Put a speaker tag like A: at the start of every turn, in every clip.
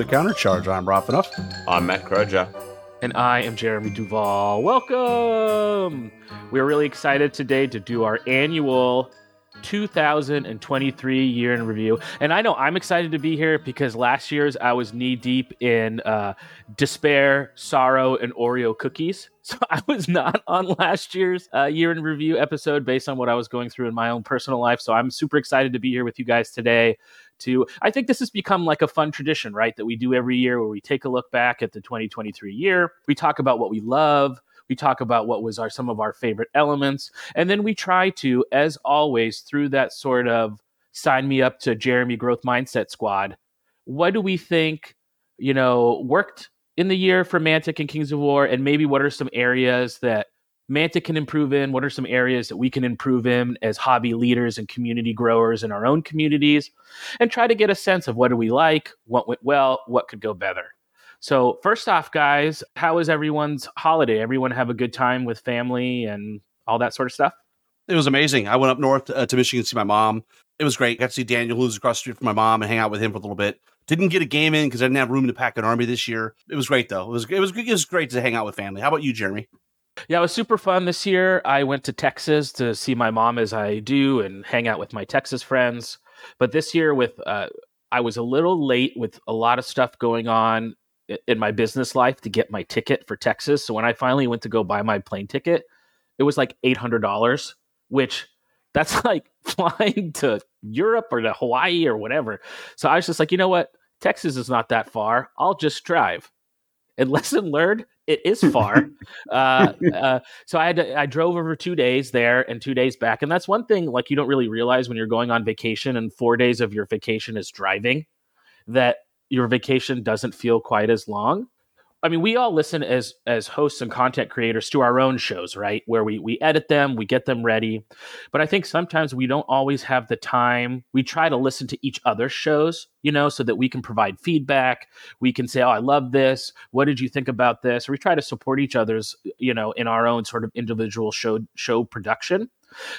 A: Welcome to Countercharge. I'm Rob Enough.
B: I'm Matt Croger.
C: And I am Jeremy Duval. Welcome! We're really excited today to do our annual 2023 year in review. And I know I'm excited to be here because last year's I was knee deep in uh, despair, sorrow, and Oreo cookies. So I was not on last year's uh, year in review episode based on what I was going through in my own personal life. So I'm super excited to be here with you guys today. To I think this has become like a fun tradition, right? That we do every year where we take a look back at the 2023 year. We talk about what we love. We talk about what was our some of our favorite elements, and then we try to, as always, through that sort of sign me up to Jeremy Growth Mindset Squad. What do we think, you know, worked in the year for Mantic and Kings of War, and maybe what are some areas that Mantic can improve in? What are some areas that we can improve in as hobby leaders and community growers in our own communities? And try to get a sense of what do we like, what went well, what could go better. So, first off, guys, how was everyone's holiday? Everyone have a good time with family and all that sort of stuff?
A: It was amazing. I went up north uh, to Michigan to see my mom. It was great. Got to see Daniel, who's across the street from my mom, and hang out with him for a little bit. Didn't get a game in because I didn't have room to pack an army this year. It was great though. It was it was it was great to hang out with family. How about you, Jeremy?
C: Yeah, it was super fun this year. I went to Texas to see my mom as I do and hang out with my Texas friends. But this year, with uh, I was a little late with a lot of stuff going on in my business life to get my ticket for Texas. So when I finally went to go buy my plane ticket, it was like eight hundred dollars, which that's like flying to Europe or to Hawaii or whatever. So I was just like, you know what? Texas is not that far. I'll just drive. And lesson learned, it is far. uh, uh, so I had to, I drove over two days there and two days back, and that's one thing like you don't really realize when you're going on vacation and four days of your vacation is driving, that your vacation doesn't feel quite as long. I mean, we all listen as as hosts and content creators to our own shows, right? Where we we edit them, we get them ready. But I think sometimes we don't always have the time. We try to listen to each other's shows, you know, so that we can provide feedback. We can say, "Oh, I love this. What did you think about this?" Or we try to support each other's, you know, in our own sort of individual show show production.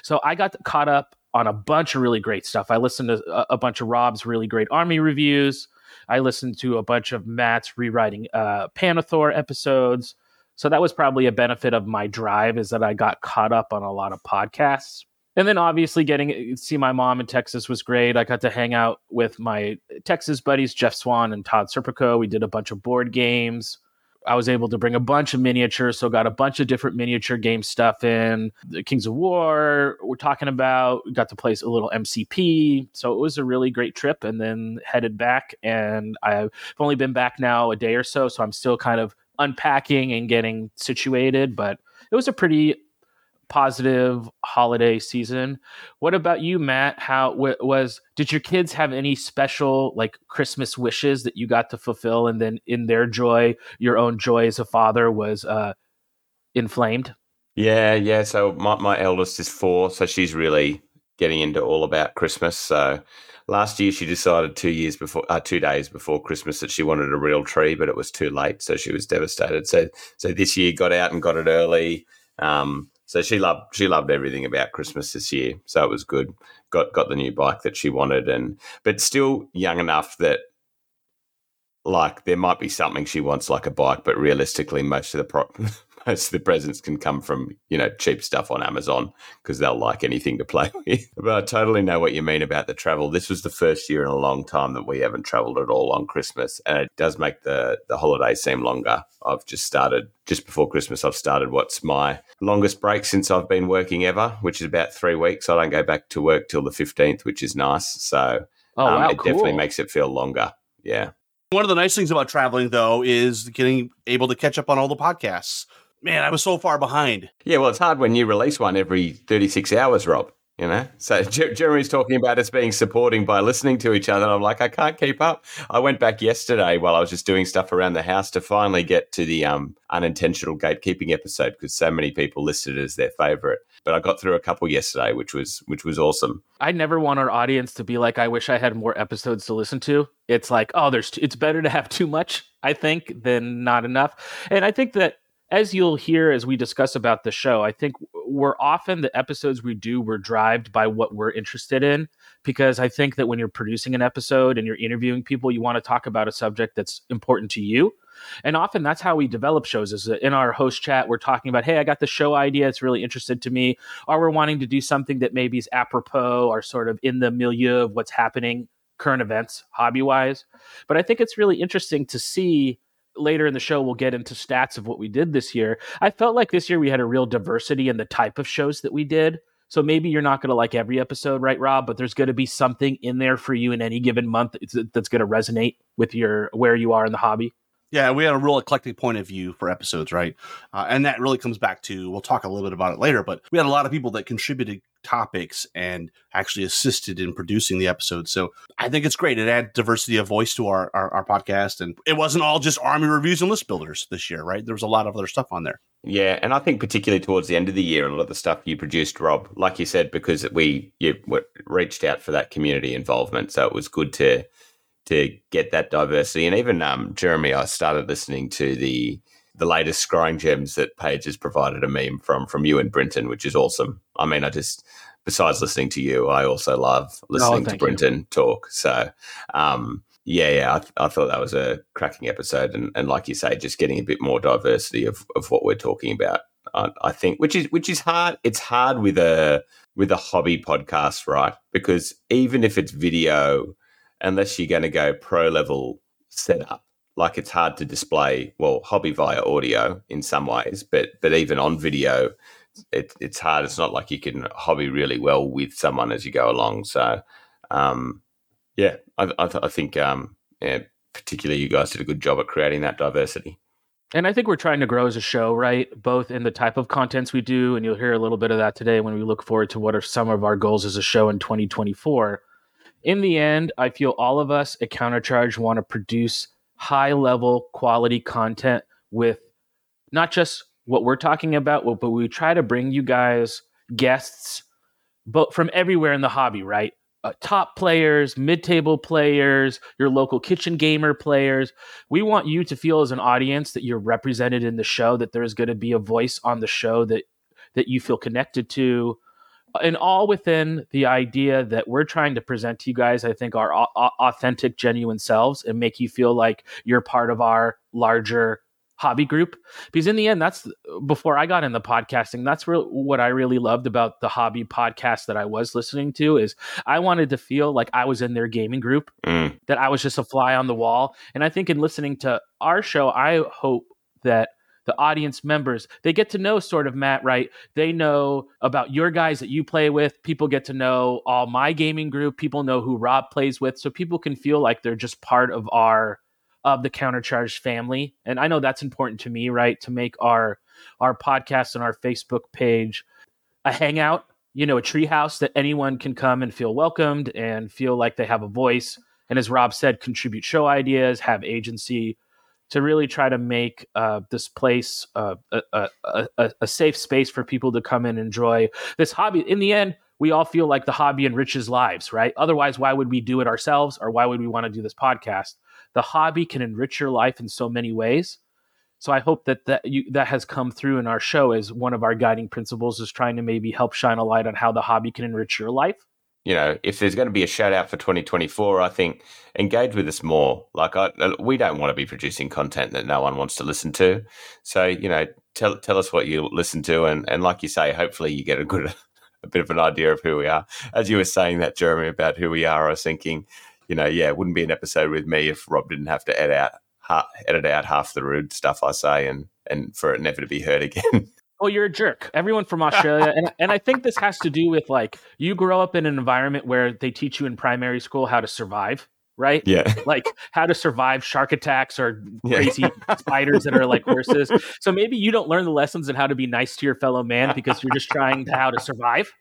C: So I got caught up on a bunch of really great stuff. I listened to a, a bunch of Rob's really great army reviews. I listened to a bunch of Matt's rewriting uh, Pannithor episodes. So that was probably a benefit of my drive is that I got caught up on a lot of podcasts. And then obviously getting see my mom in Texas was great. I got to hang out with my Texas buddies, Jeff Swan and Todd Serpico. We did a bunch of board games. I was able to bring a bunch of miniatures, so got a bunch of different miniature game stuff in. The Kings of War, we're talking about. Got to play a little MCP, so it was a really great trip. And then headed back, and I've only been back now a day or so, so I'm still kind of unpacking and getting situated. But it was a pretty positive holiday season. What about you, Matt? How was? Did your kids have any special like Christmas wishes that you got to fulfill, and then in their joy, your own joy as a father was uh, inflamed?
B: Yeah, yeah. So my my eldest is four, so she's really getting into all about Christmas. So last year she decided two years before, uh, two days before Christmas, that she wanted a real tree, but it was too late, so she was devastated. So so this year got out and got it early. Um, so she loved she loved everything about Christmas this year. So it was good. Got got the new bike that she wanted, and but still young enough that like there might be something she wants like a bike, but realistically, most of the pro- most of the presents can come from you know cheap stuff on Amazon because they'll like anything to play with. but I totally know what you mean about the travel. This was the first year in a long time that we haven't traveled at all on Christmas, and it does make the the holiday seem longer. I've just started just before Christmas. I've started what's my longest break since I've been working ever, which is about three weeks. I don't go back to work till the fifteenth, which is nice. So
C: oh, um,
B: wow,
C: it
B: cool. definitely makes it feel longer. Yeah.
A: One of the nice things about traveling, though, is getting able to catch up on all the podcasts man, I was so far behind.
B: Yeah, well, it's hard when you release one every 36 hours, Rob. You know, so Jeremy's talking about us being supporting by listening to each other. I'm like, I can't keep up. I went back yesterday while I was just doing stuff around the house to finally get to the um, unintentional gatekeeping episode because so many people listed it as their favorite. But I got through a couple yesterday, which was which was awesome.
C: I never want our audience to be like, I wish I had more episodes to listen to. It's like, oh, there's it's better to have too much, I think, than not enough. And I think that as you'll hear as we discuss about the show, I think we're often the episodes we do we're driven by what we're interested in because I think that when you're producing an episode and you're interviewing people, you want to talk about a subject that's important to you. And often that's how we develop shows is in our host chat, we're talking about, hey, I got the show idea. It's really interested to me. Or we're wanting to do something that maybe is apropos or sort of in the milieu of what's happening, current events, hobby wise. But I think it's really interesting to see later in the show we'll get into stats of what we did this year. I felt like this year we had a real diversity in the type of shows that we did. So maybe you're not going to like every episode, right, Rob? But there's going to be something in there for you in any given month that's going to resonate with your where you are in the hobby.
A: Yeah, we had a real eclectic point of view for episodes, right? Uh, and that really comes back to we'll talk a little bit about it later, but we had a lot of people that contributed topics and actually assisted in producing the episode. So I think it's great. It added diversity of voice to our, our, our podcast, and it wasn't all just army reviews and list builders this year, right? There was a lot of other stuff on there.
B: Yeah, and I think particularly towards the end of the year, and a lot of the stuff you produced, Rob, like you said, because we you reached out for that community involvement, so it was good to to get that diversity. And even um, Jeremy, I started listening to the the latest scrying gems that Paige has provided a meme from from you and Brinton, which is awesome. I mean, I just besides listening to you, I also love listening oh, to Brinton you. talk. So, um, yeah, yeah, I, th- I, thought that was a cracking episode, and, and like you say, just getting a bit more diversity of, of what we're talking about. I, I think, which is which is hard. It's hard with a with a hobby podcast, right? Because even if it's video unless you're going to go pro level setup. Like it's hard to display, well, hobby via audio in some ways, but but even on video, it, it's hard. It's not like you can hobby really well with someone as you go along. So, um, yeah, I, I, th- I think um, yeah, particularly you guys did a good job at creating that diversity.
C: And I think we're trying to grow as a show, right? Both in the type of contents we do, and you'll hear a little bit of that today when we look forward to what are some of our goals as a show in 2024 in the end, I feel all of us at Countercharge want to produce high level quality content with not just what we're talking about, but we try to bring you guys guests but from everywhere in the hobby, right? Uh, top players, mid-table players, your local kitchen gamer players. We want you to feel as an audience that you're represented in the show, that there's going to be a voice on the show that that you feel connected to, and all within the idea that we're trying to present to you guys, I think, our authentic, genuine selves and make you feel like you're part of our larger hobby group. Because in the end, that's before I got into podcasting, that's re- what I really loved about the hobby podcast that I was listening to is I wanted to feel like I was in their gaming group, mm. that I was just a fly on the wall. And I think in listening to our show, I hope that the audience members. They get to know sort of Matt, right? They know about your guys that you play with. People get to know all my gaming group. People know who Rob plays with. So people can feel like they're just part of our of the countercharge family. And I know that's important to me, right? To make our our podcast and our Facebook page a hangout, you know, a treehouse that anyone can come and feel welcomed and feel like they have a voice. And as Rob said, contribute show ideas, have agency, to really try to make uh, this place uh, a, a, a, a, safe space for people to come and enjoy this hobby. In the end, we all feel like the hobby enriches lives, right? Otherwise, why would we do it ourselves or why would we want to do this podcast? The hobby can enrich your life in so many ways. So I hope that that you, that has come through in our show as one of our guiding principles is trying to maybe help shine a light on how the hobby can enrich your life
B: you know, if there's going to be a shout out for 2024, I think engage with us more. Like, I, uh, we don't want to be producing content that no one wants to listen to. So, you know, tell tell us what you listen to, and and like you say, hopefully you get a good, a bit of an idea of who we are. As you were saying that, Jeremy, about who we are, I was thinking, you know, yeah, it wouldn't be an episode with me if Rob didn't have to edit out edit out half the rude stuff I say, and and for it never to be heard again.
C: Oh, you're a jerk. Everyone from Australia, and and I think this has to do with like you grow up in an environment where they teach you in primary school how to survive, right?
B: Yeah,
C: like how to survive shark attacks or crazy yeah. spiders that are like horses. So maybe you don't learn the lessons in how to be nice to your fellow man because you're just trying to how to survive.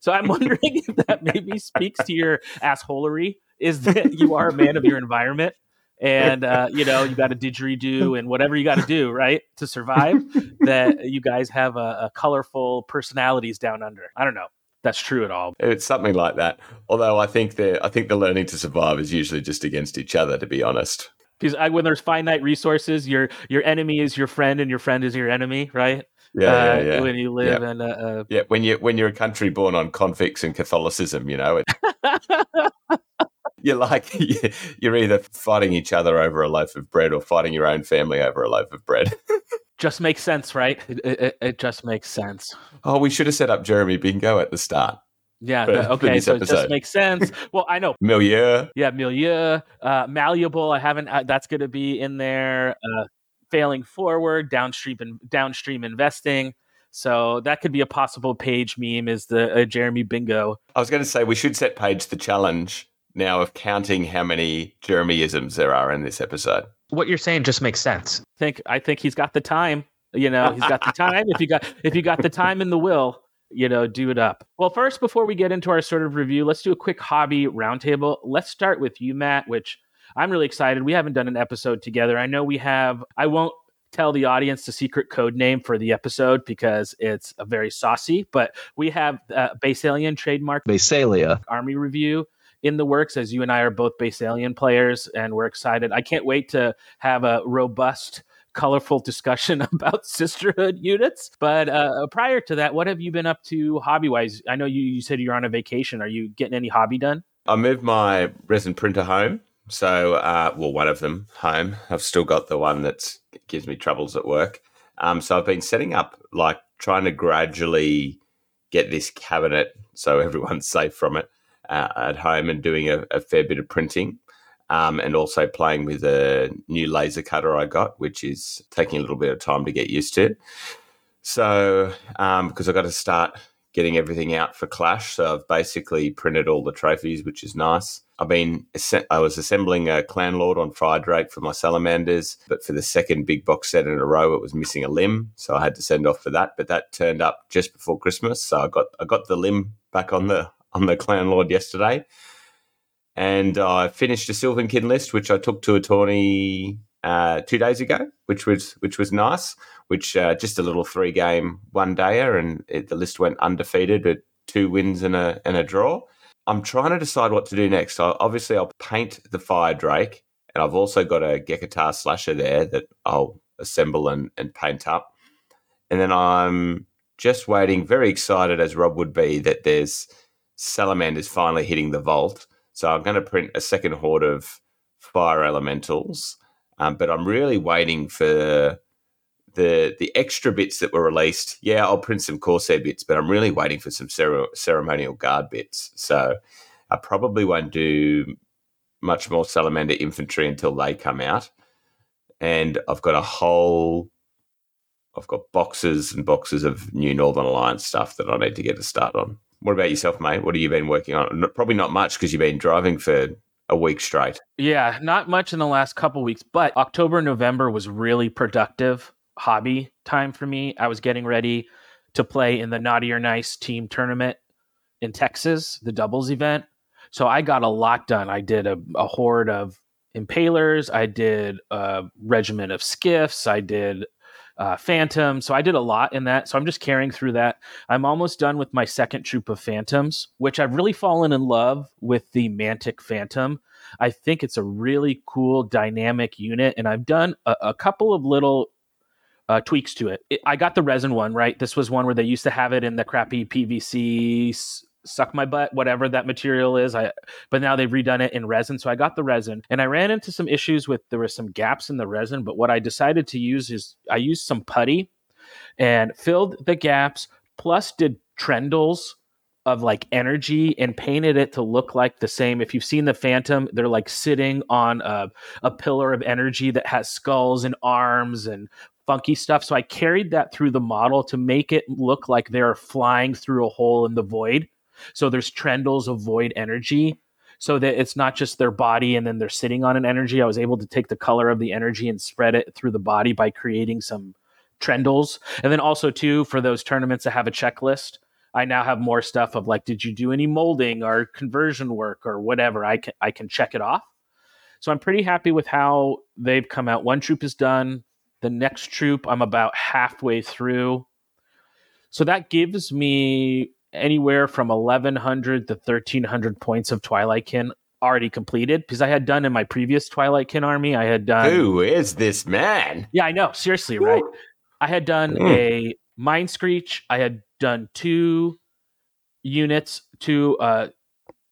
C: So I'm wondering if that maybe speaks to your assholery, is that you are a man of your environment and uh, you know you got a didgeridoo and whatever you got to do right to survive that you guys have a, a, colorful personalities down under. I don't know. That's true at all.
B: It's something like that. Although i think the i think the learning to survive is usually just against each other to be honest.
C: Because when there's finite resources your your enemy is your friend and your friend is your enemy right?
B: Yeah, uh, yeah, yeah.
C: When you live yeah. in a,
B: yeah, when you when you're a country born on convicts and Catholicism, you know, it, you're like you're either fighting each other over a loaf of bread or fighting your own family over a loaf of bread.
C: just makes sense, right? It, it, it, just makes sense.
B: Oh, we should have set up Jeremy Bingo at the start.
C: Yeah. For, the, okay. So episode. it just makes sense. Well, I know
B: milieu.
C: Yeah, milieu. Uh, malleable. I haven't. Uh, that's going to be in there. Uh, failing forward, downstream and downstream investing. So that could be a possible Paige meme. Is the uh, Jeremy Bingo?
B: I was going to say we should set Paige the challenge now of counting how many Jeremyisms there are in this episode.
D: What you're saying just makes sense.
C: I think I think he's got the time. You know, he's got the time. if you got if you got the time and the will, you know, do it up. Well, first, before we get into our sort of review, let's do a quick hobby roundtable. Let's start with you, Matt, which I'm really excited. We haven't done an episode together. I know we have. I won't tell the audience the secret code name for the episode because it's a very saucy, but we have uh, Basilean trademark
D: Basilea
C: Army review in the works as you and I are both Basilean players and we're excited. I can't wait to have a robust colorful discussion about sisterhood units. But uh, prior to that, what have you been up to hobby wise? I know you, you said you're on a vacation. Are you getting any hobby done?
B: I moved my resin printer home. So, uh, well, one of them home. I've still got the one that gives me troubles at work. Um, so I've been setting up, like trying to gradually get this cabinet so everyone's safe from it uh, at home and doing a, a fair bit of printing. Um, and also playing with a new laser cutter I got, which is taking a little bit of time to get used to. So, um, because I've got to start getting everything out for Clash, so I've basically printed all the trophies, which is nice. I've been I was assembling a Clan Lord on Fire Drake for my salamanders, but for the second big box set in a row, it was missing a limb, so I had to send off for that. But that turned up just before Christmas, so I got I got the limb back on the on the Clan Lord yesterday. And I finished a Sylvan Kin list, which I took to a tourney uh, two days ago, which was which was nice. Which uh, just a little three game one dayer, and it, the list went undefeated with two wins and a and a draw. I'm trying to decide what to do next. So obviously, I'll paint the Fire Drake, and I've also got a Gekatar slasher there that I'll assemble and, and paint up. And then I'm just waiting, very excited as Rob would be, that there's Salamander's finally hitting the vault. So I'm going to print a second horde of fire elementals, um, but I'm really waiting for the the extra bits that were released. Yeah, I'll print some Corsair bits, but I'm really waiting for some ceremonial guard bits. So I probably won't do much more Salamander infantry until they come out. And I've got a whole I've got boxes and boxes of new Northern Alliance stuff that I need to get a start on. What about yourself, mate? What have you been working on? Probably not much because you've been driving for a week straight.
C: Yeah, not much in the last couple weeks, but October, November was really productive hobby time for me. I was getting ready to play in the Naughty or Nice team tournament in Texas, the doubles event. So I got a lot done. I did a, a horde of impalers. I did a regiment of skiffs. I did uh, Phantom. So I did a lot in that. So I'm just carrying through that. I'm almost done with my second troop of Phantoms, which I've really fallen in love with the Mantic Phantom. I think it's a really cool dynamic unit, and I've done a, a couple of little uh, tweaks to it. it. I got the resin one right. This was one where they used to have it in the crappy PVC suck my butt, whatever that material is. I but now they've redone it in resin. So I got the resin and I ran into some issues with there were some gaps in the resin, but what I decided to use is I used some putty and filled the gaps, plus did trendles of like energy and painted it to look like the same. If you've seen the Phantom, they're like sitting on a, a pillar of energy that has skulls and arms and funky stuff. So I carried that through the model to make it look like they're flying through a hole in the void. So there's trendles of void energy so that it's not just their body and then they're sitting on an energy. I was able to take the color of the energy and spread it through the body by creating some trendles. And then also too for those tournaments that have a checklist, I now have more stuff of like, did you do any molding or conversion work or whatever? I can I can check it off. So I'm pretty happy with how they've come out. One troop is done. The next troop I'm about halfway through. So that gives me anywhere from 1100 to 1300 points of Twilight Kin already completed because I had done in my previous Twilight Kin army. I had done.
B: Who is this man?
C: Yeah, I know. Seriously, right? I had done
B: Mm.
C: a Mind Screech. I had done two units, two, uh,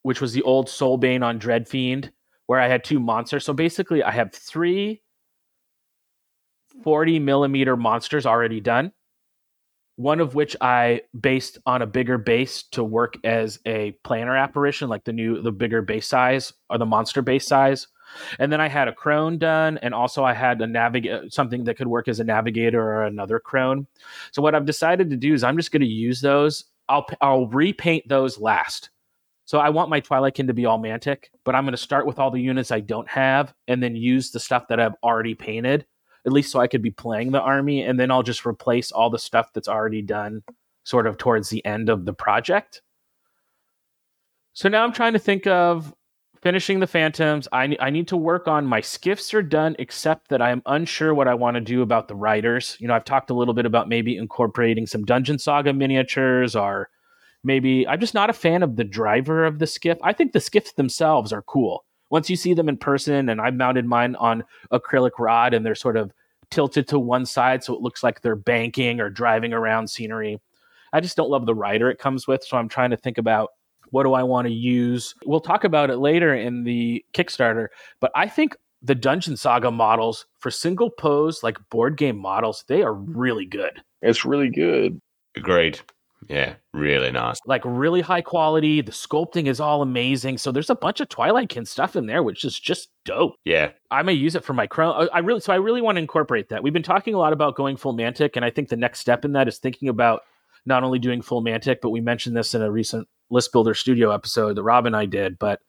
C: which was the old Soulbane on Dread Fiend, where I had two monsters. So basically, I have three 40 millimeter monsters already done. One of which I based on a bigger base to work as a planar apparition, like the new, the bigger base size or the monster base size. And then I had a crone done, and also I had a navigate something that could work as a navigator or another crone. So what I've decided to do is I'm just going to use those. I'll I'll repaint those last. So I want my Twilightkin to be all Mantic, but I'm going to start with all the units I don't have, and then use the stuff that I've already painted, at least so I could be playing the army, and then I'll just replace all the stuff that's already done, sort of towards the end of the project. So now I'm trying to think of finishing the phantoms. I, I need to work on my skiffs are done except that i'm unsure what i want to do about the riders. You know i've talked a little bit about maybe incorporating some dungeon saga miniatures or maybe i'm just not a fan of the driver of the skiff. I think the skiffs themselves are cool. Once you see them in person and i've mounted mine on acrylic rod and they're sort of tilted to one side so it looks like they're banking or driving around scenery i just don't love the rider it comes with so i'm trying to think about what do I want to use? We'll talk about it later in the Kickstarter, but I think the Dungeon Saga models for single pose, like board game models, they are really good.
E: It's really good.
B: Agreed. Yeah, really nice.
C: Like really high quality. The sculpting is all amazing. So there's a bunch of Twilightkin stuff in there, which is just dope.
B: Yeah,
C: I may use it for my crone. Uh, I really, so I really want to incorporate that. We've been talking a lot about going full Mantic, and I think the next step in that is thinking about not only doing full Mantic, but we mentioned this in a recent List Builder Studio episode that Rob and I did. But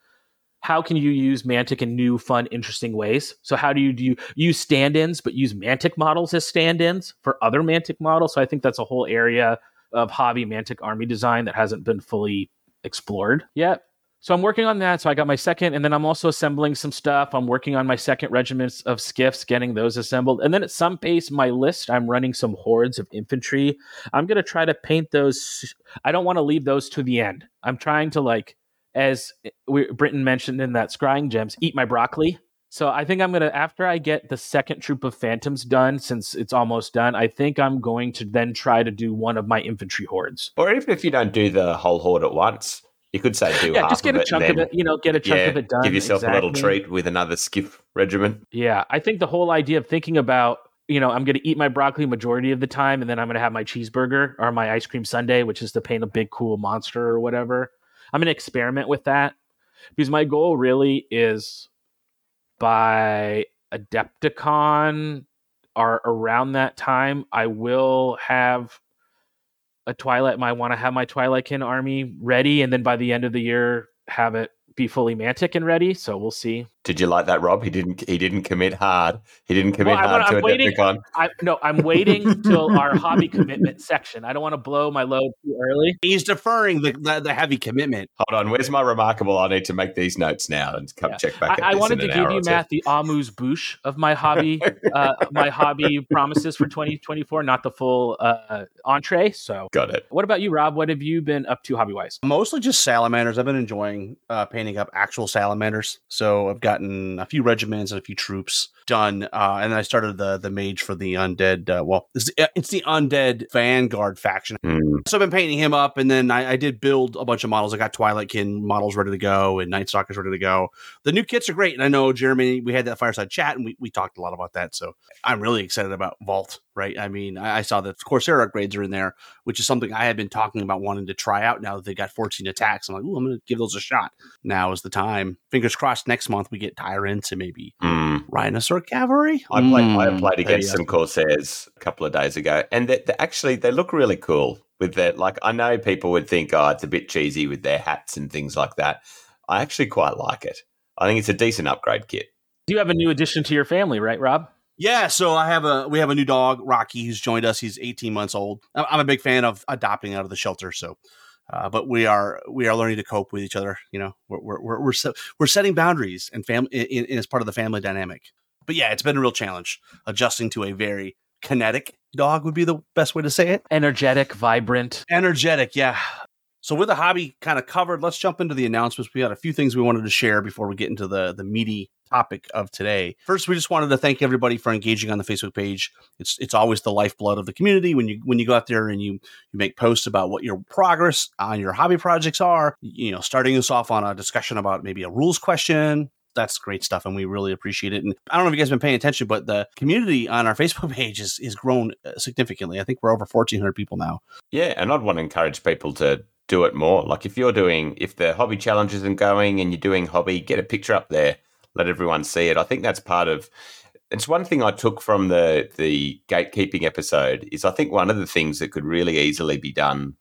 C: how can you use Mantic in new, fun, interesting ways? So how do you do you use stand-ins, but use Mantic models as stand-ins for other Mantic models? So I think that's a whole area of hobby Mantic army design that hasn't been fully explored yet. So I'm working on that. So I got my second, and then I'm also assembling some stuff. I'm working on my second regiments of skiffs, getting those assembled. And then at some pace, my list, I'm running some hordes of infantry. I'm gonna try to paint those. I don't want to leave those to the end. I'm trying to like, as we, Brinton mentioned in that scrying gems, eat my broccoli. So I think I'm gonna after I get the second troop of phantoms done, since it's almost done. I think I'm going to then try to do one of my infantry hordes.
B: or even if you don't do the whole horde at once, you could say do
C: yeah, just get a chunk of it. You know, get a chunk
B: yeah,
C: of it done.
B: give yourself a little treat with another skiff regiment.
C: Yeah, I think the whole idea of thinking about, you know, I'm going to eat my broccoli majority of the time, and then I'm going to have my cheeseburger or my ice cream sundae, which is to paint a big cool monster or whatever. I'm going to experiment with that because my goal really is by Adepticon are around that time, I will have a Twilight. I want to have my Twilightkin army ready, and then by the end of the year, have it be fully Mantic and ready. So we'll see.
B: Did you like that, Rob? He didn't. He didn't commit hard. He didn't commit
C: Well, I'm-
B: hard to
C: I'm waiting- I no, I'm waiting till our hobby commitment section. I don't want to blow my load too early.
A: He's deferring the, the, the heavy commitment.
B: Hold on. Where's my remarkable? I need to make these notes now and come
C: Yeah.
B: check back. at
C: I, I
B: this
C: wanted
B: in
C: to
B: an
C: give you,
B: or two.
C: Matt, the amuse bouche of my hobby, uh, my hobby promises for 2024, not the full uh, entree. So,
B: Got it.
C: what about you, Rob? What have you been up to hobby wise?
A: Mostly just salamanders. I've been enjoying uh, painting up actual salamanders. So I've gotten a few regiments and a few troops done, uh, and then I started the the mage for the undead. Uh, well, it's, it's the undead vanguard faction.
B: Hmm.
A: So I've been painting him up, and then I, I did build a bunch of models. I got Twilightkin models ready to go, and Night Stalkers ready to go. The new kits are great, and I know Jeremy. We had that fireside chat, and we, we talked a lot about that. So I'm really excited about Vault. Right? I mean, I, I saw that Corsair upgrades are in there, which is something I had been talking about wanting to try out. Now that they got 14 attacks, I'm like, ooh, I'm going to give those a shot. Now is the time. Fingers crossed. Next month we get tyrants and maybe
B: Hmm.
A: Rhinosaur cavalry.
B: I played. I
A: Mm.
B: played against
A: Yeah.
B: some Corsairs a couple of days ago, and they, they actually they look really cool with that. Like I know people would think, oh, it's a bit cheesy with their hats and things like that. I actually quite like it. I think it's a decent upgrade kit.
C: You have a new addition to your family, right, Rob?
A: Yeah, so I have a we have a new dog, Rocky, who's joined us. He's 18 months old. I'm I'm a big fan of adopting out of the shelter, so uh, but we are we are learning to cope with each other. You know, we're we're we're we're, se- we're setting boundaries and family in, in, as part of the family dynamic. But yeah, it's been a real challenge adjusting to a very kinetic dog would be the best way to say it.
C: Energetic, vibrant.
A: Energetic, yeah. So with the hobby kind of covered, let's jump into the announcements. We got a few things we wanted to share before we get into the the meaty topic of today. First, we just wanted to thank everybody for engaging on the Facebook page. It's it's always the lifeblood of the community when you when you go out there and you you make posts about what your progress on your hobby projects are. You know, starting us off on a discussion about maybe a rules question. That's great stuff, and we really appreciate it. And I don't know if you guys have been paying attention, but the community on our Facebook page is is grown uh, significantly. I think we're over fourteen hundred people now.
B: Yeah, and I'd want to encourage people to do it more. Like if you're doing, if the hobby challenge isn't going and you're doing hobby, get a picture up there, let everyone see it. I think that's part of. It's one thing I took from the the gatekeeping episode is I think one of the things that could really easily be done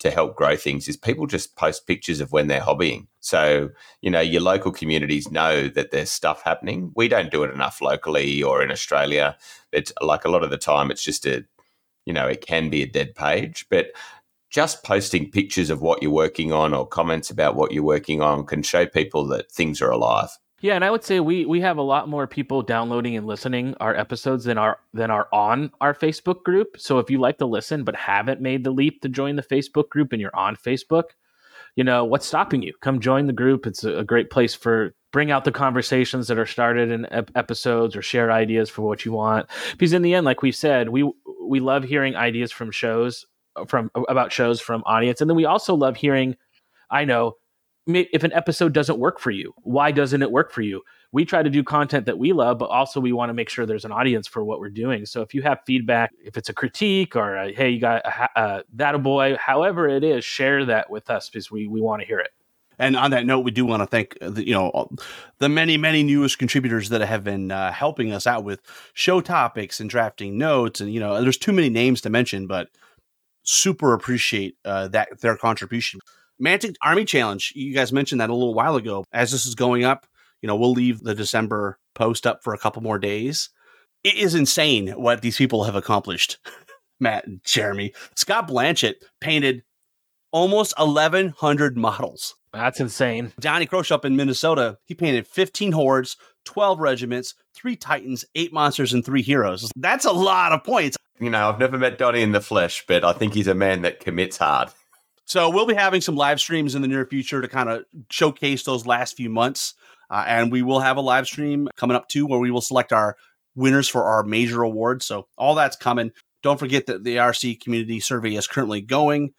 B: to help grow things is people just post pictures of when they're hobbying. So, you know, your local communities know that there's stuff happening. We don't do it enough locally or in Australia. It's like a lot of the time it's just a you know, it can be a dead page, but just posting pictures of what you're working on or comments about what you're working on can show people that things are alive.
C: Yeah, and I would say we we have a lot more people downloading and listening our episodes than are than are on our Facebook group. So if you like to listen but haven't made the leap to join the Facebook group and you're on Facebook, you know what's stopping you? Come join the group. It's a, great place for bring out the conversations that are started in ep- episodes or share ideas for what you want. Because in the end, like we said, we we love hearing ideas from shows from about shows from audience, and then we also love hearing. I know if an episode doesn't work for you, why doesn't it work for you? We try to do content that we love, but also we want to make sure there's an audience for what we're doing. So if you have feedback, if it's a critique or a, hey, you got a, a, that a boy, however it is, share that with us because we we want to hear it.
A: And on that note, we do want to thank the, you know the many many newest contributors that have been uh, helping us out with show topics and drafting notes. And you know, there's too many names to mention, but super appreciate uh, that their contribution. Mantic Army Challenge, you guys mentioned that a little while ago. As this is going up, you know, we'll leave the December post up for a couple more days. It is insane what these people have accomplished. Matt and Jeremy. Scott Blanchett painted almost 1,100 models.
C: That's insane.
A: Johnny Crosh up in Minnesota, he painted 15 hordes, 12 regiments, three titans, eight monsters, and three heroes. That's a lot of points.
B: You know, I've never met Donnie in the flesh, but I think he's a man that commits hard.
A: So we'll be having some live streams in the near future to kind of showcase those last few months. Uh, and we will have a live stream coming up too where we will select our winners for our major awards. So all that's coming. Don't forget that the RC community survey is currently going.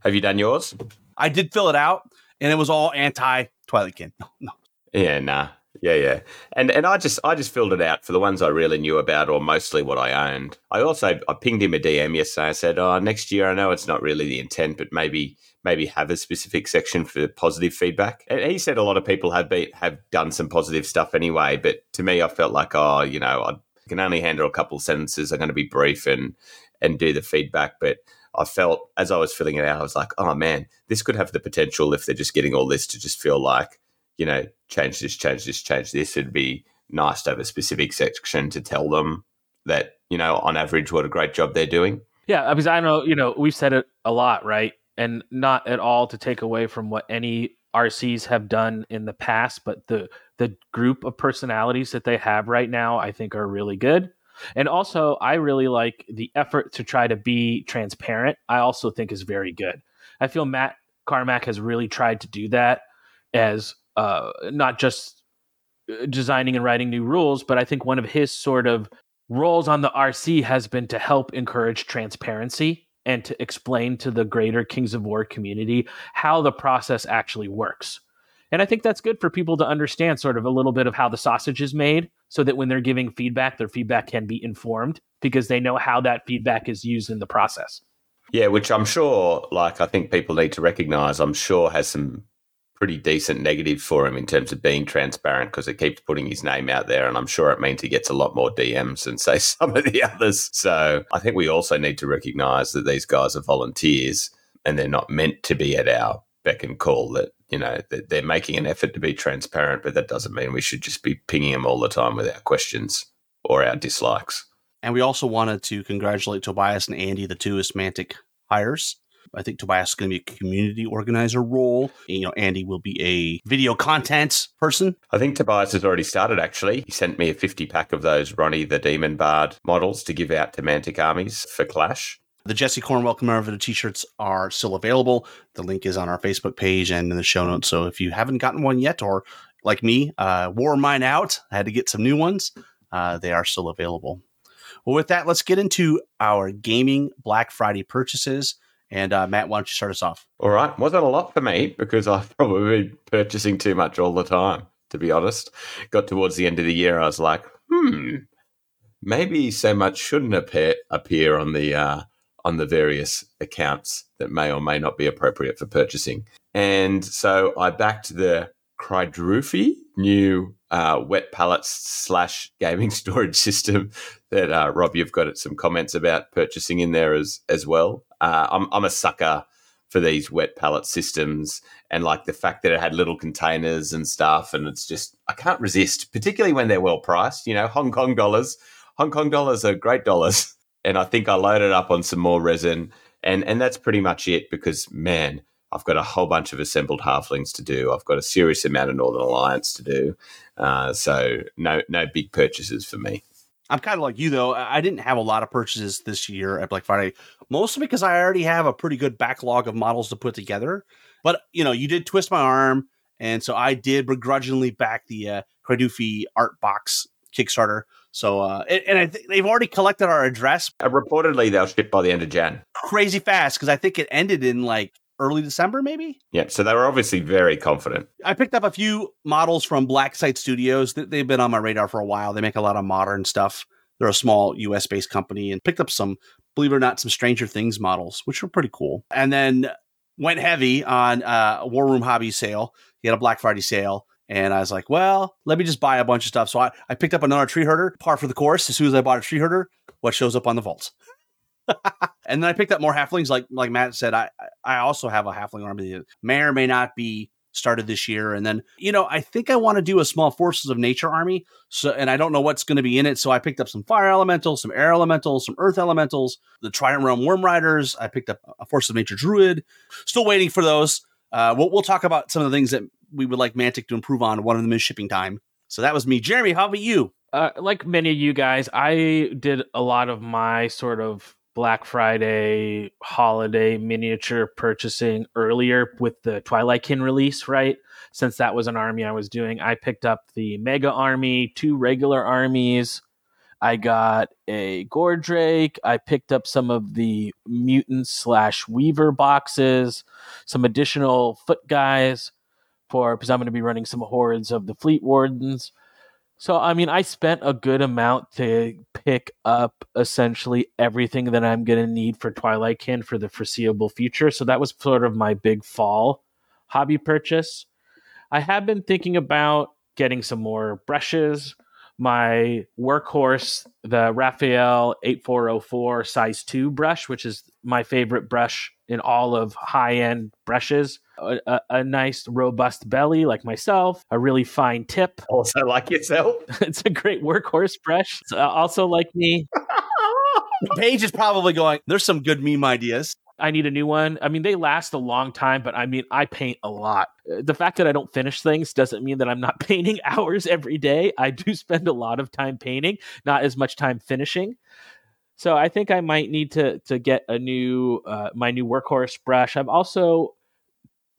B: Have you done yours?
A: I did fill it out and it was all anti Twilight Kin. No, no.
B: Yeah, nah. Yeah, yeah. And and I just I just filled it out for the ones I really knew about or mostly what I owned. I also I pinged him a DM yesterday. I said, "Oh, next year I know it's not really the intent, but maybe maybe have a specific section for positive feedback." And he said a lot of people have been have done some positive stuff anyway, but to me I felt like, "Oh, you know, I can only handle a couple sentences. I'm going to be brief and and do the feedback, but I felt as I was filling it out, I was like, oh man, this could have the potential if they're just getting all this to just feel like you know, change this, change this, change this. It'd be nice to have a specific section to tell them that, you know, on average, what a great job they're doing.
C: Yeah, because I know, you know, we've said it a lot, right? And not at all to take away from what any RCs have done in the past, but the the group of personalities that they have right now, I think, are really good. And also, I really like the effort to try to be transparent. I also think is very good. I feel Matt Carmack has really tried to do that as uh, not just uh, designing and writing new rules, but I think one of his sort of roles on the RC has been to help encourage transparency and to explain to the greater Kings of War community how the process actually works. And I think that's good for people to understand sort of a little bit of how the sausage is made so that when they're giving feedback, their feedback can be informed because they know how that feedback is used in the process.
B: Yeah, which I'm sure, like, I think people need to recognize, I'm sure has some pretty decent negative for him in terms of being transparent because it keeps putting his name out there. And I'm sure it means he gets a lot more DMs than, say, some of the others. So I think we also need to recognize that these guys are volunteers and they're not meant to be at our beck and call that you know they're making an effort to be transparent but that doesn't mean we should just be pinging them all the time with our questions or our dislikes.
A: And we also wanted to congratulate Tobias and Andy, the two Mantic hires. I think Tobias is going to be a community organizer role. You know, Andy will be a video content person.
B: I think Tobias has already started, actually. He sent me a 50 pack of those Ronnie the Demon Bard models to give out to Mantic armies for Clash.
A: The Jesse Cornwell commemorative t-shirts are still available. The link is on our Facebook page and in the show notes. So if you haven't gotten one yet, or like me, uh, wore mine out, I had to get some new ones. Uh, they are still available. Well, with that, let's get into our gaming Black Friday purchases. And uh, Matt, why don't you start us off?
B: All right. Wasn't a lot for me because I've probably been purchasing too much all the time, to be honest. Got towards the end of the year, I was like, hmm, maybe so much shouldn't appear, appear on the uh, on the various accounts that may or may not be appropriate for purchasing. And so I backed the Krydrufi new uh, wet pallets slash gaming storage system that uh, Rob, you've got some comments about purchasing in there as as well. Uh, I'm I'm a sucker for these wet pallet systems and like the fact that it had little containers and stuff, and it's just I can't resist, particularly when they're well priced. You know, Hong Kong dollars. Hong Kong dollars are great dollars, and I think I loaded up on some more resin, and and that's pretty much it because man. I've got a whole bunch of assembled halflings to do. I've got a serious amount of Northern Alliance to do. Uh, so no, no big purchases for me.
A: I'm kind of like you though. I didn't have a lot of purchases this year at Black Friday, mostly because I already have a pretty good backlog of models to put together. But you know, you did twist my arm, and so I did begrudgingly back the uh, Krydrufi art box Kickstarter. So, uh, and, and I th- they've already collected our address.
B: Uh, reportedly, they'll ship by the end of Jan.
A: Crazy fast because I think it ended in like early December, maybe.
B: Yeah, so they were obviously very confident.
A: I picked up a few models from Black Site Studios. That they've been on my radar for a while. They make a lot of modern stuff. They're a small US based company and picked up some, believe it or not, some Stranger Things models, which were pretty cool. And then went heavy on uh, a War Room Hobby sale. He had a Black Friday sale. And I was like, well, let me just buy a bunch of stuff. So I, I picked up another tree herder, par for the course. As soon as I bought a tree herder, what shows up on the vaults? and then I picked up more halflings. Like like Matt said, I I also have a halfling army that may or may not be started this year. And then you know I think I want to do a small forces of nature army. So and I don't know what's going to be in it. So I picked up some fire elementals, some air elementals, some earth elementals, the Trident Realm Worm Riders. I picked up a force of nature druid. Still waiting for those. Uh, we'll, we'll talk about some of the things that we would like Mantic to improve on. One of them is shipping time. So that was me, Jeremy. How about you?
C: Uh, like many of you guys, I did a lot of my sort of Black Friday holiday miniature purchasing earlier with the Twilight Kin release, right? Since that was an army I was doing, I picked up the Mega Army, two regular armies. I got a Gordrake. I picked up some of the mutant slash Weaver boxes, some additional foot guys for because I'm going to be running some hordes of the Fleet Wardens. So, I mean, I spent a good amount to pick up essentially everything that I'm going to need for Twilight Kin for the foreseeable future. So, that was sort of my big fall hobby purchase. I have been thinking about getting some more brushes. My workhorse, the Raphael 8404 size 2 brush, which is my favorite brush in all of high end brushes a, a, a, nice robust belly like myself, a really fine tip.
B: Oh, also like yourself.
C: it's a great workhorse brush. It's uh, also like me.
A: Paige is probably going, there's some good meme ideas.
C: I need a new one. I mean, they last a long time, but I mean, I paint a lot. The fact that I don't finish things doesn't mean that I'm not painting hours every day. I do spend a lot of time painting, not as much time finishing. So I think I might need to to get a new uh, my new workhorse brush. I'm also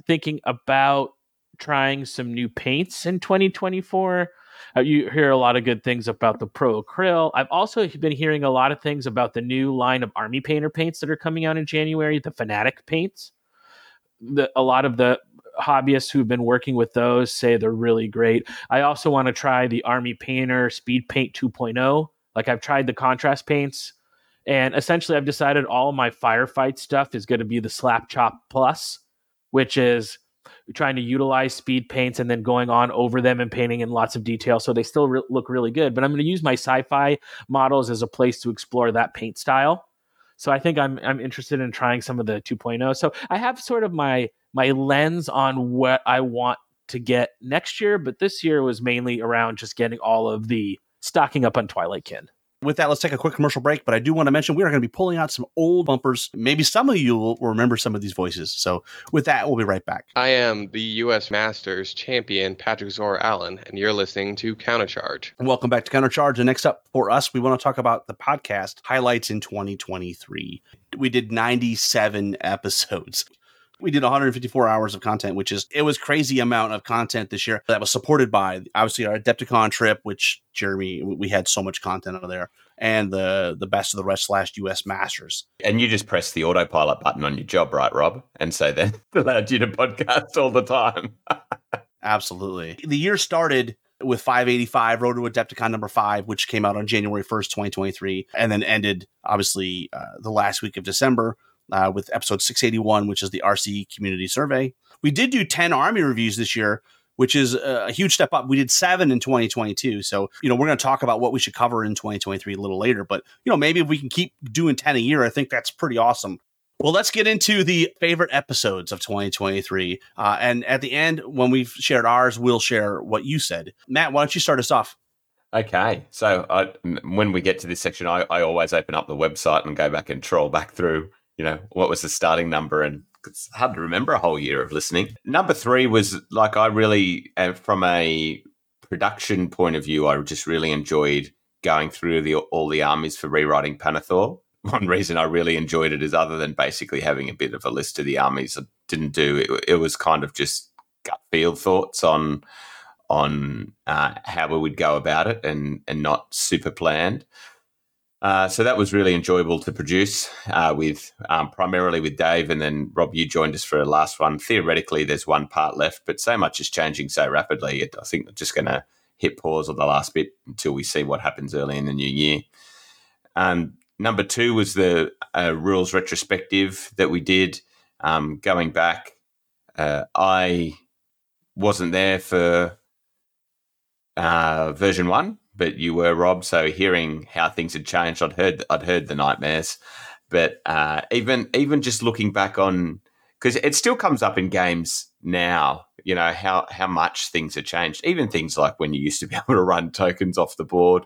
C: thinking about trying some new paints in 2024. Uh, you hear a lot of good things about the Pro Acryl. I've also been hearing a lot of things about the new line of Army Painter paints that are coming out in January, the Fanatic paints. The, a lot of the hobbyists who've been working with those say they're really great. I also want to try the Army Painter Speed Paint 2.0. Like I've tried the contrast paints, and essentially I've decided all my firefight stuff is going to be the Slap Chop Plus which is trying to utilize speed paints and then going on over them and painting in lots of detail. So they still re- look really good but i'm going to use my sci-fi models as a place to explore that paint style. So i think i'm i'm interested in trying some of the 2.0 so i have sort of my my lens on what i want to get next year but this year was mainly around just getting all of the stocking up on Twilight Kin.
A: With that, let's take a quick commercial break. But I do want to mention we are going to be pulling out some old bumpers. Maybe some of you will remember some of these voices. So, with that, we'll be right back.
E: I am the U.S. Masters champion, Patrick Zora Allen, and you're listening to Countercharge.
A: Welcome back to Countercharge. And next up for us, we want to talk about the podcast highlights in 2023. We did 97 episodes. We did 154 hours of content, which is it was crazy amount of content this year that was supported by obviously our Adepticon trip, which Jeremy we had so much content out of there, and the the best of the rest slash US Masters.
B: And you just press the autopilot button on your job, right, Rob? And so that allowed you to podcast all the time.
A: Absolutely. The year started with 585 Road to Adepticon number five, which came out on January 1st, 2023, and then ended obviously uh, the last week of December uh, with episode 681, which is the RC community survey. We did do 10 Army reviews this year, which is a huge step up. We did seven in 2022. So, you know, we're going to talk about what we should cover in 2023 a little later. But, you know, maybe if we can keep doing 10 a year, I think that's pretty awesome. Well, let's get into the favorite episodes of 2023. Uh, and at the end, when we've shared ours, we'll share what you said. Matt, why don't you start us off?
B: Okay. So I, when we get to this section, I, I always open up the website and go back and troll back through you know, what was the starting number? And it's hard to remember a whole year of listening. Number three was like, I really, uh, from a production point of view, I just really enjoyed going through the all the armies for rewriting Pannithor. One reason I really enjoyed it is other than basically having a bit of a list of the armies I didn't do, it, it was kind of just gut feel thoughts on on uh, how we would go about it and and not super planned. Uh, so that was really enjoyable to produce uh, with um, primarily with Dave, and then Rob, you joined us for a last one. Theoretically, there's one part left, but so much is changing so rapidly. It, I think we're just going to hit pause on the last bit until we see what happens early in the new year. Um, number two was the uh, rules retrospective that we did. Um, going back, uh, I wasn't there for uh, version one but you were Rob. So hearing how things had changed, I'd heard I'd heard the nightmares, but uh, even even just looking back on because it still comes up in games now. You know how how much things have changed. Even things like when you used to be able to run tokens off the board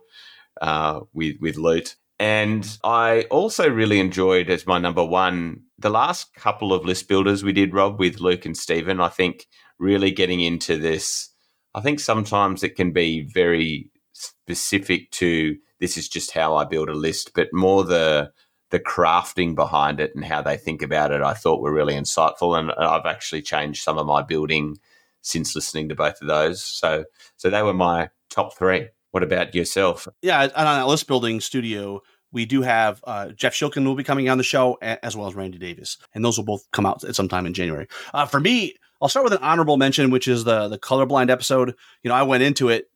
B: uh, with with loot. And I also really enjoyed as my number one the last couple of list builders we did, Rob, with Luke and Stephen. I think really getting into this. I think sometimes it can be very specific to this is just how I build a list, but more the the crafting behind it and how they think about it. I thought were really insightful, and I've actually changed some of my building since listening to both of those. So so they were my top three. What about yourself?
A: Yeah, and on that list building studio, we do have uh, Jeff Shilkin will be coming on the show, as well as Randy Davis, and those will both come out at sometime in January. Uh, for me, I'll start with an honorable mention, which is the the colorblind episode. You know, I went into it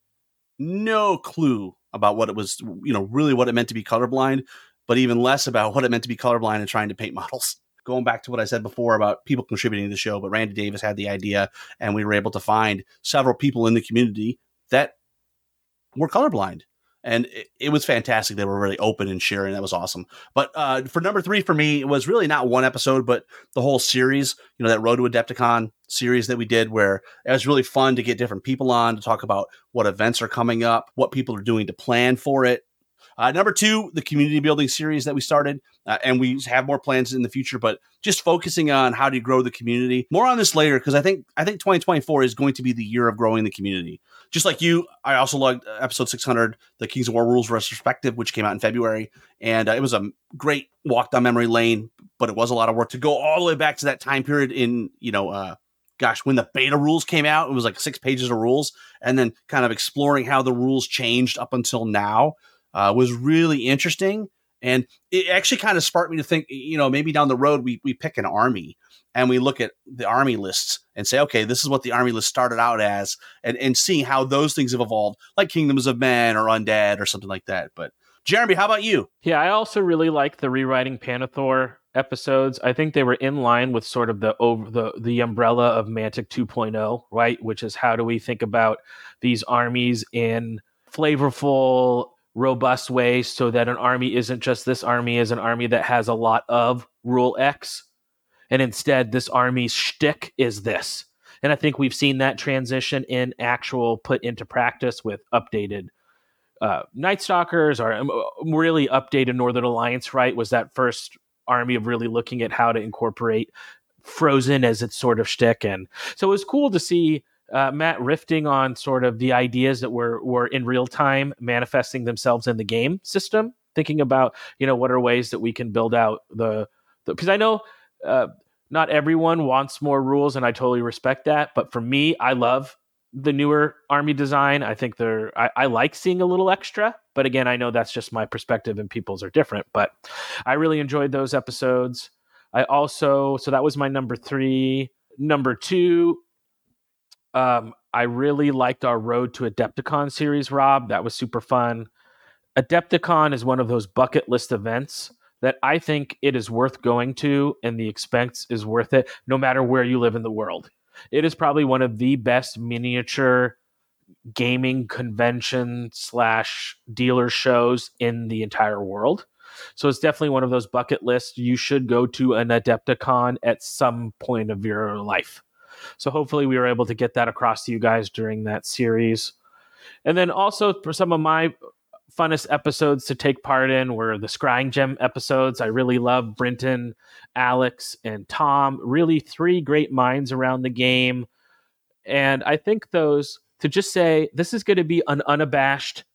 A: no clue about what it was, you know, really what it meant to be colorblind, but even less about what it meant to be colorblind and trying to paint models. Going back to what I said before about people contributing to the show, but Randy Davis had the idea, and we were able to find several people in the community that were colorblind and it, it, was fantastic. They were really open and sharing. That was awesome. But uh, for number three for me, it was really not one episode, but the whole series. You know, that Road to Adepticon series that we did, where it was really fun to get different people on to talk about what events are coming up, what people are doing to plan for it. Uh, number two, the community building series that we started, uh, and we have more plans in the future. But just focusing on how to grow the community. More on this later because I think I think 2024 is going to be the year of growing the community. Just like you, I also loved episode 600, the Kings of War rules retrospective, which came out in February, and uh, it was a great walk down memory lane. But it was a lot of work to go all the way back to that time period in you know. Uh, gosh, when the beta rules came out, it was like six pages of rules, and then kind of exploring how the rules changed up until now uh, was really interesting. And it actually kind of sparked me to think, you know, maybe down the road we, we pick an army and we look at the army lists and say, okay, this is what the army list started out as, and, and seeing how those things have evolved, like Kingdoms of Men or Undead or something like that. But Jeremy, how about you?
C: Yeah, I also really like the rewriting Pannithor episodes. I think they were in line with sort of the over the the umbrella of Mantic 2.0, right? Which is how do we think about these armies in flavorful robust way so that an army isn't just this army is an army that has a lot of rule X. And instead, this army's shtick is this. And I think we've seen that transition in actual put into practice with updated uh, Night Stalkers or um, really updated Northern Alliance, right? Was that first army of really looking at how to incorporate Frozen as its sort of shtick. And so it was cool to see uh, Matt rifting on sort of the ideas that were, were in real time manifesting themselves in the game system, thinking about, you know, what are ways that we can build out the, because I know, uh, not everyone wants more rules, and I totally respect that. But for me, I love the newer army design. I think they're I, I, like seeing a little extra, but again, I know that's just my perspective and people's are different. But I really enjoyed those episodes. I also so that was my number three. Number two, um, I really liked our Road to Adepticon series, Rob. That was super fun. Adepticon is one of those bucket list events that I think it is worth going to, and the expense is worth it, no matter where you live in the world it is probably one of the best miniature gaming convention slash dealer shows in the entire world. So it's definitely one of those bucket lists. You should go to an Adepticon at some point of your life. So hopefully we were able to get that across to you guys during that series. And then also for some of my funnest episodes to take part in were the Scrying Gem episodes. I really love Brinton, Alex, and Tom. Really, three great minds around the game. And I think those, to just say, this is going to be an unabashed,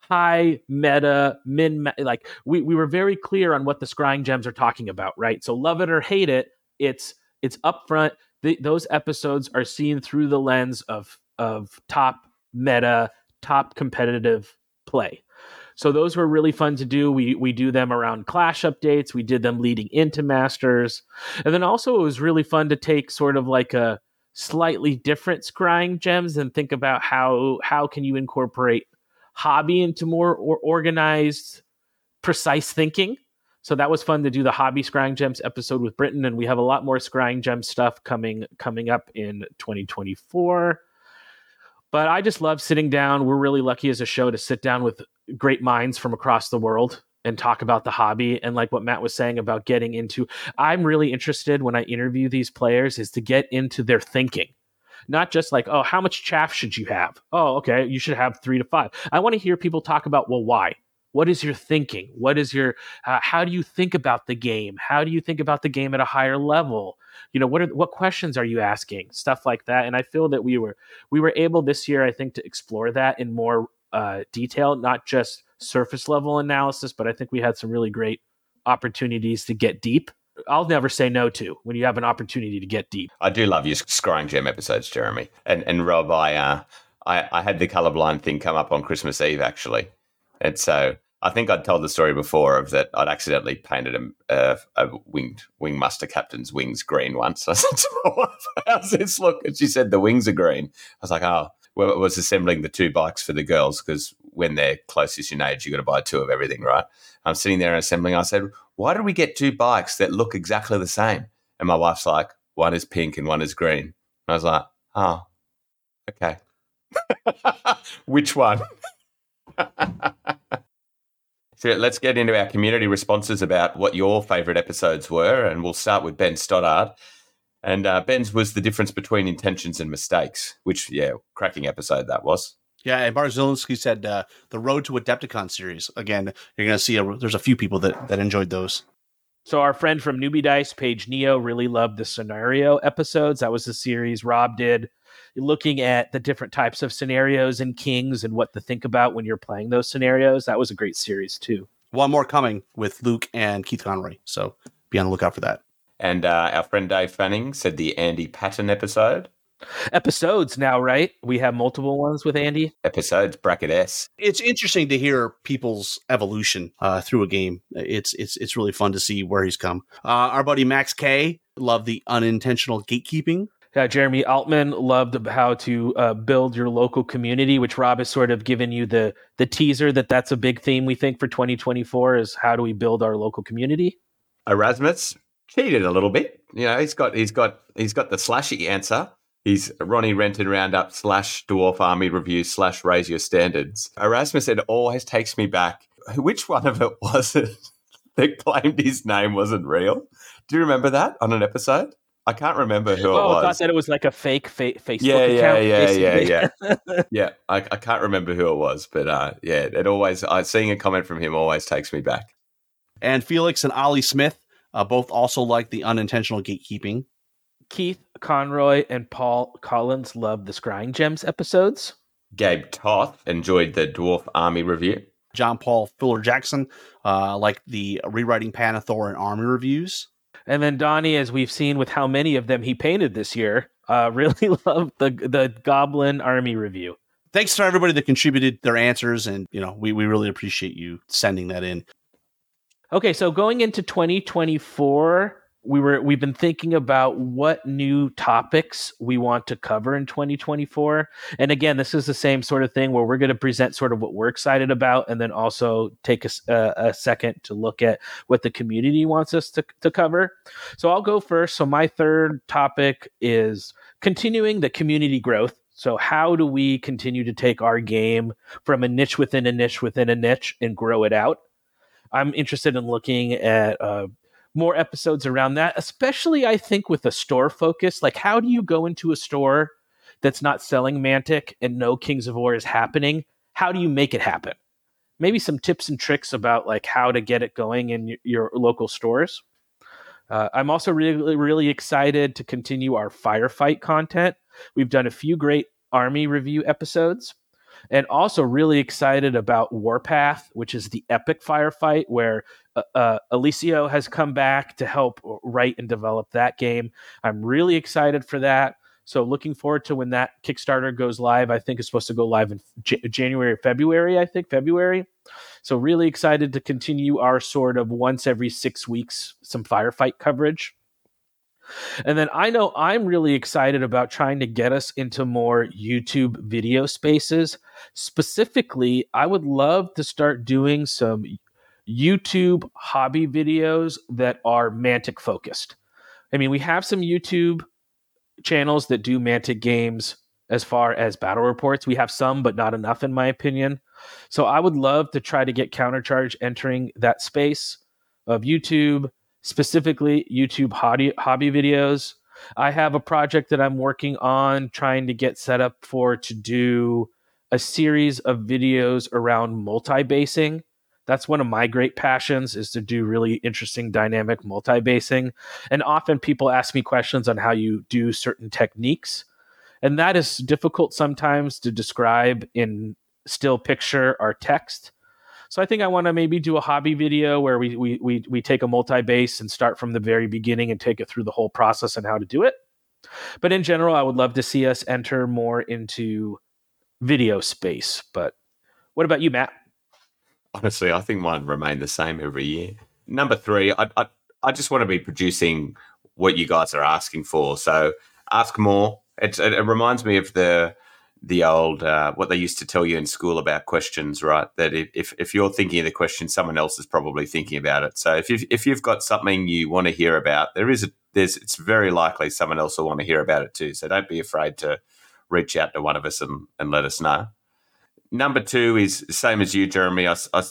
C: high meta, min, like we, we were very clear on what the Scrying Gems are talking about, right? So love it or hate it, it's it's upfront. The, those episodes are seen through the lens of of top meta, top competitive play. So those were really fun to do. We we do them around Clash updates. We did them leading into Masters, and then also it was really fun to take sort of like a slightly different scrying gems and think about how how can you incorporate hobby into more or organized, precise thinking. So that was fun to do the hobby scrying gems episode with Brinton, and we have a lot more scrying gem stuff coming coming up in 2024. But I just love sitting down. We're really lucky as a show to sit down with great minds from across the world and talk about the hobby and like what Matt was saying about getting into I'm really interested when I interview these players is to get into their thinking. Not just like, oh, how much chaff should you have? Oh, okay, you should have 3 to 5. I want to hear people talk about well why? What is your thinking? What is your uh, how do you think about the game? How do you think about the game at a higher level? You know, what are what questions are you asking? Stuff like that. And I feel that we were we were able this year I think to explore that in more uh, detail, not just surface level analysis, but I think we had some really great opportunities to get deep. I'll never say no to when you have an opportunity to get deep.
B: I do love your scrying gem episodes, Jeremy. And and Rob, I uh, I, I had the colorblind thing come up on Christmas Eve actually, and so I think I'd told the story before of that I'd accidentally painted a, a winged wing muster captain's wings green once. I said to my wife, "How's this look?" And she said, "The wings are green." I was like, "Oh, was assembling the two bikes for the girls because when they're closest in age, you got to buy two of everything, right? I'm sitting there assembling. I said, "Why did we get two bikes that look exactly the same?" And my wife's like, "One is pink and one is green." And I was like, "Oh, okay. Which one?" so let's get into our community responses about what your favourite episodes were, and we'll start with Ben Stoddard. And uh, Ben's was the difference between intentions and mistakes, which, yeah, cracking episode that was.
A: Yeah, and Barzelinski said uh, the Road to Adepticon series. Again, you're going to see a, there's a few people that, that enjoyed those.
C: So our friend from Newbie Dice, Paige Neo, really loved the scenario episodes. That was the series Rob did, looking at the different types of scenarios and kings and what to think about when you're playing those scenarios. That was a great series too.
A: One more coming with Luke and Keith Conroy. So be on the lookout for that.
B: And uh, our friend Dave Fanning said the Andy Patton episode.
C: Episodes now, right? We have multiple ones with Andy.
B: Episodes bracket S.
A: It's interesting to hear people's evolution uh, through a game. It's it's it's really fun to see where he's come. Uh, our buddy Max K loved the unintentional gatekeeping.
C: Uh, Jeremy Altman loved how to uh, build your local community, which Rob has sort of given you the the teaser that that's a big theme we think for 2024 is how do we build our local community.
B: Erasmus cheated a little bit. You know, he's got he's got he's got the slashy answer. He's Ronnie Renton Roundup slash Dwarf Army Review slash Raise Your Standards. Erasmus said always takes me back. Which one of it was it that claimed his name wasn't real? Do you remember that on an episode? I can't remember who
C: oh,
B: it
C: I thought that it was like a fake fa- Facebook
B: Yeah, yeah,
C: account.
B: yeah, yeah,
C: basically.
B: yeah. I, I can't remember who it was, but uh, yeah, it always. I seeing a comment from him always takes me back.
A: And Felix and Ollie Smith uh, both also like the unintentional gatekeeping.
C: Keith Conroy and Paul Collins love the Scrying Gems episodes.
B: Gabe Toth enjoyed the Dwarf Army review.
A: John Paul Fuller Jackson uh, like the rewriting Pannithor and Army reviews.
C: And then Donnie, as we've seen with how many of them he painted this year, uh, really loved the the Goblin Army review.
A: Thanks to everybody that contributed their answers, and you know we we really appreciate you sending that in.
C: Okay, so going into 2024, we were we've been thinking about what new topics we want to cover in 2024. And again, this is the same sort of thing where we're going to present sort of what we're excited about and then also take a, a, second to look at what the community wants us to, to cover. So I'll go first. So my third topic is continuing the community growth. So how do we continue to take our game from a niche within a niche within a niche and grow it out? I'm interested in looking at uh, more episodes around that, especially I think with a store focus. Like, how do you go into a store that's not selling Mantic and no Kings of War is happening? How do you make it happen? Maybe some tips and tricks about like how to get it going in y- your local stores. Uh, I'm also really, really excited to continue our firefight content. We've done a few great army review episodes and also really excited about Warpath, which is the epic firefight where uh, uh, Alessio has come back to help write and develop that game. I'm really excited for that. So looking forward to when that Kickstarter goes live. I think it's supposed to go live in J- January or February. I think February. So really excited to continue our sort of once every six weeks some firefight coverage. And then I know I'm really excited about trying to get us into more YouTube video spaces. Specifically, I would love to start doing some YouTube hobby videos that are Mantic focused. I mean, we have some YouTube channels that do Mantic games as far as battle reports. We have some, but not enough, in my opinion. So I would love to try to get Countercharge entering that space of YouTube, specifically YouTube hobby, hobby videos. I have a project that I'm working on trying to get set up for to do a series of videos around multi-basing. That's one of my great passions is to do really interesting dynamic multi-basing. And often people ask me questions on how you do certain techniques. And that is difficult sometimes to describe in still picture or text. So I think I want to maybe do a hobby video where we we we we take a multi-base and start from the very beginning and take it through the whole process and how to do it. But in general, I would love to see us enter more into video space. But what about you, Matt?
B: Honestly, I think mine remain the same every year. Number three, I, I, I just want to be producing what you guys are asking for. So ask more. It, it, it reminds me of the the old uh, what they used to tell you in school about questions, right? That if if you're thinking of the question, someone else is probably thinking about it. So if you if you've got something you want to hear about, there is a there's it's very likely someone else will want to hear about it too. So don't be afraid to reach out to one of us and, and let us know. Number two is same as you, Jeremy. I, I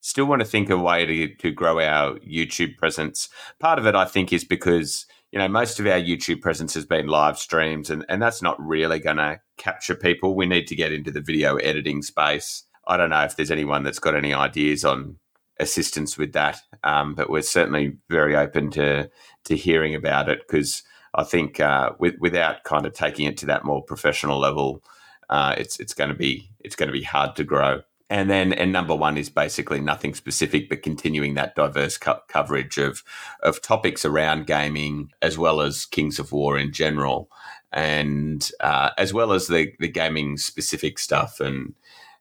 B: still want to think of a way to, to grow our YouTube presence. Part of it, I think, is because you know most of our YouTube presence has been live streams, and, and that's not really going to capture people. We need to get into the video editing space. I don't know if there's anyone that's got any ideas on assistance with that, um, but we're certainly very open to to hearing about it because I think uh, with, without kind of taking it to that more professional level, uh, it's it's going to be it's going to be hard to grow. And then, and number one is basically nothing specific, but continuing that diverse co- coverage of of topics around gaming as well as Kings of War in general, and uh, as well as the the gaming specific stuff. And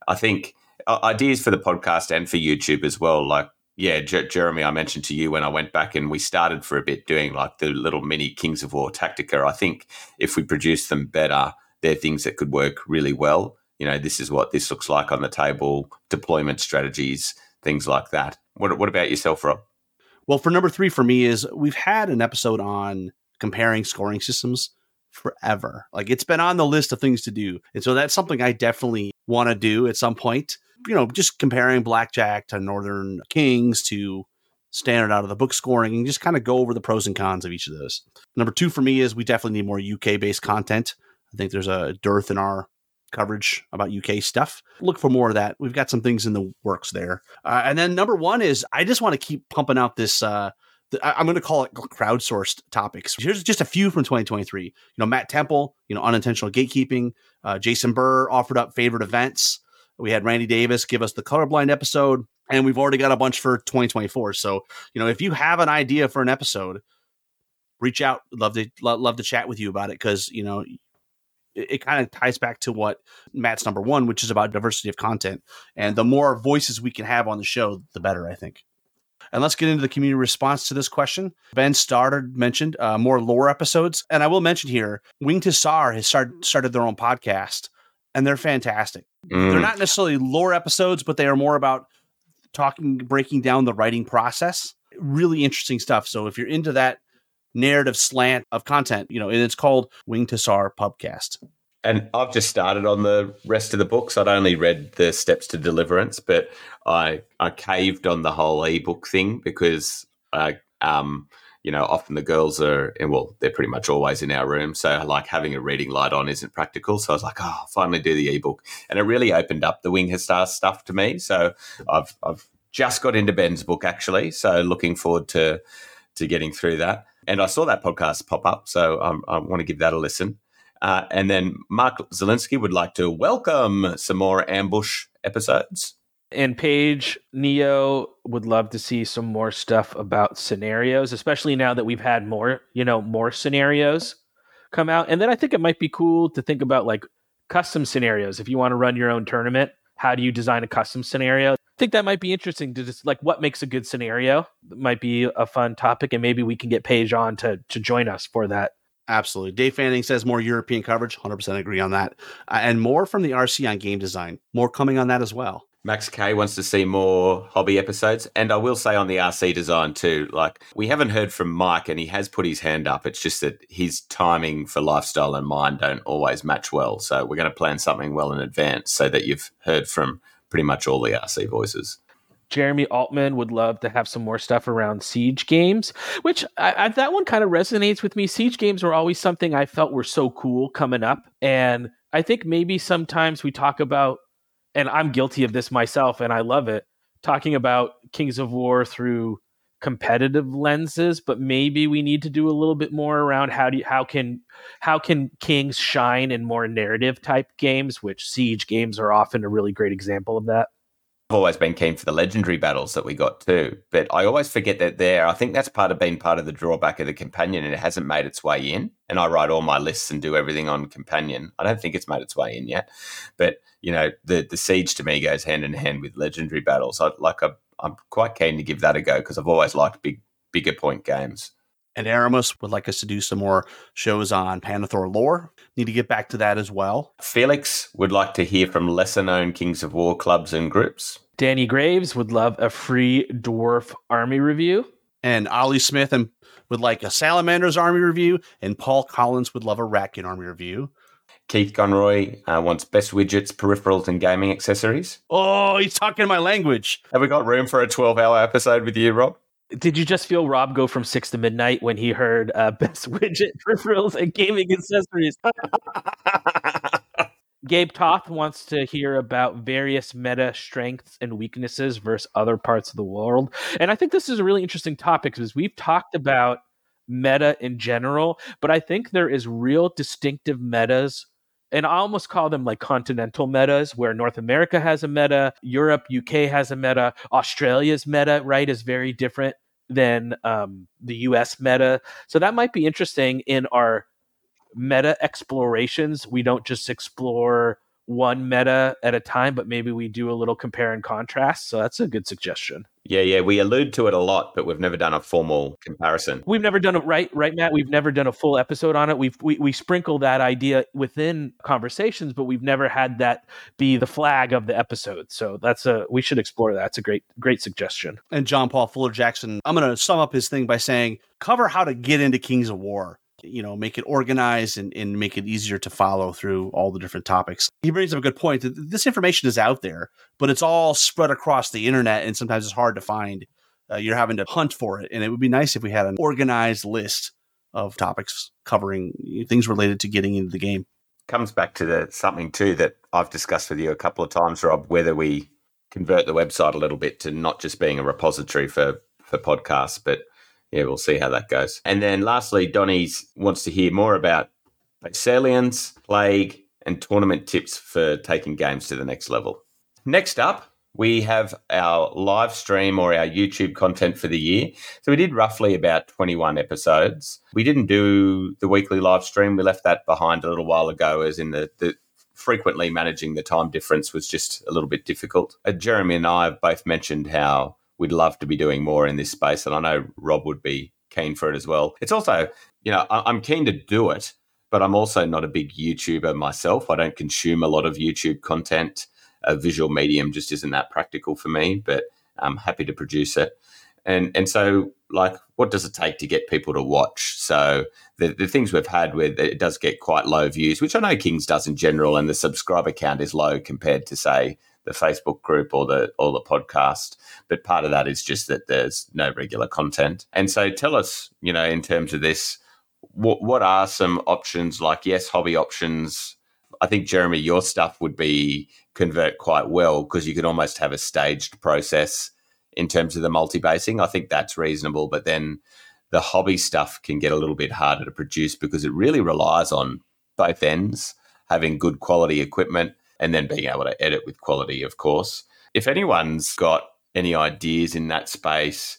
B: I think uh, ideas for the podcast and for YouTube as well, like yeah, Jeremy, I mentioned to you when I went back and we started for a bit doing like the little mini Kings of War Tactica. I think if we produce them better, they're things that could work really well. You know, this is what this looks like on the table, deployment strategies, things like that. What, what about yourself, Rob?
A: Well, for number three for me is we've had an episode on comparing scoring systems forever. Like it's been on the list of things to do. And so that's something I definitely want to do at some point. You know, just comparing blackjack to Northern Kings to standard out of the book scoring and just kind of go over the pros and cons of each of those. Number two for me is we definitely need more UK based content. I think there's a dearth in our coverage about UK stuff. Look for more of that. We've got some things in the works there. Uh, and then number one is I just want to keep pumping out this. Uh, I, am going to call it crowdsourced topics. Here's just a few from 2023. You know, Matt Temple, you know, unintentional gatekeeping. Uh, Jason Burr offered up favorite events. We had Randy Davis give us the colorblind episode, and we've already got a bunch for 2024. So, you know, if you have an idea for an episode, reach out. Love to love to chat with you about it because you know it, it kind of ties back to what Matt's number one, which is about diversity of content. And the more voices we can have on the show, the better, I think. And let's get into the community response to this question. Ben started mentioned uh, more lore episodes, and I will mention here, Winged Hussar has started started their own podcast, and they're fantastic. Mm. They're not necessarily lore episodes, but they are more about talking, breaking down the writing process. Really interesting stuff. So if you're into that narrative slant of content, you know, and it's called Winged Hussar Pubcast.
B: And I've just started on the rest of the books. I'd only read the Steps to Deliverance, but I I caved on the whole ebook thing because I um you know often the girls are well they're pretty much always in our room, so like having a reading light on isn't practical. So I was like, oh, I'll finally do the ebook, and it really opened up the Wing Hussar stuff to me. So I've I've just got into Ben's book actually, so looking forward to to getting through that. And I saw that podcast pop up, so um, I want to give that a listen. Uh, and then Mark Zelinsky would like to welcome some more ambush episodes.
C: And Paige Neo would love to see some more stuff about scenarios, especially now that we've had more, you know, more scenarios come out. And then I think it might be cool to think about like custom scenarios. If you want to run your own tournament, how do you design a custom scenario? I think that might be interesting to just like what makes a good scenario. might be a fun topic, and maybe we can get Paige on to to join us for that.
A: Absolutely. Dave Fanning says more European coverage. 100% agree on that. Uh, and more from the RC on game design. More coming on that as well.
B: Max K wants to see more hobby episodes. And I will say on the RC design too, like we haven't heard from Mike and he has put his hand up. It's just that his timing for lifestyle and mine don't always match well. So we're going to plan something well in advance so that you've heard from pretty much all the RC voices.
C: Jeremy Altman would love to have some more stuff around siege games, which I, I, that one kind of resonates with me. Siege games were always something I felt were so cool coming up, and I think maybe sometimes we talk about, and I'm guilty of this myself, and I love it, talking about Kings of War through competitive lenses, but maybe we need to do a little bit more around how do you, how can how can kings shine in more narrative type games, which siege games are often a really great example of that.
B: I've always been keen for the legendary battles that we got too, but I always forget that there. I think that's part of being part of the drawback of the companion, and it hasn't made its way in. And I write all my lists and do everything on companion. I don't think it's made its way in yet, but you know, the the siege to me goes hand in hand with legendary battles. I like a I'm quite keen to give that a go because I've always liked big bigger point games.
A: And Aramis would like us to do some more shows on Pannithor lore. Need to get back to that as well.
B: Felix would like to hear from lesser known Kings of War clubs and groups.
C: Danny Graves would love a free dwarf army review.
A: And Ollie Smith and would like a Salamander's army review. And Paul Collins would love a Ratkin army review.
B: Keith Conroy uh, wants best widgets, peripherals, and gaming accessories.
A: Oh, he's talking my language.
B: Have we got room for a 12 hour episode with you, Rob?
C: Did you just feel Rob go from six to midnight when he heard uh, best widget, peripherals, and gaming accessories? Gabe Toth wants to hear about various meta strengths and weaknesses versus other parts of the world. And I think this is a really interesting topic because we've talked about meta in general, but I think there is real distinctive metas and I almost call them like continental metas, where North America has a meta, Europe, UK has a meta, Australia's meta, right, is very different than um, the US meta. So that might be interesting in our meta explorations. We don't just explore one meta at a time, but maybe we do a little compare and contrast. So that's a good suggestion.
B: Yeah, yeah, we allude to it a lot, but we've never done a formal comparison.
C: We've never done it right, right, Matt. We've never done a full episode on it. We've we, we sprinkle that idea within conversations, but we've never had that be the flag of the episode. So that's a we should explore that. That's a great great suggestion.
A: And John Paul Fuller Jackson, I'm going to sum up his thing by saying cover how to get into Kings of War you know make it organized and, and make it easier to follow through all the different topics he brings up a good point that this information is out there but it's all spread across the internet and sometimes it's hard to find uh, you're having to hunt for it. And it would be nice if we had an organized list of topics covering things related to getting into the game.
B: Comes back to the something too that I've discussed with you a couple of times, Rob, whether we convert the website a little bit to not just being a repository for for podcasts, but yeah, we'll see how that goes. And then lastly, Donnie wants to hear more about Thessalians, Plague, and tournament tips for taking games to the next level. Next up, we have our live stream or our YouTube content for the year. So we did roughly about 21 episodes. We didn't do the weekly live stream. We left that behind a little while ago, as in the, the frequently managing the time difference was just a little bit difficult. Uh, Jeremy and I have both mentioned how we'd love to be doing more in this space, and I know Rob would be keen for it as well. It's also, you know, I'm keen to do it, but I'm also not a big YouTuber myself. I don't consume a lot of YouTube content a visual medium just isn't that practical for me, but I'm happy to produce it. And and so like what does it take to get people to watch? So the, the things we've had with it does get quite low views, which I know Kings does in general, and the subscriber count is low compared to say the Facebook group or the or the podcast. But part of that is just that there's no regular content. And so tell us, you know, in terms of this, what what are some options like yes, hobby options I think Jeremy, your stuff would be convert quite well because you could almost have a staged process in terms of the multi basing. I think that's reasonable, but then the hobby stuff can get a little bit harder to produce because it really relies on both ends having good quality equipment and then being able to edit with quality, of course. If anyone's got any ideas in that space,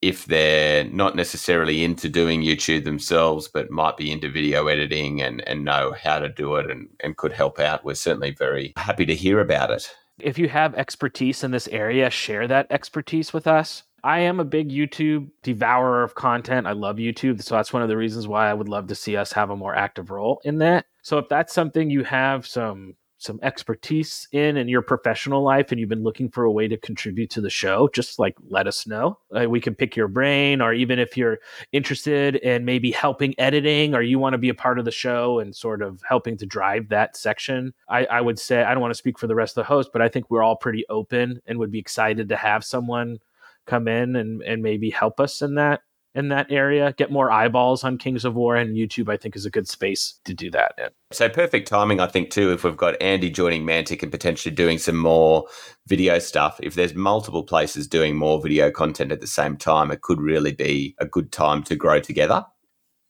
B: if they're not necessarily into doing YouTube themselves, but might be into video editing and, and know how to do it and, and could help out, we're certainly very happy to hear about it.
C: If you have expertise in this area, share that expertise with us. I am a big YouTube devourer of content. I love YouTube. So that's one of the reasons why I would love to see us have a more active role in that. So if that's something you have some some expertise in in your professional life and you've been looking for a way to contribute to the show, just like let us know. Uh, we can pick your brain, or even if you're interested in maybe helping editing or you want to be a part of the show and sort of helping to drive that section. I, I would say, I don't want to speak for the rest of the host, but I think we're all pretty open and would be excited to have someone come in and, and maybe help us in that in that area, get more eyeballs on Kings of War, and YouTube, I think, is a good space to do that in.
B: So perfect timing, I think, too, if we've got Andy joining Mantic and potentially doing some more video stuff. If there's multiple places doing more video content at the same time, it could really be a good time to grow together.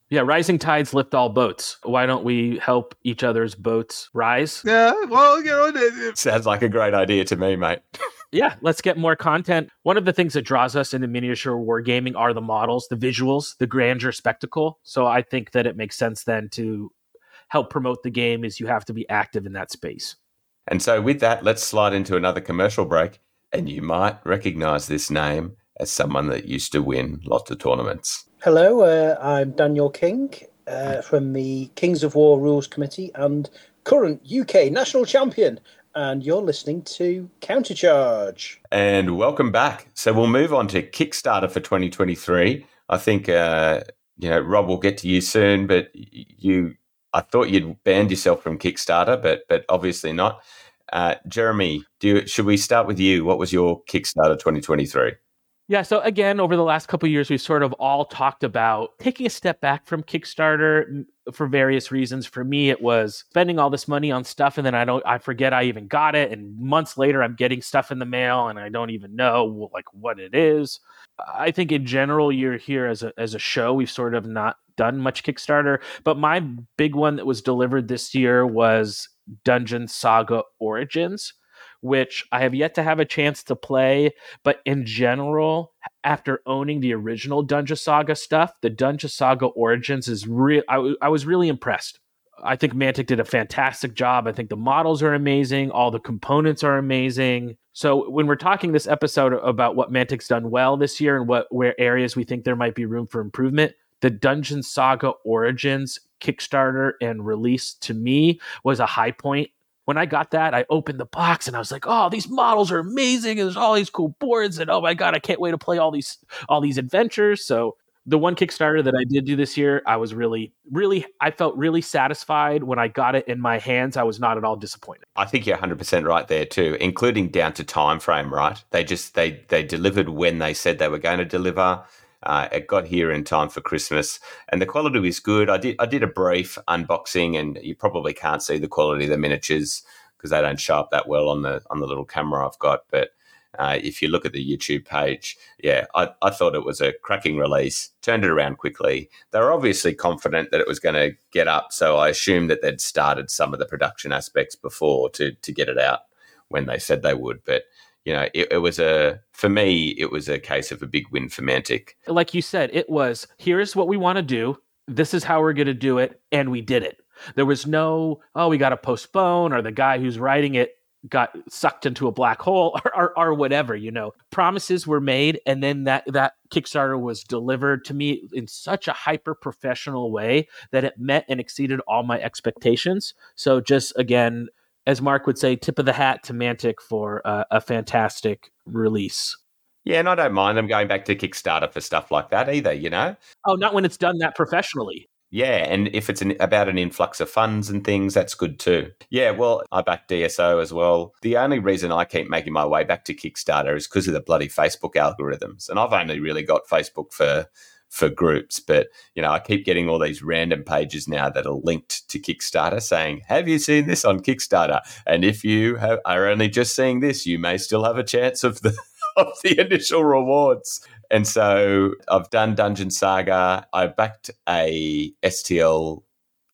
C: Yeah, rising tides lift all boats. Why don't we help each other's boats rise?
A: Yeah, well, you know, it, it,
B: Sounds like a great idea to me, mate.
C: yeah, let's get more content. One of the things that draws us into miniature wargaming are the models, the visuals, the grandeur spectacle. So I think that it makes sense then to help promote the game is you have to be active in that space.
B: And so with that, let's slide into another commercial break. And you might recognize this name as someone that used to win lots of tournaments.
F: Hello, uh, I'm Daniel King uh, from the Kings of War Rules Committee and current UK national champion. And you're listening to Countercharge.
B: And welcome back. So we'll move on to Kickstarter for 2023. I think, uh, you know, Rob will get to you soon, but you, I thought you'd banned yourself from Kickstarter, but but obviously not. Uh, Jeremy, do should we start with you? What was your Kickstarter 2023?
C: Yeah, so again, over the last couple years, we've sort of all talked about taking a step back from Kickstarter for various reasons. For me, it was spending all this money on stuff, and then I don't, I forget I even got it, and months later, I'm getting stuff in the mail, and I don't even know like what it is. I think in general, you're here as a as a show. We've sort of not done much Kickstarter, but my big one that was delivered this year was Dungeon Saga Origins which I have yet to have a chance to play. But in general, after owning the original Dungeon Saga stuff, the Dungeon Saga Origins is real. I, w- I was really impressed. I think Mantic did a fantastic job. I think the models are amazing. All the components are amazing. So when we're talking this episode about what Mantic's done well this year and what where areas we think there might be room for improvement, the Dungeon Saga Origins Kickstarter and release to me was a high point when I got that, I opened the box and I was like, "Oh, these models are amazing! And there's all these cool boards, and oh my god, I can't wait to play all these all these adventures." So the one Kickstarter that I did do this year, I was really, really, I felt really satisfied when I got it in my hands. I was not at all disappointed.
B: I think you're 100% right there too, including down to time frame, right? They just they they delivered when they said they were going to deliver. Uh, it got here in time for Christmas, and the quality was good. I did I did a brief unboxing, and you probably can't see the quality of the miniatures because they don't show up that well on the on the little camera I've got. But uh, if you look at the YouTube page, yeah, I, I thought it was a cracking release. Turned it around quickly. They were obviously confident that it was going to get up, so I assumed that they'd started some of the production aspects before to to get it out when they said they would. But you know, it, it was a for me, it was a case of a big win for Mantic.
C: Like you said, it was here's what we want to do. This is how we're going to do it, and we did it. There was no, oh, we got to postpone, or the guy who's writing it got sucked into a black hole or, or, or, whatever you know promises were made and then that that kickstarter was delivered to me in such a hyper professional way that it met and exceeded all my expectations so just again as mark would say tip of the hat to mantic for uh, a fantastic release
B: yeah, and I don't mind them going back to Kickstarter for stuff like that either, you know?
C: Oh, not when it's done that professionally.
B: Yeah, and if it's an, about an influx of funds and things, that's good too. Yeah, well, I back DSO as well. The only reason I keep making my way back to Kickstarter is because of the bloody Facebook algorithms, and I've only really got Facebook for for groups, but you know, I keep getting all these random pages now that are linked to Kickstarter saying, "Have you seen this on Kickstarter?" And if you have, are only just seeing this, you may still have a chance of the of the initial rewards. And so I've done Dungeon Saga. I backed a STL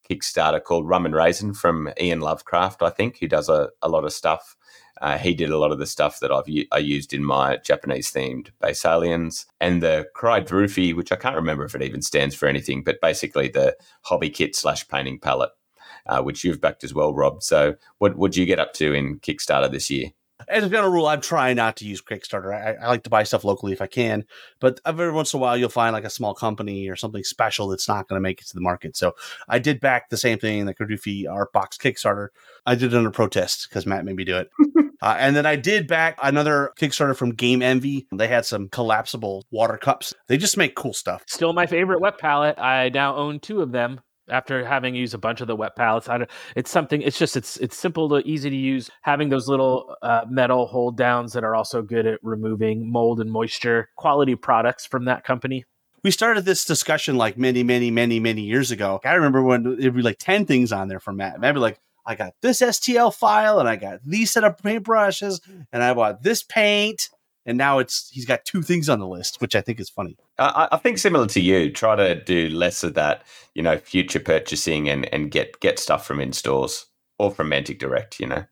B: Kickstarter called Rum and Raisin from Ian Lovecraft, I think, who does a, a lot of stuff. Uh, he did a lot of the stuff that I've I used in my Japanese themed Basileans and the Krydrufi, which I can't remember if it even stands for anything, but basically the hobby kit slash painting palette, uh, which you've backed as well, Rob. So what would you get up to in Kickstarter this year?
A: As a general rule, I'm trying not to use Kickstarter. I, I, like to buy stuff locally if I can, but every once in a while you'll find like a small company or something special that's not going to make it to the market. So I did back the same thing, the Krydrufi Art Box Kickstarter. I did it under protest because Matt made me do it. uh, and then I did back another Kickstarter from Game Envy. They had some collapsible water cups. They just make cool stuff.
C: Still my favorite wet palette. I now own two of them after having used a bunch of the wet palettes. It's something. It's just it's it's simple to easy to use. Having those little uh, metal hold downs that are also good at removing mold and moisture. Quality products from that company.
A: We started this discussion like many, many, many, many years ago. I remember when it'd be like ten things on there from Matt. Maybe like I got this STL file and I got these set of paintbrushes and I bought this paint and now it's he's got two things on the list, which I think is funny.
B: I, I, think similar to you, try to do less of that, you know, future purchasing and and get get stuff from in stores or from Mantic Direct. You know,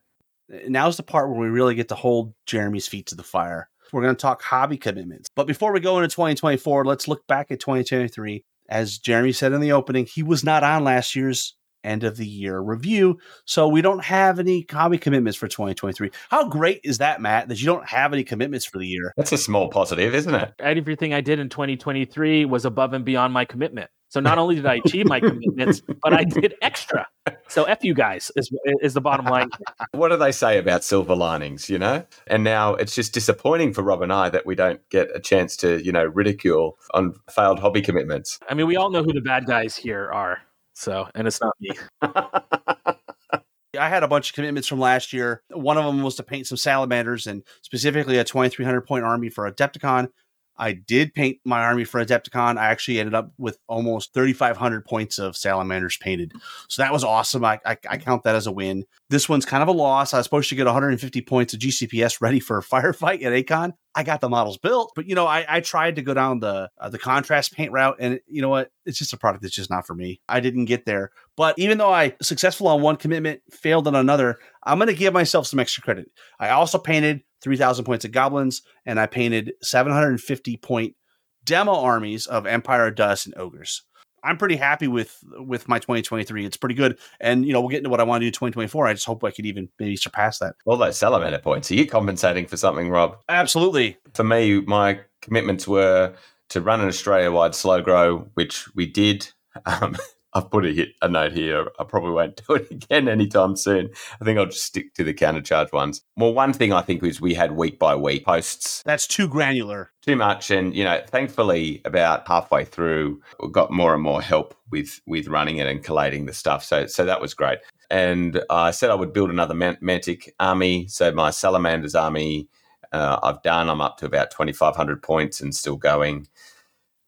A: now's the part where we really get to hold Jeremy's feet to the fire. We're going to talk hobby commitments, but before we go into 2024, let's look back at 2023. As Jeremy said in the opening, he was not on last year's end of the year review. So we don't have any hobby commitments for 2023. How great is that, Matt, that you don't have any commitments for the year?
B: That's a small positive, isn't it?
C: Everything I did in 2023 was above and beyond my commitment. So not only did I achieve my commitments, but I did extra. So F you guys is, is the bottom line.
B: what do they say about silver linings, you know? And now it's just disappointing for Rob and I that we don't get a chance to, you know, ridicule on failed hobby commitments.
C: I mean, we all know who the bad guys here are. So, and it's not me.
A: I had a bunch of commitments from last year. One of them was to paint some salamanders and specifically a 2300 point army for Adepticon. I did paint my army for Adepticon. I actually ended up with almost 3,500 points of salamanders painted. So that was awesome. I, I, I, count that as a win. This one's kind of a loss. I was supposed to get 150 points of GCPS ready for a firefight at Acon. I got the models built, but you know, I, I tried to go down the uh, the contrast paint route, and you know what? It's just a product that's just not for me. I didn't get there. But even though I successful on one commitment, failed on another, I'm going to give myself some extra credit. I also painted 3,000 points of goblins, and I painted 750 point demo armies of Empire of Dust and Ogres. I'm pretty happy with with my 2023. It's pretty good, and you know we'll get into what I want to do 2024. I just hope I could even maybe surpass that.
B: All those salamander points. Are you compensating for something, Rob?
A: Absolutely.
B: For me, my commitments were to run an Australia wide slow grow, which we did. Um, I've put a, hit, a note here. I probably won't do it again anytime soon. I think I'll just stick to the countercharge ones. Well, one thing I think is we had week by week posts
A: That's too granular.
B: too much and you know thankfully about halfway through we got more and more help with with running it and collating the stuff so so that was great and i said i would build another mantic army so my salamanders army uh, i've done i'm up to about 2500 points and still going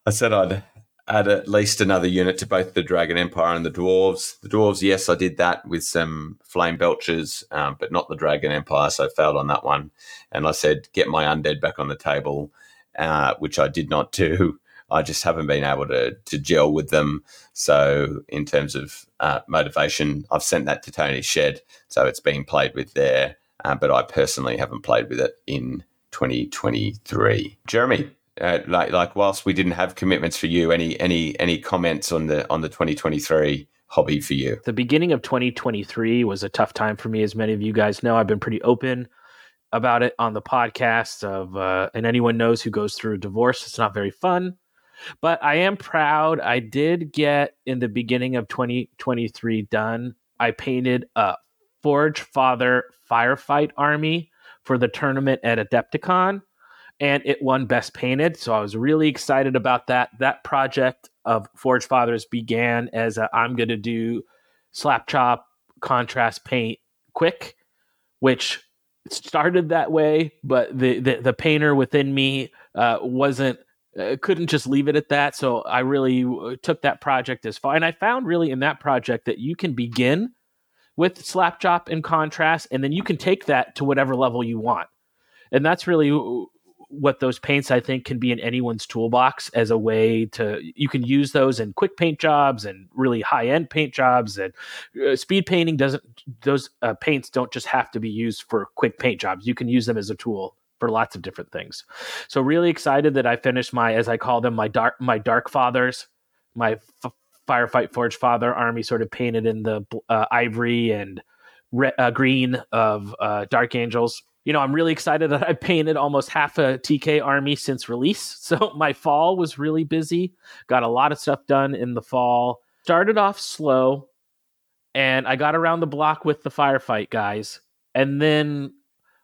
B: i said i'd add at least another unit to both the dragon empire and the dwarves the dwarves yes i did that with some flame belchers um, but not the dragon empire so I failed on that one and i said get my undead back on the table uh, which I did not do. I just haven't been able to to gel with them. So in terms of uh, motivation, I've sent that to Tony's shed, so it's being played with there. Uh, but I personally haven't played with it in 2023. Jeremy, uh, like like whilst we didn't have commitments for you, any any any comments on the on the 2023 hobby for you?
C: The beginning of 2023 was a tough time for me, as many of you guys know. I've been pretty open about it on the podcast of uh, and anyone knows who goes through a divorce it's not very fun but i am proud i did get in the beginning of 2023 done i painted a forge father firefight army for the tournament at adepticon and it won best painted. So i was really excited about that. That project of forge fathers began as i'm going to do slap chop contrast paint quick which started that way, but the the, the painter within me uh, wasn't uh, couldn't just leave it at that. So I really uh, took that project as far, and I found really in that project that you can begin with slap chop and contrast, and then you can take that to whatever level you want, and that's really what those paints I think can be in anyone's toolbox as a way to you can use those in quick paint jobs and really high end paint jobs and uh, speed painting doesn't those uh, paints don't just have to be used for quick paint jobs. You can use them as a tool for lots of different things. So really excited that I finished my as I call them my dark my dark fathers my f- firefight forge father army sort of painted in the uh, ivory and re- uh, green of uh, dark angels you know, I'm really excited that I painted almost half a TK army since release. So my fall was really busy. Got a lot of stuff done in the fall. Started off slow and I got around the block with the firefight guys. And then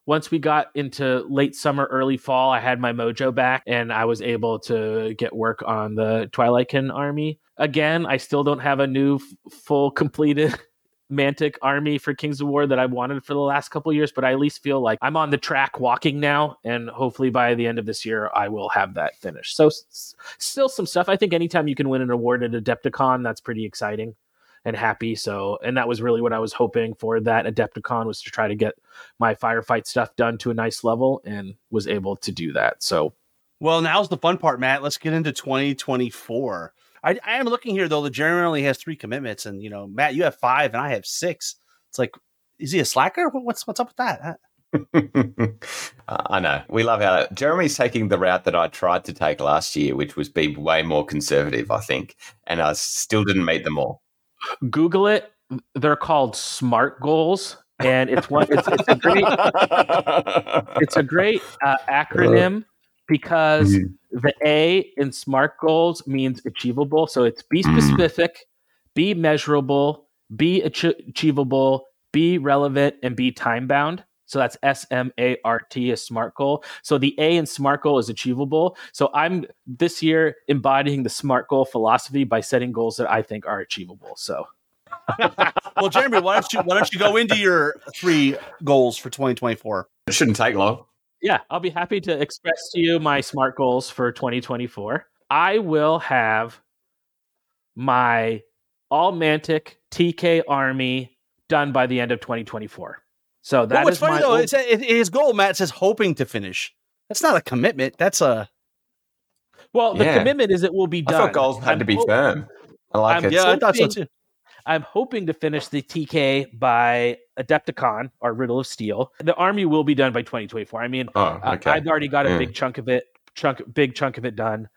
C: once we got into late summer, early fall, I had my mojo back and I was able to get work on the Twilightkin army. Again, I still don't have a new f- full completed Mantic army for Kings of War that I wanted for the last couple years, but I at least feel like I'm on the track walking now, and hopefully by the end of this year I will have that finished. So s- still some stuff. I think anytime you can win an award at Adepticon, that's pretty exciting and happy. So and that was really what I was hoping for that Adepticon was to try to get my firefight stuff done to a nice level and was able to do that. So
A: Well, now's the fun part, Matt. Let's get into 2024. I, I am looking here though. The Jeremy only has three commitments, and you know, Matt, you have five, and I have six. It's like, is he a slacker? What's what's up with that?
B: I know. We love how Jeremy's taking the route that I tried to take last year, which was be way more conservative, I think. And I still didn't meet them all.
C: Google it. They're called SMART goals, and it's one. It's, it's a great. It's a great uh, acronym because
B: Mm.
C: The A in SMART goals means achievable. So it's be
B: Mm.
C: specific, be measurable, be ach- achievable, be relevant, and be time bound. So that's S M A R T, a SMART goal. So the A in SMART goal is achievable. So I'm this year embodying the SMART goal philosophy by setting goals that I think are achievable. So
A: well, Jeremy, why don't you why don't you go into your three goals for 2024?
B: It shouldn't take long.
C: Yeah, I'll be happy to express to you my SMART goals for 2024. I will have my all Mantic TK army done by the end of 2024. So that
A: well,
C: is
A: what's funny
C: my
A: though,
C: ul-
A: it's it, his goal. Matt says hoping to finish. That's not a commitment. That's a
C: well, the
B: Yeah.
C: commitment is it will be
B: I
C: done.
B: thought goals had
C: I'm
B: to be
C: hop-
B: firm. I like
C: I'm-
B: it.
A: yeah. I thought so too.
C: I'm hoping to finish the TK by Adepticon or Riddle of Steel. The army will be done by 2024. I mean,
B: Oh,
C: Uh. I've already got a big chunk of it, chunk big chunk of it done.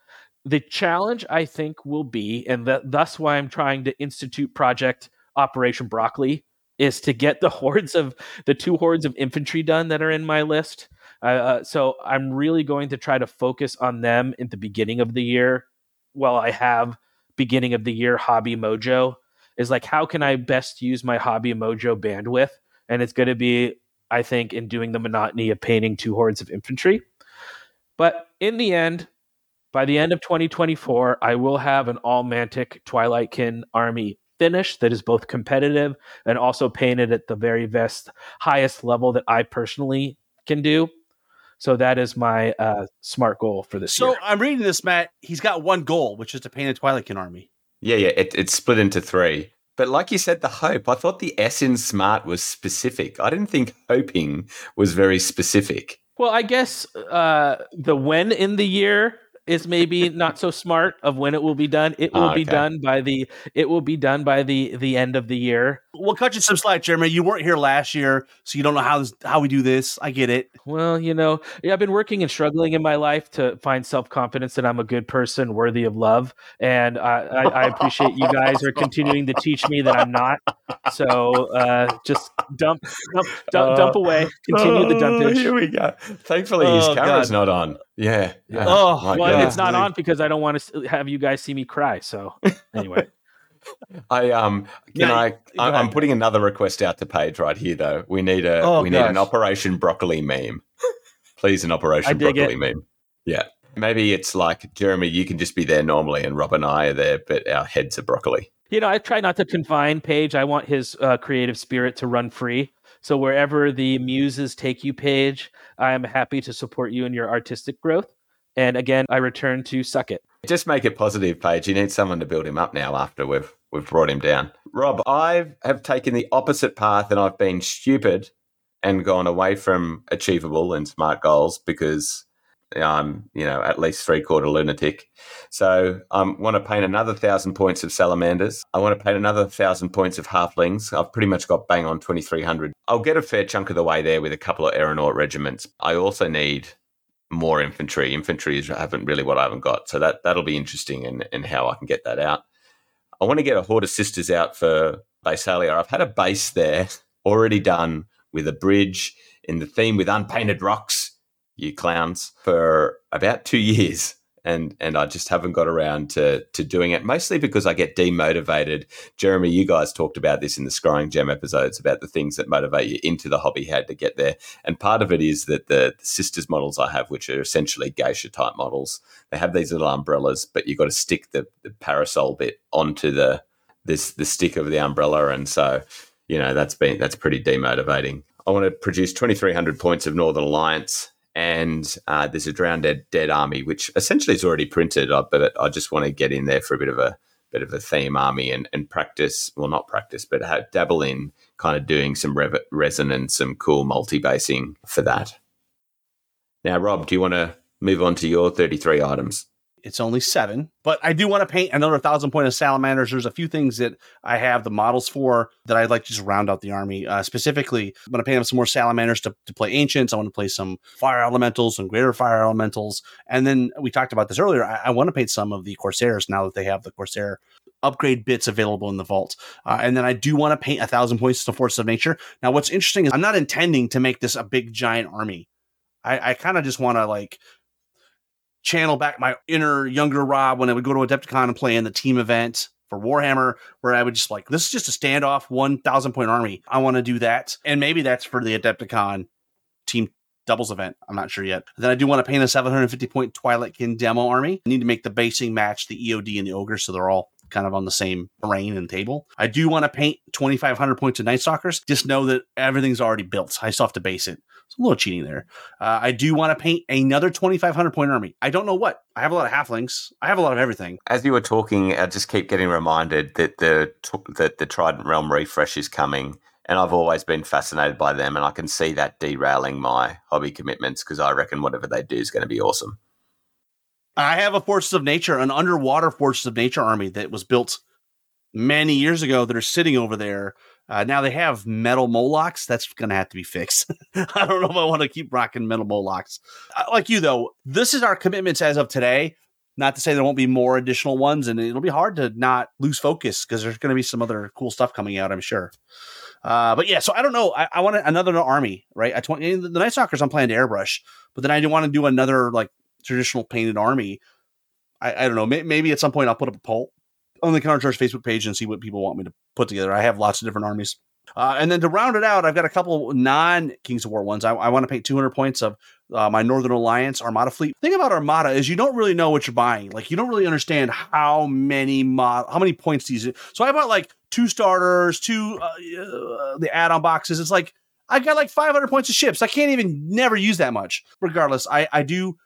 C: The challenge I think will be, and that thus why I'm trying to institute Project Operation Broccoli, is to get the hordes of the two hordes of infantry done that are in my list. Uh, uh, so I'm really going to try to focus on them at the beginning of the year, while I have beginning of the year hobby mojo is like how can I best use my hobby mojo bandwidth? And it's going to be, I think, in doing the monotony of painting two hordes of infantry. But in the end, by the end of 2024, I will have an all Mantic Twilightkin army finish that is both competitive and also painted at the very best, highest level that I personally can do. So that is my uh, smart goal for this
A: So
C: year.
A: I'm reading this, Matt. He's got one goal, which is to paint a Twilightkin army.
B: Yeah, yeah, it, it's split into three. But like you said, the hope, I thought the S in smart was specific. I didn't think hoping was very specific.
C: Well, I guess uh, the when in the year is maybe not so smart of when it will be done. It will
B: Ah,
C: be done by the it will be done by the the end of the year.
A: We'll cut you some slack, Jeremy. You weren't here last year, so you don't know how this, how we do this. I get it.
C: Well, you know, yeah, I've been working and struggling in my life to find self confidence that I'm a good person, worthy of love, and I, I, I appreciate you guys are continuing to teach me that I'm not. So uh, just dump, dump, dump, dump away. Continue the
B: Oh,
C: dumpage.
B: Here we go. Thankfully, his
A: Oh,
B: camera's
A: God.
B: not on. Yeah.
C: Yeah.
A: Oh,
B: my
C: Well, it's not on because I don't want to have you guys see me cry. So anyway,
B: I um can
A: Yeah,
B: I I'm putting another request out to Paige right here though. We need a
A: Oh,
B: we need an. Operation Broccoli meme. Please an Operation Broccoli
C: it.
B: meme. Yeah. Maybe it's like Jeremy, you can just be there normally and Rob and I are there, but our heads are broccoli.
C: you know, I try not to confine Paige. I want his uh, creative spirit to run free. So wherever the muses take you, Paige, I am happy to support you in your artistic growth. And again, I return to suck it.
B: Just make it positive, Paige. You need someone to build him up now after we've we've brought him down. Rob, I have taken the opposite path and I've been stupid and gone away from achievable and smart goals because I'm, you know, at least three quarter lunatic. So I um, want to paint another thousand points of salamanders. I want to paint another thousand points of halflings. I've pretty much got bang on 2,300. I'll get a fair chunk of the way there with a couple of aeronaut regiments. I also need more infantry. Infantry is haven't really what I haven't got. So that that'll be interesting and and how I can get that out. I want to get a horde of sisters out for Basilea. I've had a base there already done with a bridge in the theme with unpainted rocks, you clowns, for about two years. And and I just haven't got around to to doing it, mostly because I get demotivated. Jeremy, you guys talked about this in the Scrying Gem episodes about the things that motivate you into the hobby, how to get there. And part of it is that the, the sisters models I have, which are essentially geisha type models, they have these little umbrellas, but you've got to stick the, the parasol bit onto the this the stick of the umbrella, and so you know that's been that's pretty demotivating. I want to produce twenty three hundred points of Northern Alliance, and uh, there's a drowned dead, dead army, which essentially is already printed, uh, but I just want to get in there for a bit of a bit of a theme army and, and practice well not practice but have, dabble in kind of doing some rev- resin and some cool multi-basing for that. Now rob do you want to move on to your 33 items
A: It's only seven, but I do want to paint another thousand point of salamanders. There's a few things that I have the models for that I'd like to just round out the army. Uh, specifically, I'm going to paint up some more salamanders to, to play ancients. I want to play some fire elementals, some greater fire elementals. And then we talked about this earlier. I, I want to paint some of the corsairs now that they have the corsair upgrade bits available in the vault. Uh, and then I do want to paint a thousand points to force of nature. Now, what's interesting is I'm not intending to make this a big giant army. I, I kind of just want to like channel back my inner younger Rob when I would go to Adepticon and play in the team event for Warhammer, where I would just like, this is just a standoff 1,000 point army. I want to do that. And maybe that's for the Adepticon team doubles event. I'm not sure yet. Then I do want to paint a 750 point Twilightkin demo army. I need to make the basing match the EOD and the Ogre so they're all kind of on the same brain and table. I do want to paint 2,500 points of Night Stalkers. Just know that everything's already built. I still have to base it. It's a little cheating there. Uh, I do want to paint another 2,500 point army. I don't know what. I have a lot of halflings. I have a lot of everything.
B: as you were talking i just keep getting reminded that the that the trident realm refresh is coming and i've always been fascinated by them and i can see that derailing my hobby commitments because i reckon whatever they do is going to be awesome
A: I have a Forces of Nature, an underwater Forces of Nature army that was built many years ago that are sitting over there. Uh, now they have metal Molochs. That's going to have to be fixed. I don't know if I want to keep rocking metal Molochs. Uh, like you, though, this is our commitments as of today. Not to say there won't be more additional ones, and it'll be hard to not lose focus because there's going to be some other cool stuff coming out, I'm sure. Uh, but yeah, so I don't know. I, I want another army, right? I twenty the Night Stalkers I'm planning to airbrush, but then I want to do another like traditional painted army. I, I don't know. May, maybe at some point I'll put up a poll on the Countercharge Facebook page and see what people want me to put together. I have lots of different armies. Uh, and then to round it out, I've got a couple non Kings of War ones. I, I want to paint 200 points of uh, my Northern Alliance Armada fleet. The thing about Armada is you don't really know what you're buying. Like you don't really understand how many mod, how many points these. So I bought like two starters, two uh, uh, the add-on boxes. It's like I got like 500 points of ships. I can't even never use that much. Regardless, I I do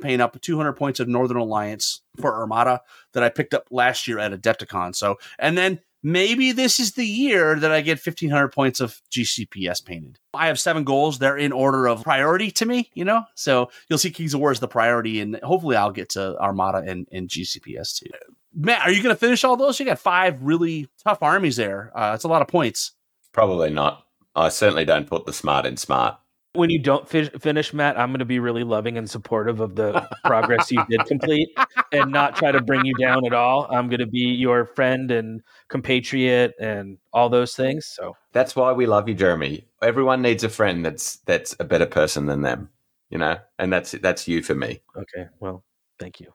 A: paint up 200 points of Northern Alliance for Armada that I picked up last year at Adepticon. So and then maybe this is the year that I get 1500 points of GCPS painted. I have seven goals. They're in order of priority to me, you know? So you'll see Kings of War is the priority, and hopefully I'll get to Armada and, and GCPS too. Matt, are you going to finish all those? You got five really tough armies there. Uh, that's a lot of points.
B: Probably not. I certainly don't put the smart in smart.
C: When you don't fi- finish, Matt, I'm going to be really loving and supportive of the progress you did complete and not try to bring you down at all. I'm going to be your friend and compatriot and all those things. So
B: That's why we love you, Jeremy. Everyone needs a friend that's that's a better person than them, you know, and that's that's you for me.
C: okay, well, thank you.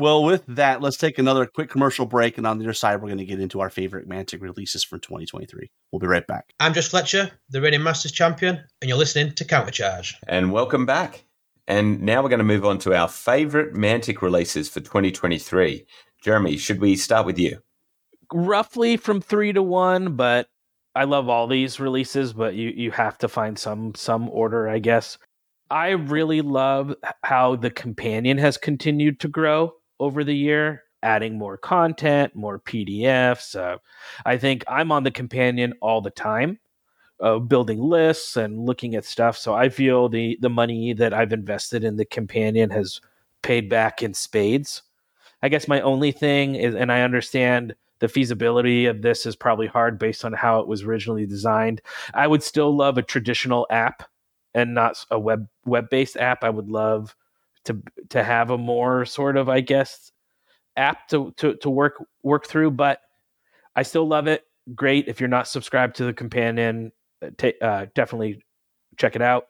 A: Well, with that, let's take another quick commercial break, and on the other side, we're going to get into our favorite Mantic releases for 2023. We'll be right back.
G: I'm Just Fletcher, the reigning Masters champion, and you're listening to Countercharge.
B: And welcome back. And now we're going to move on to our favorite Mantic releases for 2023. Jeremy, should we start with you?
C: Roughly from three to one, but I love all these releases, but you you have to find some some order, I guess. I really love how the companion has continued to grow over the year, adding more content, more PDFs. Uh, I think I'm on the companion all the time, uh, building lists and looking at stuff. So I feel the the money that I've invested in the companion has paid back in spades. I guess my only thing is, and I understand the feasibility of this is probably hard based on how it was originally designed. I would still love a traditional app and not a web web based app. I would love to to have a more sort of I guess app to to to work work through, but I still love it. Great if you're not subscribed to the companion, uh, ta uh, definitely check it out.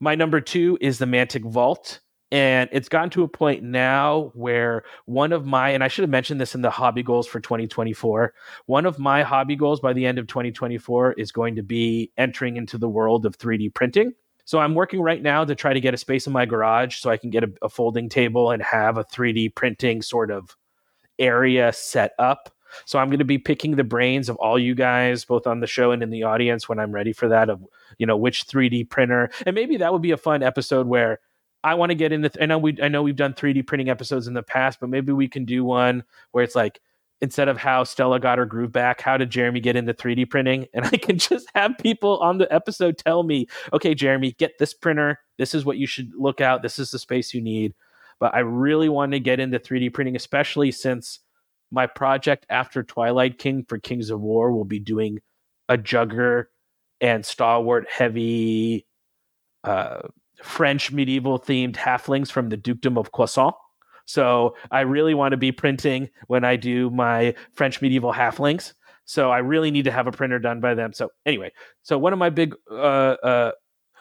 C: My number two is the Mantic Vault. And it's gotten to a point now where one of my, and I should have mentioned this in the hobby goals for 2024, one of my hobby goals by the end of 2024 is going to be entering into the world of 3D printing. So I'm working right now to try to get a space in my garage so I can get a, a folding table and have a 3D printing sort of area set up. So I'm going to be picking the brains of all you guys, both on the show and in the audience, when I'm ready for that. Of you know which 3D printer, and maybe that would be a fun episode where I want to get into. I know we I know we've done 3D printing episodes in the past, but maybe we can do one where it's like instead of how Stella got her groove back, how did Jeremy get into 3D printing? And I can just have people on the episode tell me, okay, Jeremy, get this printer. This is what you should look out. This is the space you need. But I really want to get into 3D printing, especially since my project after Twilight Kin for Kings of War will be doing a jugger and stalwart heavy uh, French medieval themed halflings from the Dukedom of Croissant. So I really want to be printing when I do my French medieval halflings. So I really need to have a printer done by them. So anyway, so one of my big uh, uh,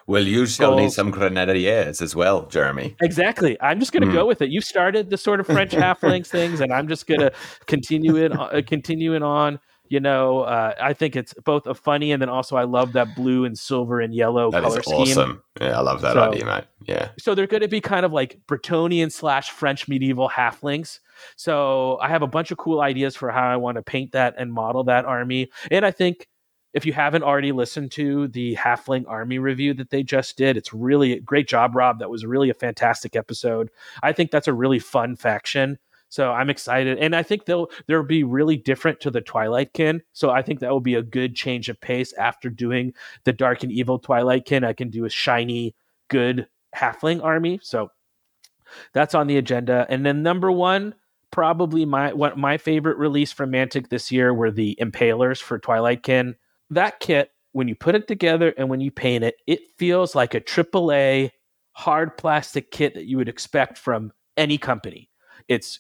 B: Well, you shall need some grenadiers as well, Jeremy.
C: Exactly. I'm just going to
B: Mm.
C: go with it. You started the sort of French halflings things, and I'm just going to continue it, uh, continue it on. You know, uh, I think it's both a funny and then also I love that blue and silver and yellow
B: That
C: color
B: is
C: scheme.
B: awesome. Yeah, I love that
C: So-
B: idea, mate. Yeah.
C: So they're going to be kind of like Bretonnian slash French medieval halflings. So I have a bunch of cool ideas for how I want to paint that and model that army. And I think if you haven't already listened to the halfling army review that they just did, it's really great job, Rob. That was really a fantastic episode. I think that's a really fun faction. So I'm excited, and I think they'll they'll be really different to the Twilight Kin. So I think that will be a good change of pace after doing the Dark and Evil Twilight Kin. I can do a shiny, good halfling army. So that's on the agenda. And then number one, probably my what my favorite release from Mantic this year were the Impalers for Twilight Kin. That kit, when you put it together and when you paint it, it feels like a AAA hard plastic kit that you would expect from any company. It's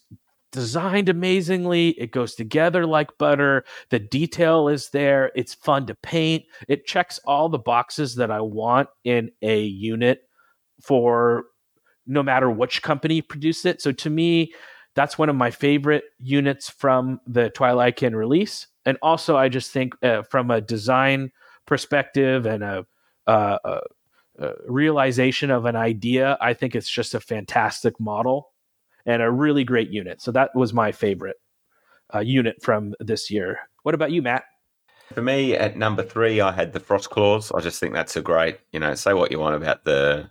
C: designed amazingly. It goes together like butter. The detail is there. It's fun to paint. It checks all the boxes that I want in a unit for no matter which company produced it. So to me, That's one of my favorite units from the Twilightkin release. And also, I just think uh, from a design perspective and a, uh, a, a realization of an idea, I think it's just a fantastic model and a really great unit. So that was my favorite uh, unit from this year. What about you, Matt?
B: For me, at number three, I had the Frost Claws. I just think that's a great, you know, say what you want about the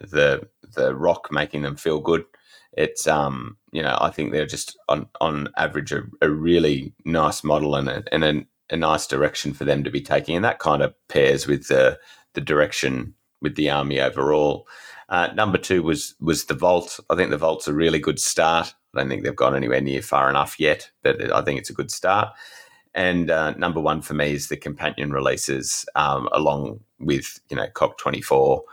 B: the the rock making them feel good. It's um, you know, I think they're just on on average a, a really nice model and a, and a, a nice direction for them to be taking, and that kind of pairs with the the direction with the army overall. Uh, number two was was the Vault. I think the Vault's a really good start. I don't think they've gone anywhere near far enough yet, but I think it's a good start. And uh, number one for me is the companion releases, um, along with you know COG twenty four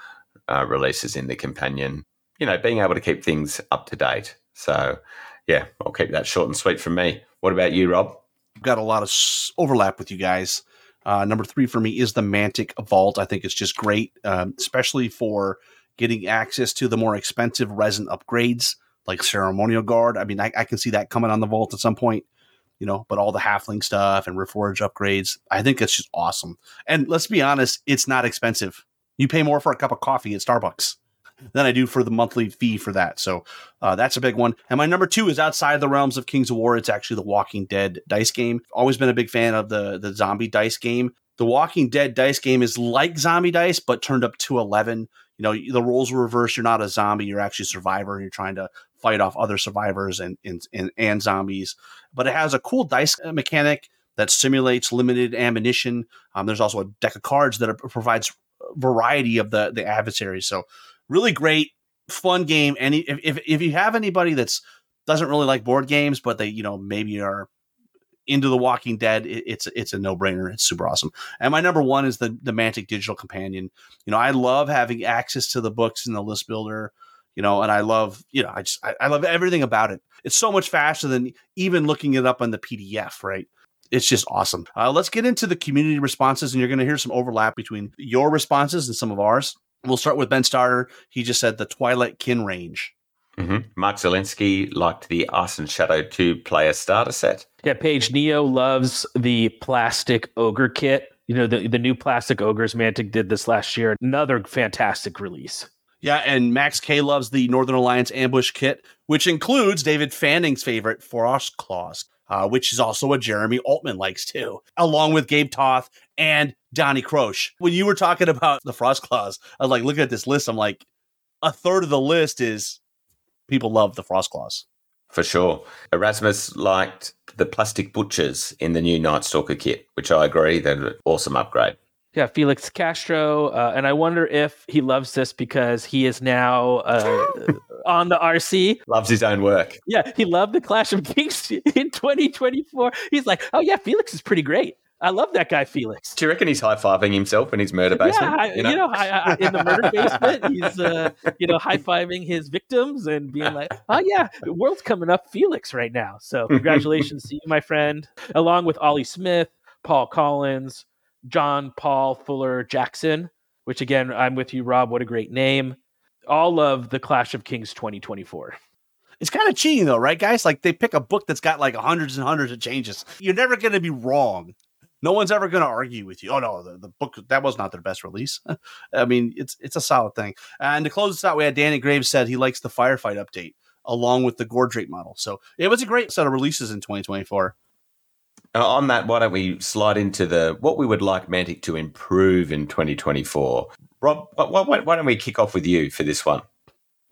B: uh, releases in the companion. You know, being able to keep things up to date. So, yeah, I'll keep that short and sweet from me. What about you, Rob?
A: I've got a lot of overlap with you guys. Uh, number three for me is the Mantic Vault. I think it's just great, um, especially for getting access to the more expensive resin upgrades like Ceremonial Guard. I mean, I, I, can see that coming on the Vault at some point, you know, but all the Halfling stuff and Reforge upgrades, I think it's just awesome. And let's be honest, it's not expensive. You pay more for a cup of coffee at Starbucks than I do for the monthly fee for that. So uh, that's a big one. And my number two is outside the realms of Kings of War. It's actually the Walking Dead dice game. Always been a big fan of the the zombie dice game. The Walking Dead dice game is like zombie dice, but turned up to eleven. You know, the roles are reversed. You're not a zombie. You're actually a survivor. You're trying to fight off other survivors and and, and, and zombies. But it has a cool dice mechanic that simulates limited ammunition. Um, there's also a deck of cards that are, provides variety of the the adversaries. So really great, fun game. And if, if, if you have anybody that's doesn't really like board games, but they you know maybe are into the Walking Dead, it, it's it's a no brainer. It's super awesome. And my number one is the the Mantic Digital Companion. You know, I love having access to the books in the list builder. You know, and I love you know I just I, I love everything about it. It's so much faster than even looking it up on the PDF, right? it's just awesome. Uh, let's get into the community responses, and you're going to hear some overlap between your responses and some of ours. We'll start with Ben Starter. He just said the Twilight Kin range.
B: Mm-hmm. Mark Zelinsky liked the Ice and Shadow 2 player starter set.
C: Yeah, Paige Neo loves the plastic ogre kit. You know, the, the new plastic ogres Mantic did this last year. Another fantastic release.
A: Yeah, and Max K loves the Northern Alliance ambush kit, which includes David Fanning's favorite Frost Claws, uh, which is also what Jeremy Altman likes too, along with Gabe Toth and Donnie Croche. When you were talking about the Frost Claws, I was like, looking at this list, I'm like, a third of the list is people love the Frost Claws.
B: For sure. Erasmus liked the plastic butchers in the new Night Stalker kit, which I agree, they're an awesome upgrade.
C: Yeah, Felix Castro, uh, and I wonder if he loves this because he is now uh, on the RC.
B: Loves his own work.
C: Yeah, he loved the Clash of Kings in 2024. He's like, oh yeah, Felix is pretty great. I love that guy, Felix.
B: Do you reckon he's high fiving himself in his murder basement?
C: Yeah, I, you know, you know I, I, in the murder basement, he's uh, you know high fiving his victims and being like, "Oh yeah, the world's coming up, Felix, right now." So congratulations to you, my friend, along with Ollie Smith, Paul Collins, John Paul Fuller Jackson. Which again, I'm with you, Rob. What a great name! All of the Clash of Kings 2024.
A: It's kind of cheating though, right, guys? Like they pick a book that's got like hundreds and hundreds of changes. You're never going to be wrong no one's ever going to argue with you. Oh no, the, the book that was not their best release. I mean, it's it's a solid thing. And to close this out, we had Danny Graves said he likes the firefight update along with the Gordrake model. So it was a great set of releases in 2024.
B: Uh, on that, why don't we slide into the what we would like Mantic to improve in 2024? Rob, why, why, why don't we kick off with you for this one?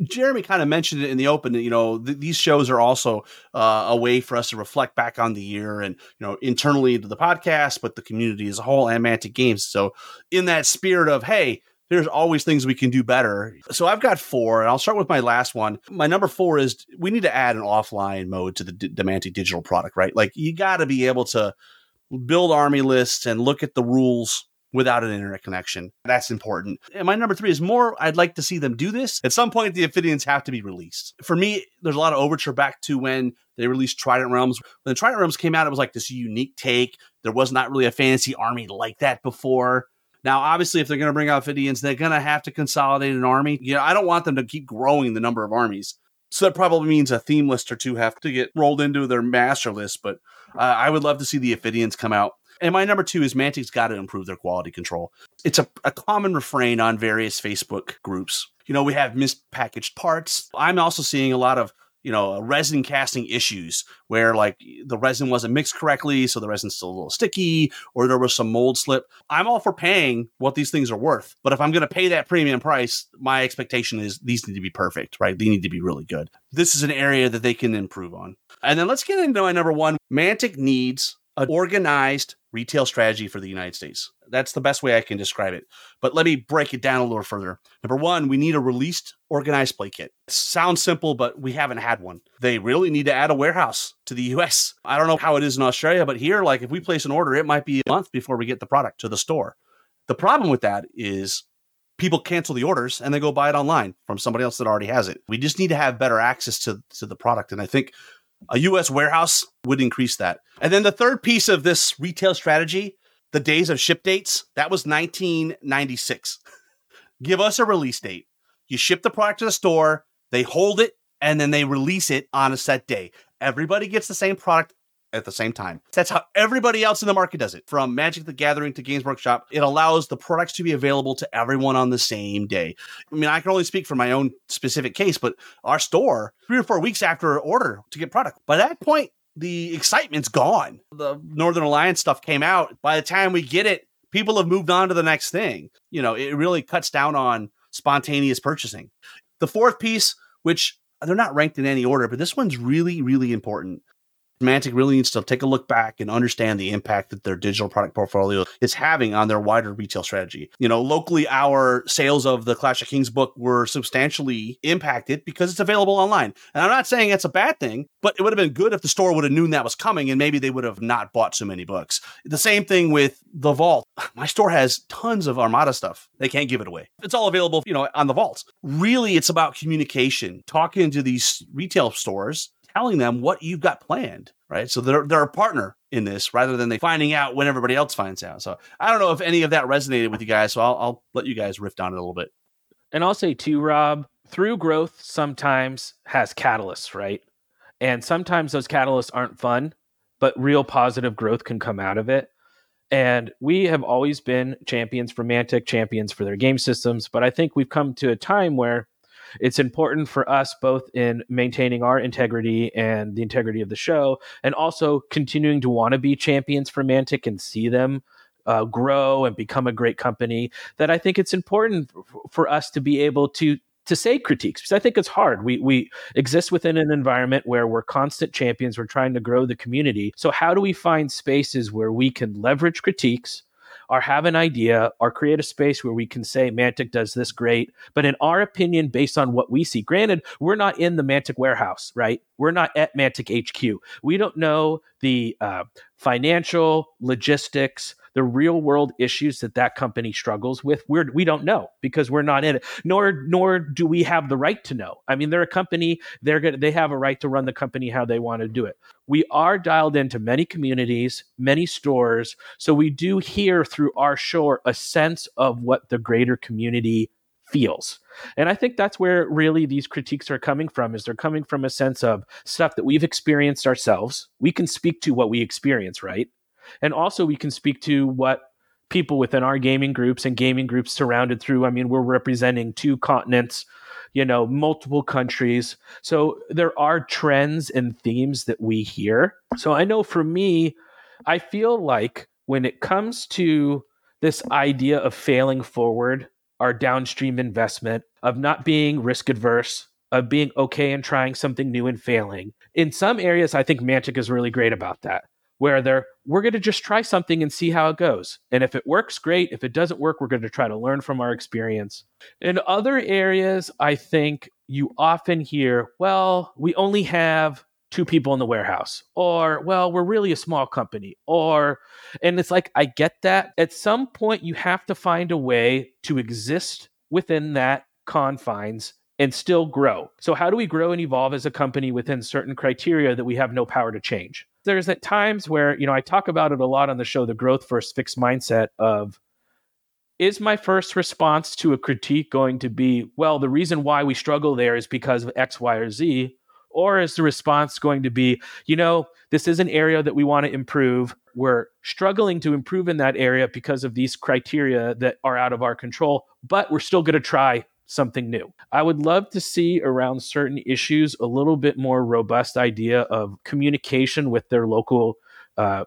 A: Jeremy kind of mentioned it in the open. You know, th- these shows are also uh, a way for us to reflect back on the year and you know internally to the podcast, but the community as a whole and Mantic Games. So, in that spirit of hey, there's always things we can do better. So I've got four, and I'll start with my last one. My number four is we need to add an offline mode to the, D- the Mantic digital product, right? Like you got to be able to build army lists and look at the rules without an internet connection. That's important. And my number three is more, I'd like to see them do this. At some point, the Ophidians have to be released. For me, there's a lot of overture back to when they released Trident Realms. When the Trident Realms came out, it was like this unique take. There was not really a fantasy army like that before. Now, obviously, if they're going to bring out Ophidians, they're going to have to consolidate an army. You know, I don't want them to keep growing the number of armies. So that probably means a theme list or two have to get rolled into their master list. But uh, I would love to see the Ophidians come out. And my number two is Mantic's got to improve their quality control. It's a, a common refrain on various Facebook groups. You know, we have mispackaged parts. I'm also seeing a lot of you know, resin casting issues where like the resin wasn't mixed correctly, so the resin's still a little sticky, or there was some mold slip. I'm all for paying what these things are worth, but if I'm going to pay that premium price, my expectation is these need to be perfect, right? They need to be really good. This is an area that they can improve on. And then let's get into my number one. Mantic needs an organized retail strategy for the United States. That's the best way I can describe it. But let me break it down a little further. Number one, we need a released organized play kit. It sounds simple, but we haven't had one. They really need to add a warehouse to the US. I don't know how it is in Australia, but here, like if we place an order, it might be a month before we get the product to the store. The problem with that is people cancel the orders and they go buy it online from somebody else that already has it. We just need to have better access to, to the product. And I think a US warehouse would increase that. And then the third piece of this retail strategy, the days of ship dates, that was 1996. Give us a release date. You ship the product to the store, they hold it, and then they release it on a set day. Everybody gets the same product at the same time. That's how everybody else in the market does it. From Magic the Gathering to Games Workshop, it allows the products to be available to everyone on the same day. I mean, I can only speak for my own specific case, but our store, three or four weeks after order to get product. By that point, the excitement's gone. The Northern Alliance stuff came out. By the time we get it, people have moved on to the next thing. You know, it really cuts down on spontaneous purchasing. The fourth piece, which they're not ranked in any order, but this one's really, really important. Mantic really needs to take a look back and understand the impact that their digital product portfolio is having on their wider retail strategy. You know, locally, our sales of the Clash of Kings book were substantially impacted because it's available online. And I'm not saying it's a bad thing, but it would have been good if the store would have known that was coming and maybe they would have not bought so many books. The same thing with the vault. My store has tons of Armada stuff. They can't give it away. It's all available, you know, on the vaults. Really, it's about communication, talking to these retail stores telling them what you've got planned, right? So they're they're a partner in this rather than they finding out when everybody else finds out. So I don't know if any of that resonated with you guys. So I'll, I'll let you guys riff on it a little bit.
C: And I'll say too, Rob, through growth sometimes has catalysts, right? And sometimes those catalysts aren't fun, but real positive growth can come out of it. And we have always been champions for Mantic, champions for their game systems. But I think we've come to a time where it's important for us both in maintaining our integrity and the integrity of the show, and also continuing to want to be champions for Mantic and see them uh, grow and become a great company. That I think it's important for us to be able to to say critiques because I think it's hard. We we exist within an environment where we're constant champions. We're trying to grow the community. So how do we find spaces where we can leverage critiques? Or have an idea or create a space where we can say Mantic does this great, but in our opinion, based on what we see, granted, we're not in the Mantic warehouse, right? We're not at Mantic HQ. We don't know the uh, financial logistics, the real world issues that that company struggles with we're we don't know because we're not in it nor nor do we have the right to know. I mean they're a company they're going they have a right to run the company how they want to do it. We are dialed into many communities many stores so we do hear through our show a sense of what the greater community feels. And i think that's where really these critiques are coming from is they're coming from a sense of stuff that we've experienced ourselves. We can speak to what we experience right and also we can speak to what people within our gaming groups and gaming groups surrounded through. I mean we're representing two continents you know multiple countries. So there are trends and themes that we hear. So i know for me i feel like when it comes to this idea of failing forward our downstream investment of not being risk adverse of being okay and trying something new and failing in some areas i think mantic is really great about that where they're we're going to just try something and see how it goes. And if it works, great. If it doesn't work, we're going to try to learn from our experience. In other areas, I think you often hear, well, we only have two people in the warehouse, or, well, we're really a small company, or, and it's like, I get that. At some point, you have to find a way to exist within that confines and still grow. So, how do we grow and evolve as a company within certain criteria that we have no power to change? There's at times where, you know, I talk about it a lot on the show the growth versus fixed mindset of is my first response to a critique going to be, well, the reason why we struggle there is because of X, Y, or Z? Or is the response going to be, you know, this is an area that we want to improve. We're struggling to improve in that area because of these criteria that are out of our control, but we're still going to try something new. I would love to see around certain issues a little bit more robust idea of communication with their local uh,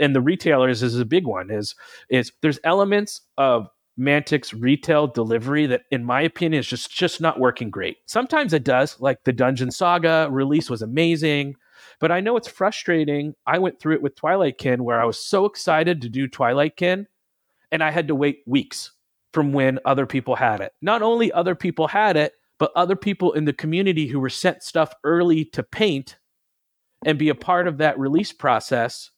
C: and the retailers is a big one is is there's elements of Mantic's retail delivery that, in my opinion, is just just not working great. Sometimes it does, like the Dungeon Saga release was amazing, but I know it's frustrating. I went through it with Twilight Kin, where I was so excited to do Twilight Kin, and I had to wait weeks from when other people had it. Not only other people had it, but other people in the community who were sent stuff early to paint and be a part of that release process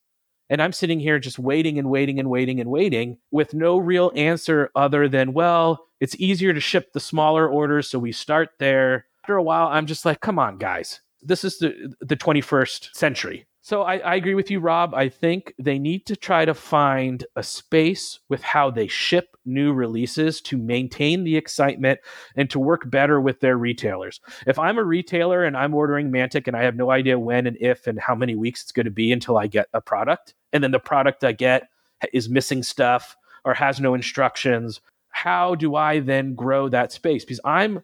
C: and I'm sitting here just waiting and waiting and waiting and waiting with no real answer other than, well, it's easier to ship the smaller orders. So we start there. After a while, I'm just like, come on, guys. This is the, the 21st century. So I, I, agree with you, Rob. I think they need to try to find a space with how they ship new releases to maintain the excitement and to work better with their retailers. If I'm a retailer and I'm ordering Mantic and I have no idea when and if and how many weeks it's going to be until I get a product, and then the product I get is missing stuff or has no instructions, how do I then grow that space? Because I'm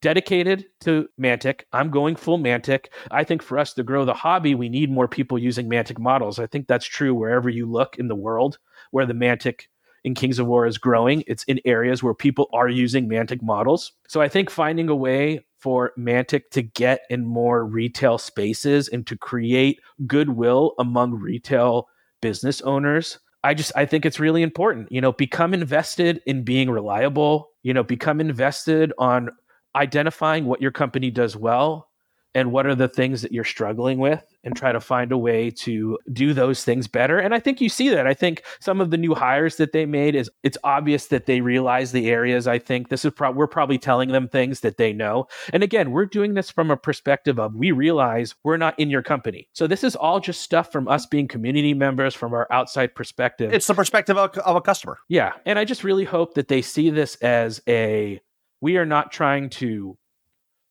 C: dedicated to Mantic. I'm going full Mantic. I think for us to grow the hobby, we need more people using Mantic models. I think that's true wherever you look in the world where the Mantic in Kings of War is growing. It's in areas where people are using Mantic models. So I think finding a way for Mantic to get in more retail spaces and to create goodwill among retail business owners I just I think it's really important. You know, become invested in being reliable, you know, become invested on identifying what your company does well and what are the things that you're struggling with and try to find a way to do those things better. And i think you see that. I think some of the new hires that they made is it's obvious that they realize the areas. I think this is pro- we're probably telling them things that they know. And again we're doing this from a perspective of we realize we're not in your company. So this is all just stuff from us being community members from our outside perspective.
A: It's the perspective of, of a customer.
C: Yeah. And i just really hope that they see this as a we are not trying to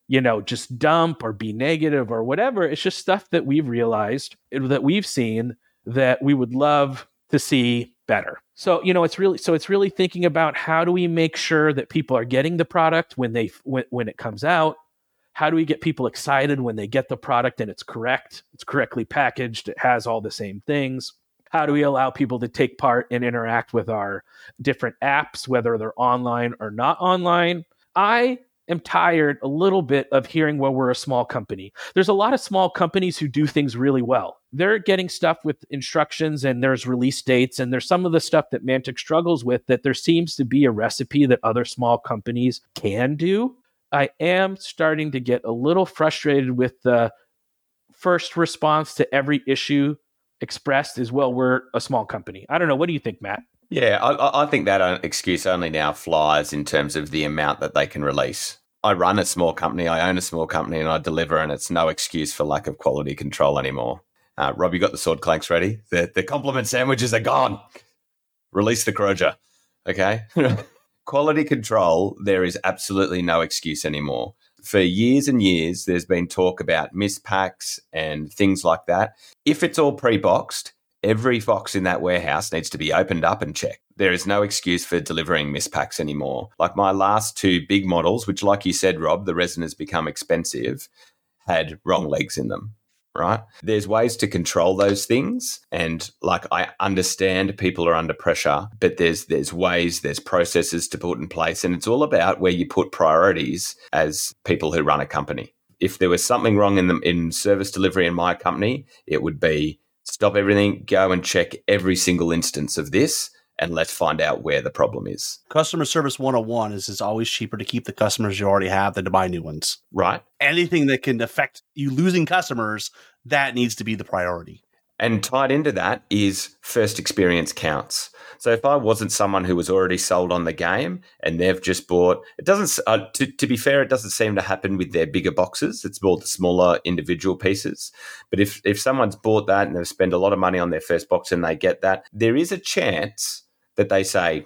C: you know just dump or be negative or whatever. It's just stuff that we've realized that we've seen that we would love to see better. So you know it's really so it's really thinking about how do we make sure that people are getting the product when they when, when it comes out? How do we get people excited when they get the product and it's correct it's correctly packaged it has all the same things? How do we allow people to take part and interact with our different apps whether they're online or not online I am tired a little bit of hearing, well, we're a small company. There's a lot of small companies who do things really well. They're getting stuff with instructions and there's release dates, and there's some of the stuff that Mantic struggles with that there seems to be a recipe that other small companies can do. I am starting to get a little frustrated with the first response to every issue expressed as well, we're a small company. I don't know. What do you think, Matt?
B: Yeah, I, I think that uh, excuse only now flies in terms of the amount that they can release. I run a small company, I own a small company, and I deliver, and it's no excuse for lack of quality control anymore. Uh, Rob, you got the sword clanks ready? The the compliment sandwiches are gone. Release the Kroger, okay? quality control, there is absolutely no excuse anymore. For years and years, there's been talk about mispacks and things like that. If it's all pre boxed, Every box in that warehouse needs to be opened up and checked. There is no excuse for delivering mispacks anymore. Like my last two big models, which, like you said, Rob, the resin has become expensive, had wrong legs in them right? There's ways to control those things and like I understand people are under pressure, but there's there's ways, there's processes to put in place and it's all about where you put priorities as people who run a company. If there was something wrong in the in service delivery in my company, it would be stop everything, go and check every single instance of this, and let's find out where the problem is.
A: Customer service 101 is it's always cheaper to keep the customers you already have than to buy new ones.
B: Right.
A: Anything that can affect you losing customers, that needs to be the priority.
B: And tied into that is first experience counts. So if I wasn't someone who was already sold on the game and they've just bought, it doesn't. Uh, to, to be fair, it doesn't seem to happen with their bigger boxes. It's more the smaller individual pieces. But if if someone's bought that and they've spent a lot of money on their first box and they get that, there is a chance that they say,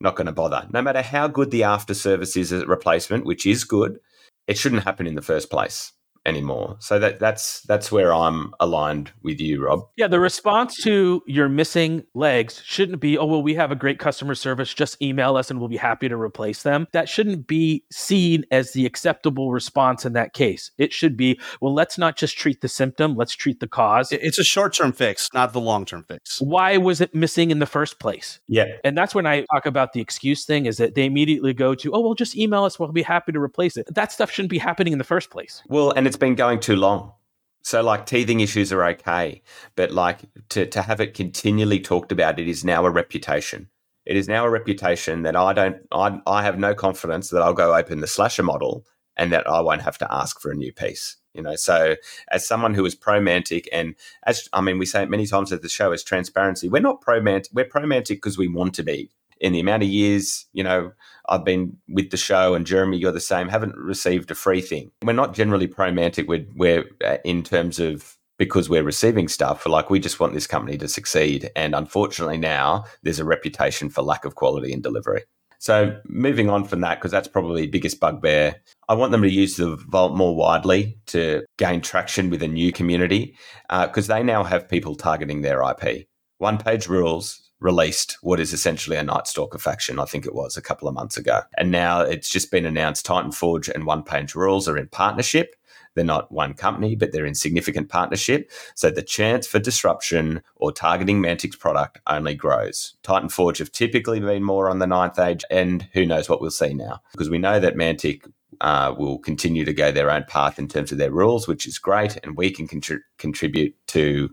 B: not going to bother. No matter how good the after service is as a replacement, which is good, it shouldn't happen in the first place anymore. So that that's that's where I'm aligned with you, Rob.
C: Yeah, the response to your missing legs shouldn't be, oh, well, we have a great customer service. Just email us and we'll be happy to replace them. That shouldn't be seen as the acceptable response in that case. It should be, well, let's not just treat the symptom, let's treat the cause.
A: It's a short term fix, not the long term fix.
C: Why was it missing in the first place?
B: Yeah.
C: And that's when I talk about the excuse thing is that they immediately go to, oh, well, just email us. We'll be happy to replace it. That stuff shouldn't be happening in the first place.
B: Well, and it's been going too long. So like teething issues are okay, but like to, to have it continually talked about, it is now a reputation. It is now a reputation that I don't I I have no confidence that I'll go open the slasher model and that I won't have to ask for a new piece. You know, so as someone who is pro Mantic, and as I mean, we say it many times at the show, as transparency, we're not pro Mantic. We're pro Mantic because we want to be. In the amount of years, you know, I've been with the show, and Jeremy, you're the same. Haven't received a free thing. We're not generally pro Mantic. We're, we're uh, in terms of because we're receiving stuff. Like we just want this company to succeed, and unfortunately now there's a reputation for lack of quality and delivery. So moving on from that, because that's probably the biggest bugbear, I want them to use the Vault more widely to gain traction with a new community, because they now have people targeting their IP. One Page Rules released what is essentially a Night Stalker faction, I think it was a couple of months ago. And now it's just been announced Titan Forge and One Page Rules are in partnership. They're not one company, but they're in significant partnership. So the chance for disruption or targeting Mantic's product only grows. Titan Forge have typically been more on the ninth age, and who knows what we'll see now. Because we know that Mantic uh, will continue to go their own path in terms of their rules, which is great, and we can contri- contribute to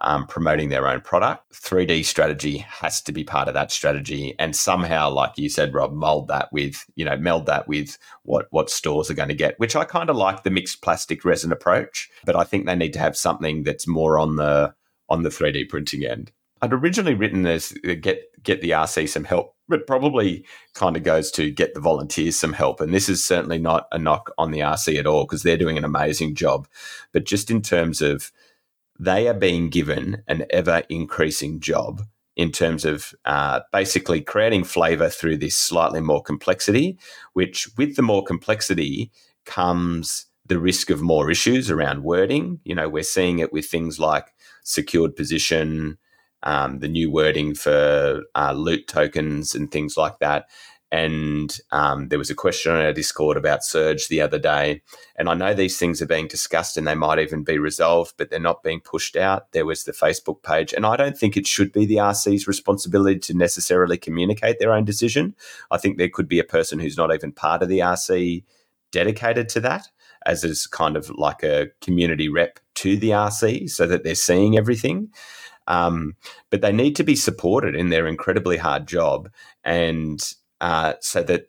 B: um, promoting their own product. 3D strategy has to be part of that strategy, and somehow, like you said, Rob, mold that with you know meld that with what what stores are going to get. Which I kind of like the mixed plastic resin approach, but I think they need to have something that's more on the on the 3D printing end. I'd originally written this uh, get get the RC some help, but probably kind of goes to get the volunteers some help. And this is certainly not a knock on the RC at all because they're doing an amazing job. But just in terms of they are being given an ever increasing job in terms of uh, basically creating flavor through this slightly more complexity, which with the more complexity comes the risk of more issues around wording. You know, we're seeing it with things like secured position, um, the new wording for uh, loot tokens and things like that. And um, there was a question on our Discord about Surge the other day. And I know these things are being discussed and they might even be resolved, but they're not being pushed out. There was the Facebook page. And I don't think it should be the RC's responsibility to necessarily communicate their own decision. I think there could be a person who's not even part of the RC dedicated to that as is kind of like a community rep to the RC so that they're seeing everything. Um, but they need to be supported in their incredibly hard job. And uh, so that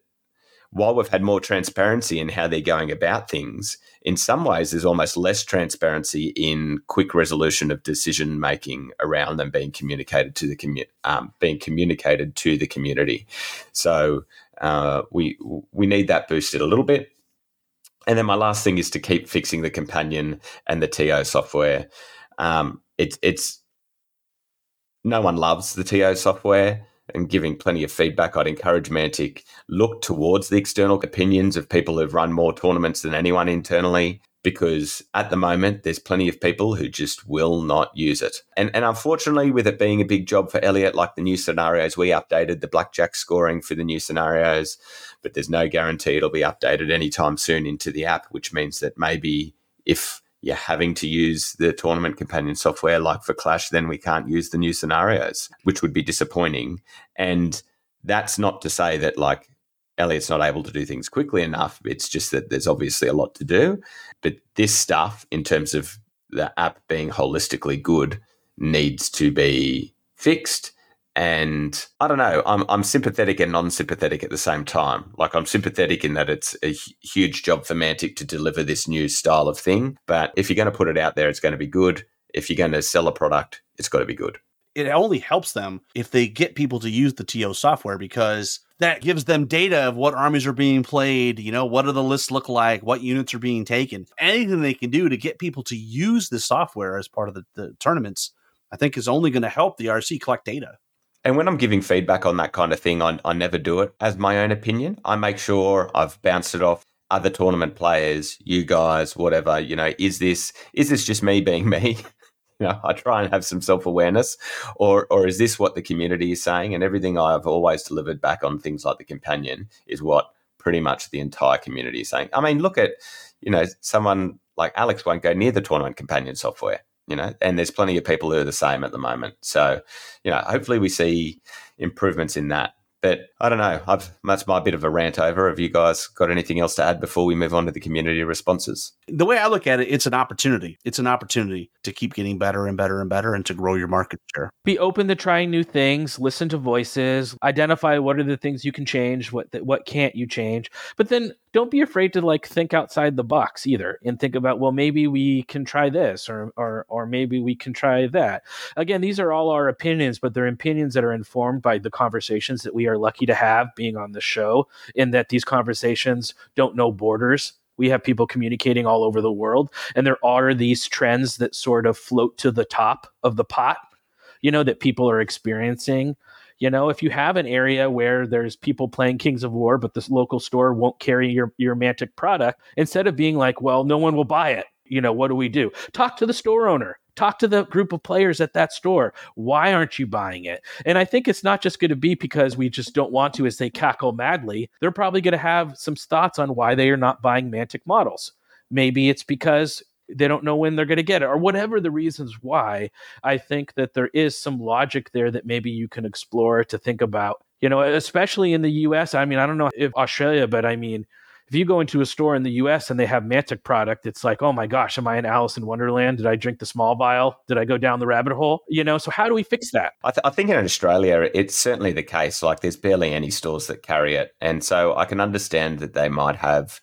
B: while we've had more transparency in how they're going about things, in some ways there's almost less transparency in quick resolution of decision making around them being communicated to the commu- um, being communicated to the community. So uh, we we need that boosted a little bit. And then my last thing is to keep fixing the companion and the TO software. Um, it's it's no one loves the TO software and giving plenty of feedback. I'd encourage Mantic look towards the external opinions of people who've run more tournaments than anyone internally. Because at the moment, there's plenty of people who just will not use it. And, and unfortunately, with it being a big job for Elliot, like the new scenarios, we updated the blackjack scoring for the new scenarios, but there's no guarantee it'll be updated anytime soon into the app, which means that maybe if you're having to use the tournament companion software like for Clash, then we can't use the new scenarios, which would be disappointing. And that's not to say that like Elliot's not able to do things quickly enough. It's just that there's obviously a lot to do. But this stuff, in terms of the app being holistically good, needs to be fixed. And I don't know, I'm, I'm sympathetic and non sympathetic at the same time. Like, I'm sympathetic in that it's a huge job for Mantic to deliver this new style of thing. But if you're going to put it out there, it's going to be good. If you're going to sell a product, it's got to be good.
A: It only helps them if they get people to use the TO software because that gives them data of what armies are being played, you know, what do the lists look like, what units are being taken. Anything they can do to get people to use the software as part of the, the tournaments, I think is only going to help the RC collect data.
B: And when I'm giving feedback on that kind of thing, I, I never do it as my own opinion. I make sure I've bounced it off other tournament players, you guys, whatever. You know, is this is this just me being me? you know, I try and have some self awareness, or or is this what the community is saying? And everything I've always delivered back on things like the companion is what pretty much the entire community is saying. I mean, look at you know someone like Alex won't go near the tournament companion software you know, and there's plenty of people who are the same at the moment. So, you know, hopefully we see improvements in that. But I don't know. I've, that's my bit of a rant over. Have you guys got anything else to add before we move on to the community responses?
A: The way I look at it, it's an opportunity. It's an opportunity to keep getting better and better and better and to grow your market share.
C: Be open to trying new things, listen to voices, identify what are the things you can change, what what can't you change. But then don't be afraid to like think outside the box either and think about well maybe we can try this or or or maybe we can try that again these are all our opinions but they're opinions that are informed by the conversations that we are lucky to have being on the show in that these conversations don't know borders we have people communicating all over the world and there are these trends that sort of float to the top of the pot you know that people are experiencing you know, if you have an area where there's people playing Kings of War, but this local store won't carry your, your Mantic product, instead of being like, well, no one will buy it, you know, what do we do? Talk to the store owner. Talk to the group of players at that store. Why aren't you buying it? And I think it's not just going to be because we just don't want to as they cackle madly. They're probably going to have some thoughts on why they are not buying Mantic models. Maybe it's because they don't know when they're going to get it or whatever the reasons why i think that there is some logic there that maybe you can explore to think about you know especially in the us i mean i don't know if australia but i mean if you go into a store in the US and they have Mantic product, it's like, oh my gosh, am I in Alice in Wonderland? Did I drink the small vial? Did I go down the rabbit hole? You know, so how do we fix that?
B: I, th- I, think in Australia, it's certainly the case. Like, there's barely any stores that carry it. And so I can understand that they might have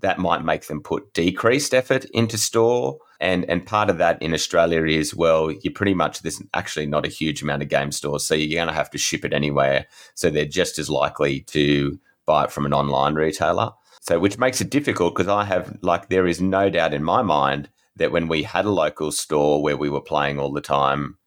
B: that might make them put decreased effort into store. And and part of that in Australia is well, you're pretty much there's actually not a huge amount of game stores, so you're going to have to ship it anywhere. So they're just as likely to buy it from an online retailer. So which makes it difficult because I have like there is no doubt in my mind that when we had a local store where we were playing all the time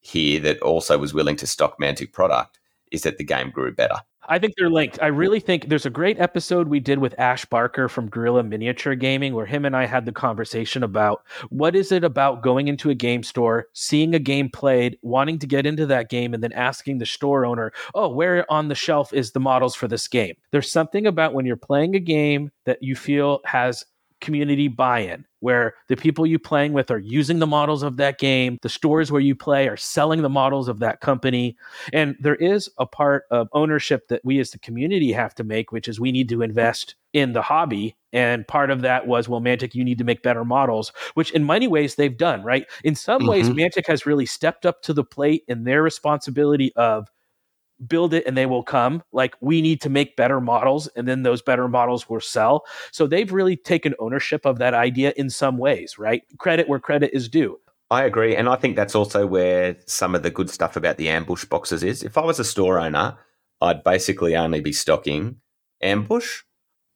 B: here that also was willing to stock Mantic product, is that the game grew better.
C: I think they're linked. I really think there's a great episode we did with Ash Barker from Guerrilla Miniature Gaming where him and I had the conversation about what is it about going into a game store, seeing a game played, wanting to get into that game, and then asking the store owner, oh, where on the shelf is the models for this game? There's something about when you're playing a game that you feel has community buy-in where the people you playing with are using the models of that game. The stores where you play are selling the models of that company. And there is a part of ownership that we as the community have to make which is we need to invest in the hobby. And part of that was well mantic you need to make better models which in many ways they've done right? In some mm-hmm. ways mantic has really stepped up to the plate in their responsibility of build it and they will come. Like we need to make better models and then those better models will sell. So they've really taken ownership of that idea in some ways, right? Credit where credit is due.
B: I agree. And I think that's also where some of the good stuff about the ambush boxes is. If I was a store owner, I'd basically only be stocking ambush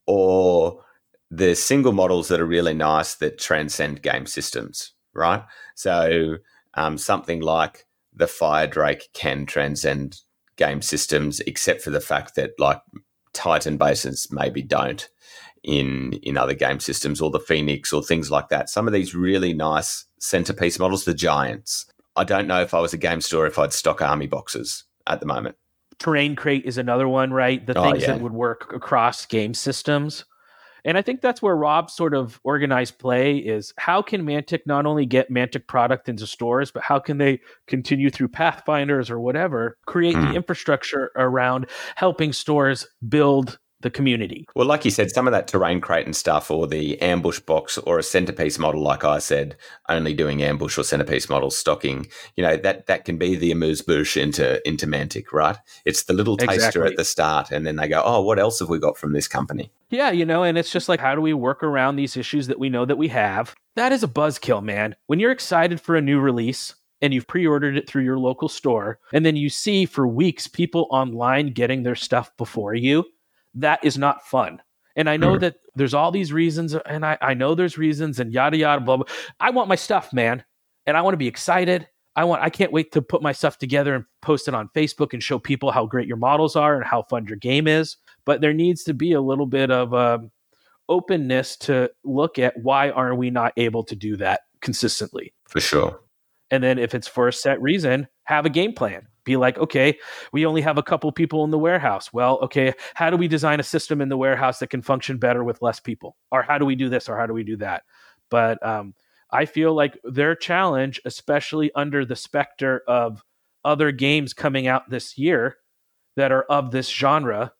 B: or the single models that are really nice that transcend game systems, right? So um, something like the Fire Drake can transcend game systems, except for the fact that like Titan bases maybe don't in in other game systems or the Phoenix or things like that. Some of these really nice centerpiece models, the giants. I don't know if I was a game store if I'd stock army boxes at the moment.
C: Terrain crate is another one, right? The oh, things yeah. that would work across game systems. And I think that's where Rob's sort of organized play is how can Mantic not only get Mantic product into stores, but how can they continue through Pathfinders or whatever, create the hmm. infrastructure around helping stores build the community.
B: Well, like you said, some of that terrain crate and stuff, or the ambush box, or a centerpiece model, like I said, only doing ambush or centerpiece models stocking. You know that that can be the amuse bouche into into Mantic, right? It's the little taster exactly. at the start, and then they go, "Oh, what else have we got from this company?"
C: Yeah, you know, and it's just like, how do we work around these issues that we know that we have? That is a buzzkill, man. When you're excited for a new release, and you've pre-ordered it through your local store and then you see for weeks people online getting their stuff before you that is not fun. And I know that there's all these reasons, and I, I know there's reasons and yada yada blah blah. I want my stuff, man, and I want to be excited. I want I can't wait to put my stuff together and post it on Facebook and show people how great your models are and how fun your game is. But there needs to be a little bit of um, openness to look at why aren't we not able to do that consistently.
B: For sure.
C: And then if it's for a set reason, have a game plan. Be like, okay, we only have a couple people in the warehouse. Well, okay, how do we design a system in the warehouse that can function better with less people? Or how do we do this or how do we do that? But um, I feel like their challenge, especially under the specter of other games coming out this year that are of this genre,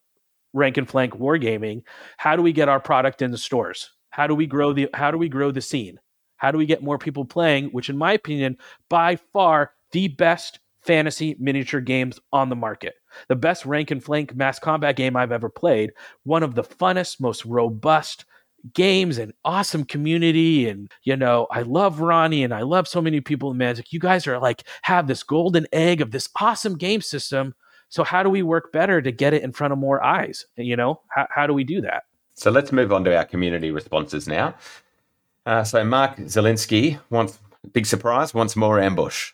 C: rank and flank wargaming, how do we get our product in the stores? How do we grow the how do we grow the scene? How do we get more people playing, which in my opinion, by far the best fantasy miniature games on the market. The best rank and flank mass combat game I've ever played, one of the funnest, most robust games and awesome community. And you know i love ronnie and i love so many people in Mantic. You guys are like have this golden egg of this awesome game system. So how do we work better to get it in front of more eyes? You know how, how do we do that?
B: So let's move on to our community responses now. Uh, so mark zelinsky wants big surprise wants more ambush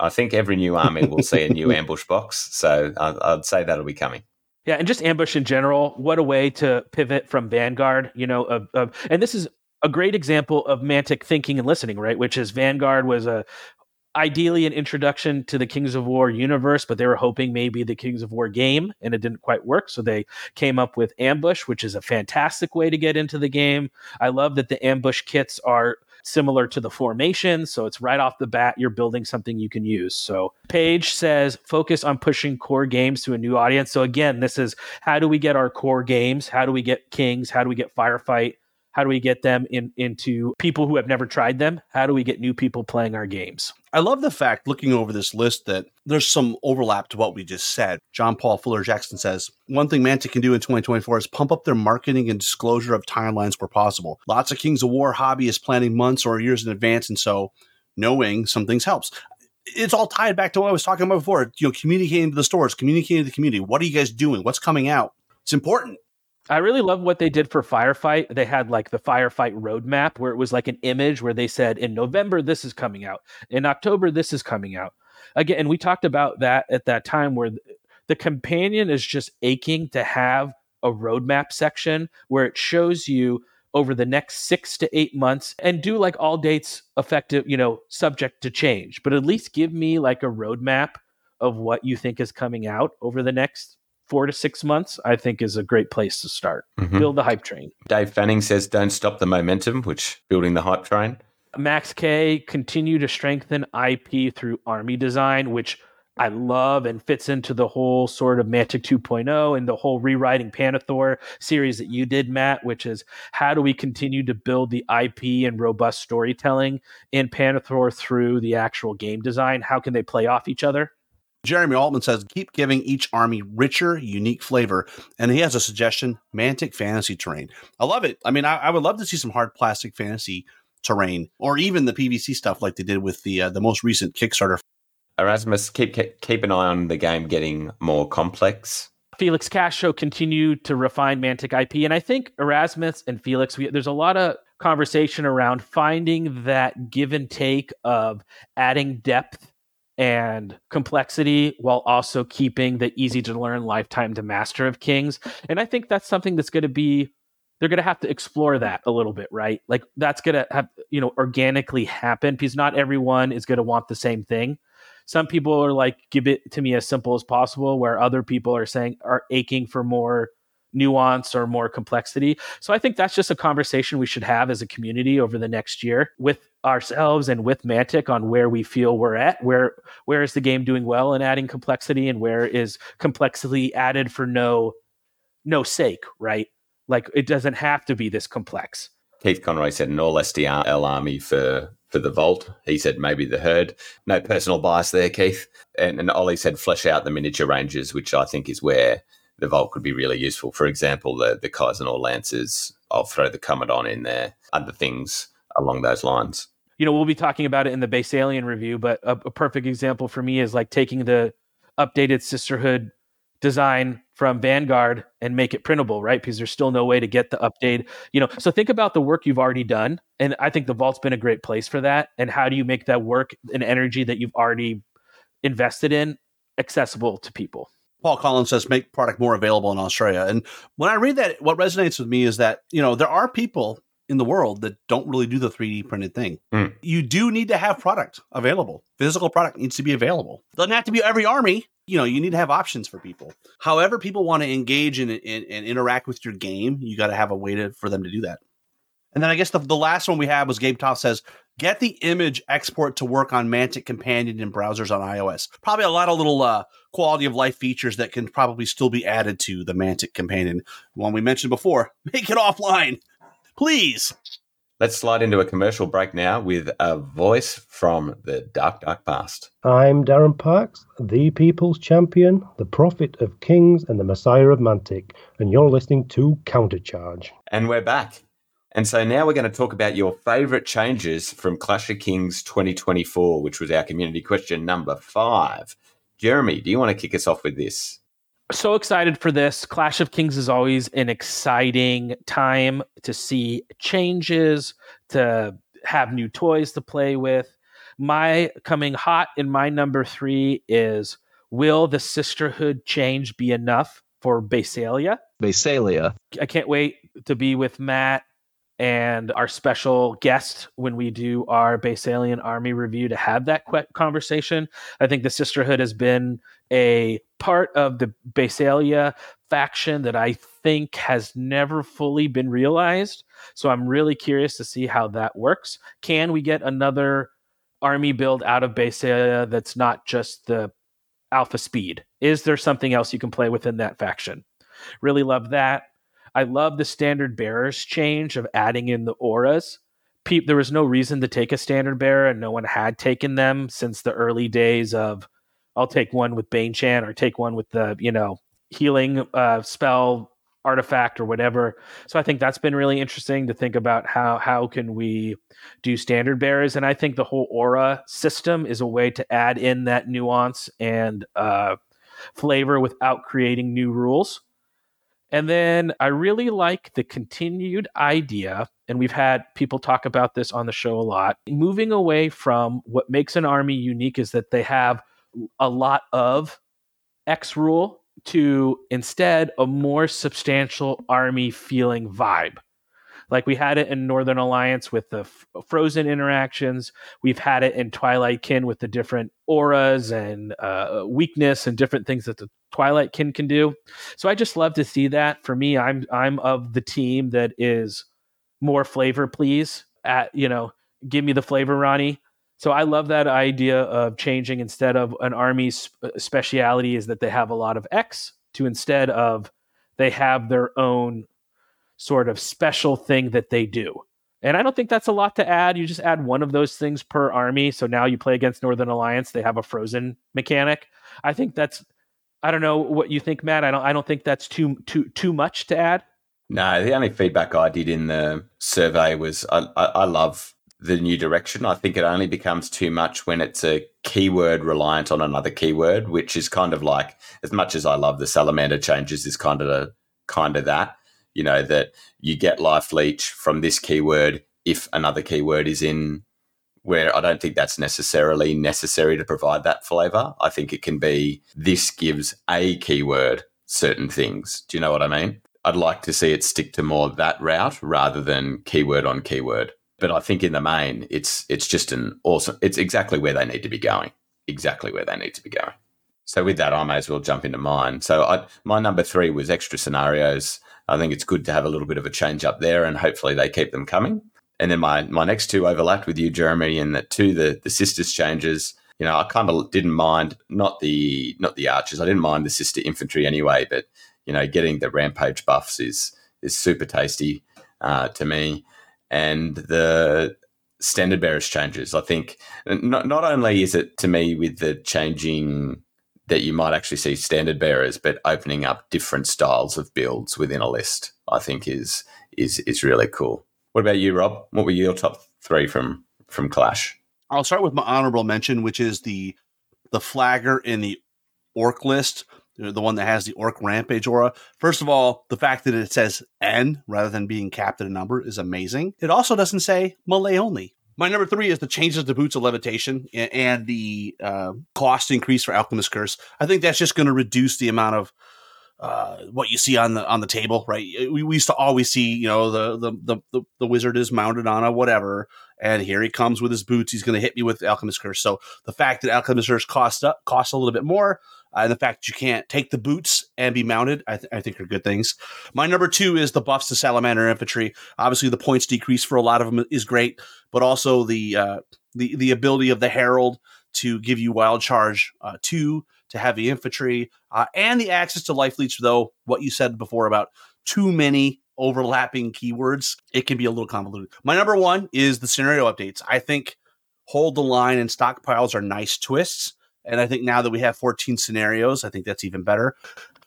B: I think every new army will see a new ambush box. So I'd say that'll be coming.
C: Yeah, and just ambush in general. What a way to pivot from Vanguard. You know, of, of and this is a great example of Mantic thinking and listening, right? Which is Vanguard was a ideally an introduction to the Kings of War universe, but they were hoping maybe the Kings of War game, and it didn't quite work. So they came up with Ambush, which is a fantastic way to get into the game. I love that the ambush kits are similar to the formation. So it's right off the bat, you're building something you can use. So Paige says focus on pushing core games to a new audience. So again, this is how do we get our core games? How do we get Kings? How do we get Firefight? How do we get them in, into people who have never tried them? How do we get new people playing our games?
A: I love the fact, looking over this list, that there's some overlap to what we just said. John Paul Fuller Jackson says one thing Mantic can do in 2024 is pump up their marketing and disclosure of timelines where possible. Lots of Kings of War hobbyists planning months or years in advance, and so knowing some things helps. It's all tied back to what I was talking about before. You know, communicating to the stores, communicating to the community. What are you guys doing? What's coming out? It's important.
C: I really love what they did for Firefight. They had like the Firefight roadmap where it was like an image where they said in November this is coming out, in October this is coming out. Again, and we talked about that at that time where the companion is just aching to have a roadmap section where it shows you over the next six to eight months and do like all dates effective, you know, subject to change, but at least give me like a roadmap of what you think is coming out over the next four to six months, I think is a great place to start. Mm-hmm. Build the hype train.
B: Dave Fanning says, don't stop the momentum, which building the hype train.
C: Max K continue to strengthen IP through army design, which I love and fits into the whole sort of Mantic 2.0 and the whole rewriting Pannithor series that you did, Matt, which is how do we continue to build the IP and robust storytelling in Pannithor through the actual game design? How can they play off each other?
A: Jeremy Altman says, keep giving each army richer, unique flavor. And he has a suggestion Mantic fantasy terrain. I love it. I mean, I, I, would love to see some hard plastic fantasy terrain or even the PVC stuff like they did with the uh, the most recent Kickstarter.
B: Erasmus, keep keep an eye on the game getting more complex.
C: Felix Castro continue to refine Mantic IP. And I think Erasmus and Felix, we, there's a lot of conversation around finding that give and take of adding depth and complexity while also keeping the easy to learn lifetime to master of kings. And I think that's something that's going to be they're going to have to explore that a little bit, right? Like that's going to have, you know, organically happen because not everyone is going to want the same thing. Some people are like, give it to me as simple as possible, where other people are saying, are aching for more nuance or more complexity. So I think that's just a conversation we should have as a community over the next year with ourselves and with Mantic on where we feel we're at, where where is the game doing well and adding complexity and where is complexity added for no no sake, right? Like it doesn't have to be this complex.
B: Keith Conroy said an all STL army for for the vault. He said maybe the herd. No personal bias there, Keith. And, and Ollie said flesh out the miniature ranges, which I think is where the vault could be really useful. For example, the the Kaizenor Lancers. I'll throw the Commandant in there. Other things along those lines.
C: You know, we'll be talking about it in the Basilean review, but a, a perfect example for me is like taking the updated Sisterhood design from Vanguard and make it printable, right? Because there's still no way to get the update. You know, so think about the work you've already done, and I think the vault's been a great place for that. And how do you make that work and energy that you've already invested in accessible to people?
A: Paul Collins says make product more available in Australia. And when I read that, what resonates with me is that, you know, there are people in the world that don't really do the 3D printed thing.
B: Mm.
A: You do need to have product available. Physical product needs to be available. Doesn't have to be every army. You know, you need to have options for people. However, people want to engage and interact with your game, you got to have a way to for them to do that. And then I guess the, the last one we had was Gabe Toth says, get the image export to work on Mantic Companion and browsers on iOS. Probably a lot of little uh, quality of life features that can probably still be added to the Mantic Companion. One we mentioned before, make it offline, please.
B: Let's slide into a commercial break now with a voice from the dark, dark past.
H: I'm Darren Parks, the People's Champion, the Prophet of Kings, and the Messiah of Mantic, and you're listening to Countercharge.
B: And we're back. And so now we're going to talk about your favorite changes from Clash of Kings 2024, which was our community question number five. Jeremy, do you want to kick us off with this?
C: So excited for this. Clash of Kings is always an exciting time to see changes, to have new toys to play with. My coming hot in my number three is Will the sisterhood change be enough for Basilea?
D: Basilea.
C: I can't wait to be with Matt and our special guest when we do our Basilean army review to have that conversation. I think the sisterhood has been a part of the Basilea faction that I think has never fully been realized. So I'm really curious to see how that works. Can we get another army build out of Basilea that's not just the alpha speed? Is there something else you can play within that faction? Really love that. I love the standard bearers change of adding in the auras. There was no reason to take a standard bearer, and no one had taken them since the early days of I'll take one with Bane Chant or take one with the, you know, healing uh, spell artifact or whatever. So I think that's been really interesting to think about how how can we do standard bearers, and I think the whole aura system is a way to add in that nuance and uh, flavor without creating new rules. And then I really like the continued idea, and we've had people talk about this on the show a lot, moving away from what makes an army unique is that they have a lot of X rule to instead a more substantial army feeling vibe. Like we had it in Northern Alliance with the f- frozen interactions. We've had it in Twilight Kin with the different auras and uh, weakness and different things that the Twilight Kin can do. So I just love to see that. For me, I'm I'm of the team that is more flavor, please. At you know, give me the flavor, Ronnie. So I love that idea of changing instead of an army's uh, speciality is that they have a lot of X to instead of they have their own sort of special thing that they do. And I don't think that's a lot to add. You just add one of those things per army. So now you play against Northern Alliance, they have a frozen mechanic. I think that's I don't know what you think, Matt. I don't I don't think that's too too too much to add.
B: No, the only feedback I did in the survey was I, I, I love the new direction. I think it only becomes too much when it's a keyword reliant on another keyword, which is kind of like as much as I love the salamander changes, is kind of a, kind of that. You know that you get life leech from this keyword if another keyword is in where I don't think that's necessarily necessary to provide that flavor. I think it can be this gives a keyword certain things. Do you know what I mean? I'd like to see it stick to more that route rather than keyword on keyword. But I think in the main, it's it's just an awesome. It's exactly where they need to be going. Exactly where they need to be going. So with that, I may as well jump into mine. So I, my number three was extra scenarios. I think it's good to have a little bit of a change up there, and hopefully they keep them coming. And then my my next two overlapped with you, Jeremy, and that two the the sisters changes. You know, I kind of didn't mind not the not the archers. I didn't mind the sister infantry anyway, but you know, getting the rampage buffs is is super tasty uh, to me. And the standard bearers changes. I think not not only is it to me with the changing that you might actually see standard bearers, but opening up different styles of builds within a list, I think is is is really cool. What about you, Rob? What were your top three from from Clash?
A: I'll start with my honorable mention, which is the the flagger in the orc list. The one that has the Orc Rampage aura. First of all, the fact that it says N rather than being capped at a number is amazing. It also doesn't say melee only. My number three is the changes to Boots of Levitation and the uh, cost increase for Alchemist Curse. I think that's just going to reduce the amount of uh, what you see on the on the table, right? We, we used to always see, you know, the, the the the the wizard is mounted on a whatever, and here he comes with his boots. He's going to hit me with Alchemist Curse. So the fact that Alchemist Curse costs up costs a little bit more, uh, and the fact that you can't take the boots and be mounted, I, th- I think are good things. My number two is the buffs to Salamander Infantry. Obviously, the points decrease for a lot of them is great, but also the uh, the the ability of the Herald to give you wild charge uh, two to heavy infantry uh, and the access to life leech. Though what you said before about too many overlapping keywords, it can be a little convoluted. My number one is the scenario updates. I think hold the line and stockpiles are nice twists. And I think now that we have 14 scenarios, I think that's even better.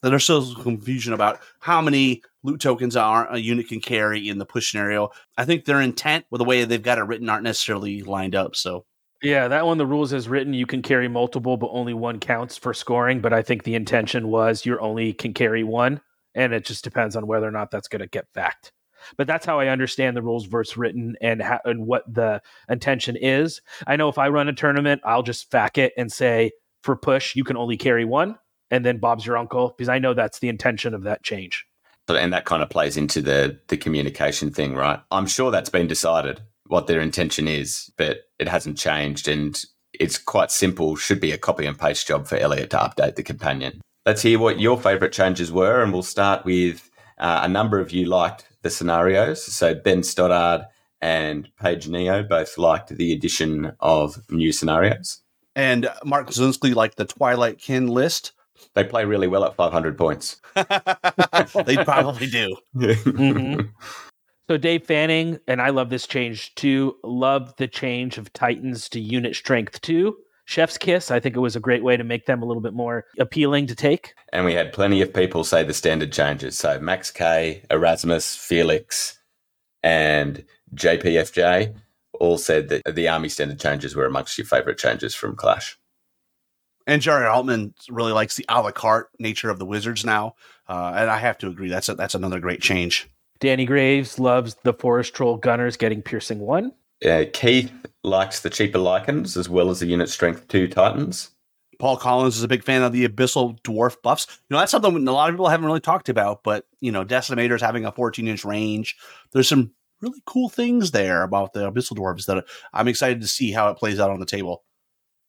A: There's still confusion about how many loot tokens are a unit can carry in the push scenario. I think their intent with the way they've got it written aren't necessarily lined up. So
C: Yeah, that one, the rules as written, you can carry multiple, but only one counts for scoring. But I think the intention was you only can carry one. And it just depends on whether or not that's going to get fact. But that's how I understand the rules verse written and and what the intention is. I know if I run a tournament, I'll just fact it and say for push, you can only carry one. And then Bob's your uncle, because I know that's the intention of that change.
B: And that kind of plays into the the communication thing, right? I'm sure that's been decided what their intention is, but it hasn't changed, and it's quite simple. Should be a copy and paste job for Elliot to update the companion. Let's hear what your favourite changes were, and we'll start with uh, a number of you liked the scenarios. So Ben Stoddard and Paige Neo both liked the addition of new scenarios.
A: and Mark Zinski like the Twilight Kin list.
B: They play really well at 500 points.
A: they probably do.
C: Mhm. So Dave Fanning, and I love this change too. Love the change of Titans to unit strength two. Chef's kiss. I think it was a great way to make them a little bit more appealing to take.
B: And we had plenty of people say the standard changes. So Max K, Erasmus, Felix, and JPFJ all said that the army standard changes were amongst your favourite changes from Clash.
A: And Jerry Altman really likes the a la carte nature of the Wizards now, uh, and I have to agree that's a, that's another great change.
C: Danny Graves loves the Forest Troll Gunners getting piercing one.
B: Uh, Keith likes the cheaper lichens as well as the unit strength 2 Titans.
A: Paul Collins is a big fan of the Abyssal Dwarf buffs. You know, that's something a lot of people haven't really talked about, but, you know, Decimators having a 14 inch range. There's some really cool things there about the Abyssal Dwarves that I'm excited to see how it plays out on the table.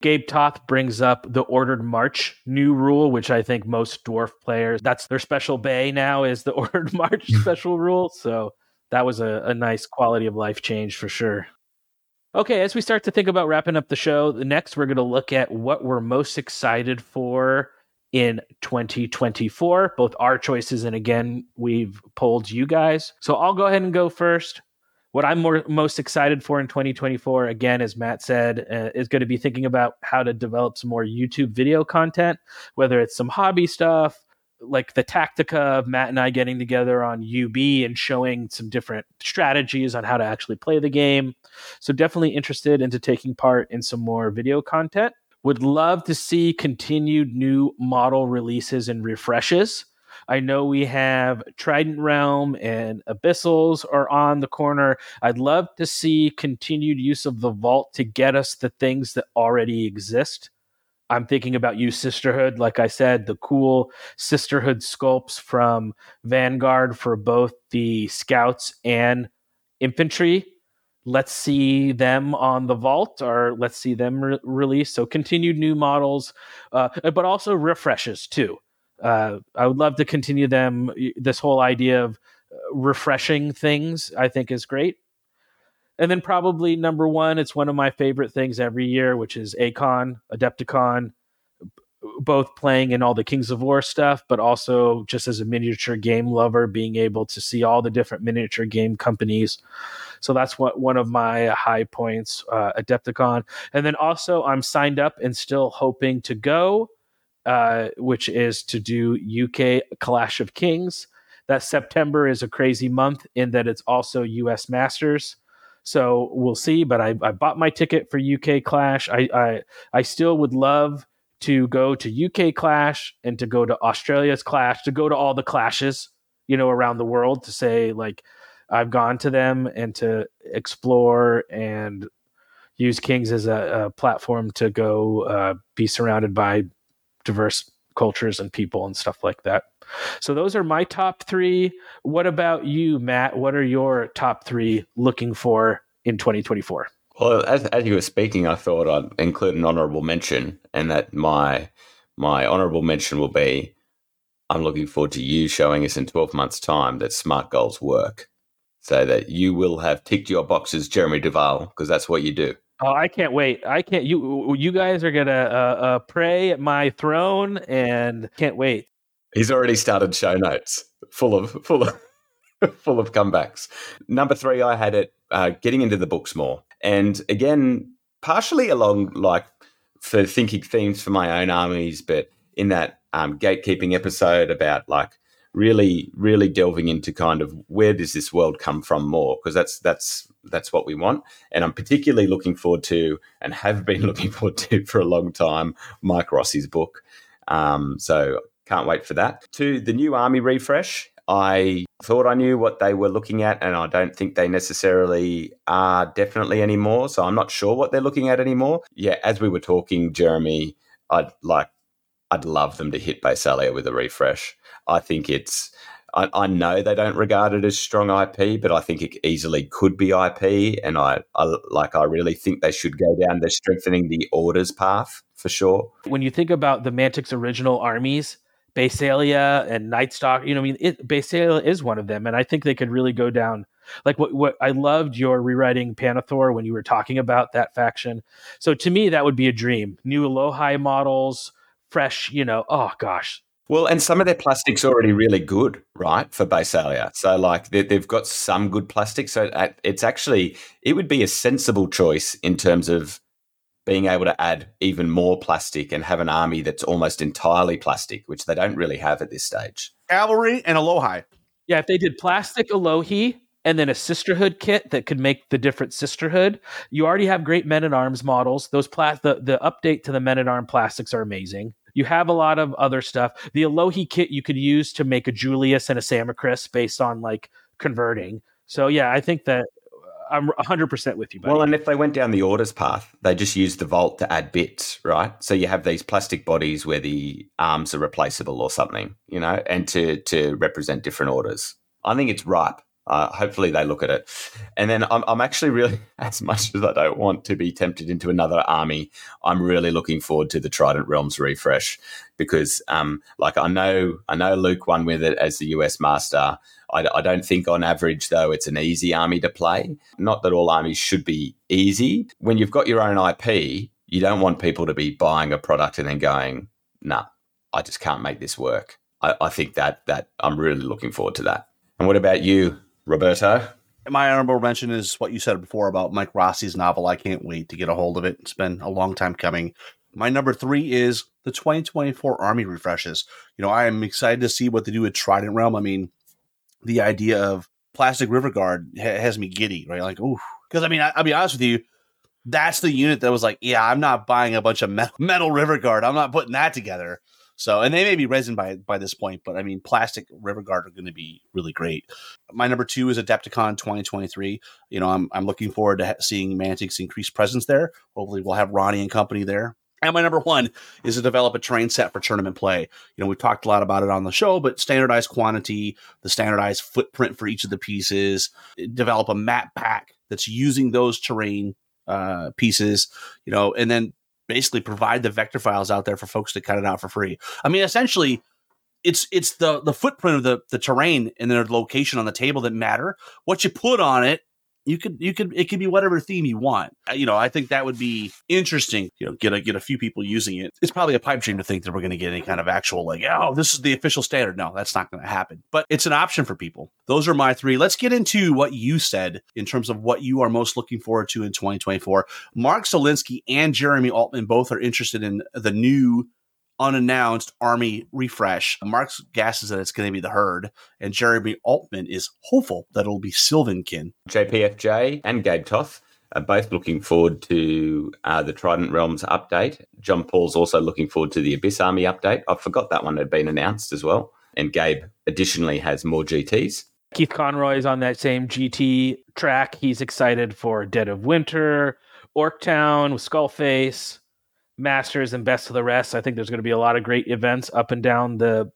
C: Gabe Toth brings up the ordered march new rule, which I think most dwarf players that's their special bay now is the ordered march special rule. So that was a, a nice quality of life change for sure. Okay, as we start to think about wrapping up the show, the next we're going to look at what we're most excited for in 2024, both our choices and again, we've polled you guys. So I'll go ahead and go first. What I'm more, most excited for in 2024, again, as Matt said, uh, is going to be thinking about how to develop some more YouTube video content, whether it's some hobby stuff, like the Tactica of Matt and I getting together on UB and showing some different strategies on how to actually play the game. So definitely interested into taking part in some more video content. Would love to see continued new model releases and refreshes. I know we have Trident Realm and Abyssals are on the corner. I'd love to see continued use of the vault to get us the things that already exist. I'm thinking about you, Sisterhood. Like I said, the cool Sisterhood sculpts from Vanguard for both the scouts and infantry. Let's see them on the vault, or let's see them re- released. So continued new models, uh, but also refreshes too. Uh, I would love to continue them. This whole idea of uh, refreshing things, I think, is great. And then probably number one, it's one of my favorite things every year, which is Acon, Adepticon, both playing in all the Kings of War stuff, but also just as a miniature game lover, being able to see all the different miniature game companies. So that's what one of my high points, uh, Adepticon. And then also, I'm signed up and still hoping to go, uh, which is to do UK Clash of Kings. That September is a crazy month in that it's also US Masters. So we'll see. But I, I bought my ticket for UK Clash. I, I I still would love to go to UK Clash and to go to Australia's Clash, to go to all the clashes, you know, around the world to say like I've gone to them and to explore and use Kings as a, a platform to go uh, be surrounded by diverse cultures and people and stuff like that. So those are my top three. What about you, Matt? What are your top three looking for in 2024?
B: Well, as, as you were speaking, I thought I'd include an honourable mention, and that my my honourable mention will be I'm looking forward to you showing us in 12 months' time that smart goals work, so that you will have ticked your boxes, Jeremy Duval, because that's what you do.
C: Oh, I can't wait! I can't. You you guys are gonna uh, uh, pray at my throne, and can't wait.
B: He's already started show notes full of full of full of comebacks. Number three, I had it uh, getting into the books more, and again, partially along like for thinking themes for my own armies, but in that um, gatekeeping episode about like really really delving into kind of where does this world come from more? Because that's that's that's what we want. And i'm particularly looking forward to and have been looking forward to for a long time mike rossi's book. Um, so can't wait for that to the new army refresh i thought i knew what they were looking at and i don't think they necessarily are definitely anymore so i'm not sure what they're looking at anymore yeah as we were talking jeremy i'd like I'd love them to hit Basilea with a refresh. I think it's. I, I, know they don't regard it as strong IP, but I think it easily could be IP, and I, I like. I really think they should go down the strengthening the orders path for sure.
C: When you think about the Mantic's original armies, Basilea and Nightstalk, you know, I mean, it, Basilea is one of them, and I think they could really go down. Like what, what I loved your rewriting Pannithor when you were talking about that faction. So to me, that would be a dream. New Elohi models, fresh, you know, oh gosh.
B: Well, and some of their plastic's already really good, right, for Basilea. So, like, they, have got some good plastic. So, uh, it's actually, it would be a sensible choice in terms of being able to add even more plastic and have an army that's almost entirely plastic, which they don't really have at this stage.
A: Cavalry and Elohi.
C: Yeah, if they did plastic Elohi and then a sisterhood kit that could make the different sisterhood, you already have great men at arms models. Those pla- the, the update to the men at arm plastics are amazing. You have a lot of other stuff. The Elohi kit you could use to make a Julius and a Samacris based on like converting. So yeah, I think that I'm 100% with you. Buddy.
B: Well, and if they went down the orders path, they just used the vault to add bits, right? So you have these plastic bodies where the arms are replaceable or something, you know, and to to represent different orders. I think it's ripe. Uh, hopefully they look at it. And then I'm, I'm actually really, as much as I don't want to be tempted into another army, I'm really looking forward to the Trident Realms refresh because, um, like I know, I know Luke won with it as the US Master. I, I don't think on average though it's an easy army to play. Not that all armies should be easy. When you've got your own IP, you don't want people to be buying a product and then going, "Nah, I just can't make this work." I, I think that that I'm really looking forward to that. And what about you, Roberto?
A: My honorable mention is what you said before about Mike Rossi's novel. I can't wait to get a hold of it. It's been a long time coming. My number three is the 2024 Army refreshes. You know, I am excited to see what they do with Trident Realm. I mean, the idea of Plastic River Guard ha- has me giddy, right? Like, ooh, because I mean, I, will be honest with you, that's the unit that was like, yeah, I'm not buying a bunch of metal, metal River Guard. I'm not putting that together. So, and they may be resin by by this point, but I mean, plastic River Guard are going to be really great. My number two is Adepticon 2023. You know, I'm I'm looking forward to seeing Mantic's increased presence there. Hopefully, we'll have Ronnie and company there. And my number one is to develop a terrain set for tournament play. You know, we've talked a lot about it on the show, but standardized quantity, the standardized footprint for each of the pieces, develop a map pack that's using those terrain uh, pieces, you know, and then basically provide the vector files out there for folks to cut it out for free. I mean, essentially, it's it's the the footprint of the the terrain and their location on the table that matter. What you put on it you could you could it could be whatever theme you want. You know, I think that would be interesting. You know, get a get a few people using it. It's probably a pipe dream to think that we're going to get any kind of actual like, oh, this is the official standard. No, that's not going to happen. But it's an option for people. Those are my three. Let's get into what you said in terms of what you are most looking forward to in 2024. Mark Solinsky and Jeremy Altman both are interested in the new unannounced army refresh. Mark's guesses that it's going to be the herd, and Jeremy Altman is hopeful that it'll be Sylvankin.
B: JPFJ and Gabe Toth are both looking forward to uh, the Trident Realms update. John Paul's also looking forward to the Abyss Army update. I forgot that one had been announced as well. And Gabe additionally has more GTs.
C: Keith Conroy is on that same GT track. He's excited for Dead of Winter, Orktown with Skullface, Masters, and Best of the Rest. I think there's going to be a lot of great events up and down the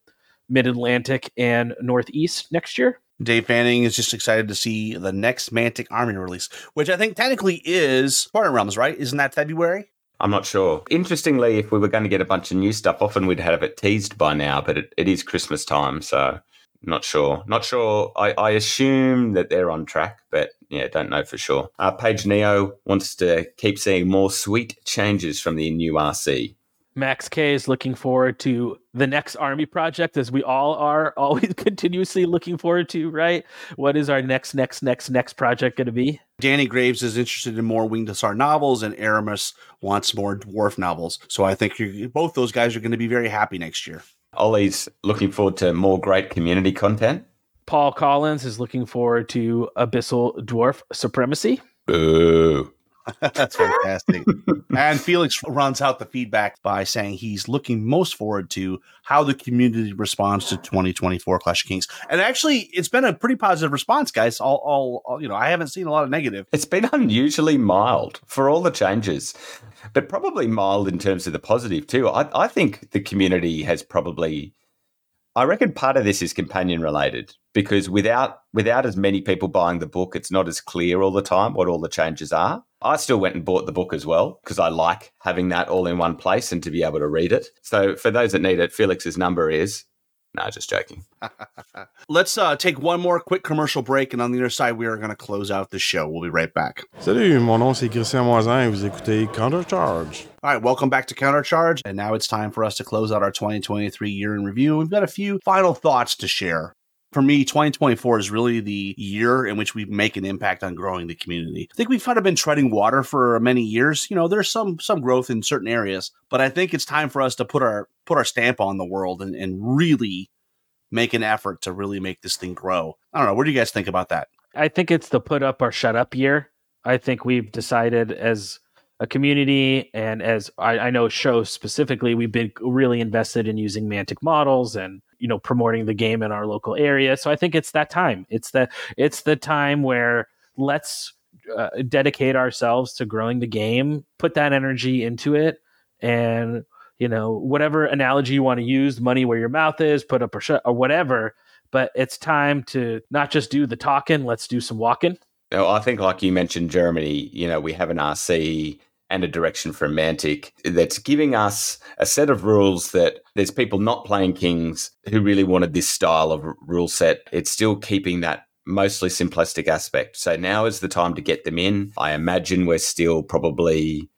C: Mid Atlantic and Northeast next year.
A: Dave Fanning is just excited to see the next Mantic Army release, which I think technically is Trident Realms, right? Isn't that February?
B: I'm not sure. Interestingly, if we were going to get a bunch of new stuff, often we'd have it teased by now, but it, it is Christmas time, so not sure. Not sure. I, I assume that they're on track, but yeah, don't know for sure. Uh, Paige Neo wants to keep seeing more sweet changes from the new RC.
C: Max K is looking forward to the next army project, as we all are always continuously looking forward to, right? What is our next, next, next, next project going to be?
A: Danny Graves is interested in more Winged Hussar novels, and Aramis wants more dwarf novels. So I think both those guys are going to be very happy next year.
B: Ollie's looking forward to more great community content.
C: Paul Collins is looking forward to Abyssal Dwarf Supremacy.
B: Boo.
A: That's fantastic. and Felix runs out the feedback by saying he's looking most forward to how the community responds to 2024 Clash of Kings. And actually, it's been a pretty positive response, guys. All, all, all, you know, I haven't seen a lot of negative.
B: It's been unusually mild for all the changes, but probably mild in terms of the positive too. I, I think the community has probably I reckon part of this is companion related because without without as many people buying the book, it's not as clear all the time what all the changes are. I still went and bought the book as well because I like having that all in one place and to be able to read it. So for those that need it, Felix's number is no, just joking.
A: Let's uh, take one more quick commercial break, and on the other side, we are going to close out the show. We'll be right back.
I: Salut, mon nom c'est Christian Moisin et vous écoutez Countercharge.
A: All right, welcome back to Countercharge, and now it's time for us to close out our 2023 year in review. We've got a few final thoughts to share for me, 2024 is really the year in which we make an impact on growing the community. I think we've kind of been treading water for many years. You know, there's some some growth in certain areas, but I think it's time for us to put our put our stamp on the world and, and really make an effort to really make this thing grow. I don't know. What do you guys think about that?
C: I think it's the put up or shut up year. I think we've decided as a community and as I, I know show specifically, we've been really invested in using Mantic models and you know promoting the game in our local area. So I think it's that time. It's the it's the time where let's uh, dedicate ourselves to growing the game, put that energy into it, and you know whatever analogy you want to use, money where your mouth is, put up or shut or whatever. But it's time to not just do the talking. Let's do some walking.
B: I think, like you mentioned, Germany. You know, we have an RC and a direction from Mantic that's giving us a set of rules that there's people not playing Kings who really wanted this style of rule set. It's still keeping that mostly simplistic aspect. So now is the time to get them in. I imagine we're still probably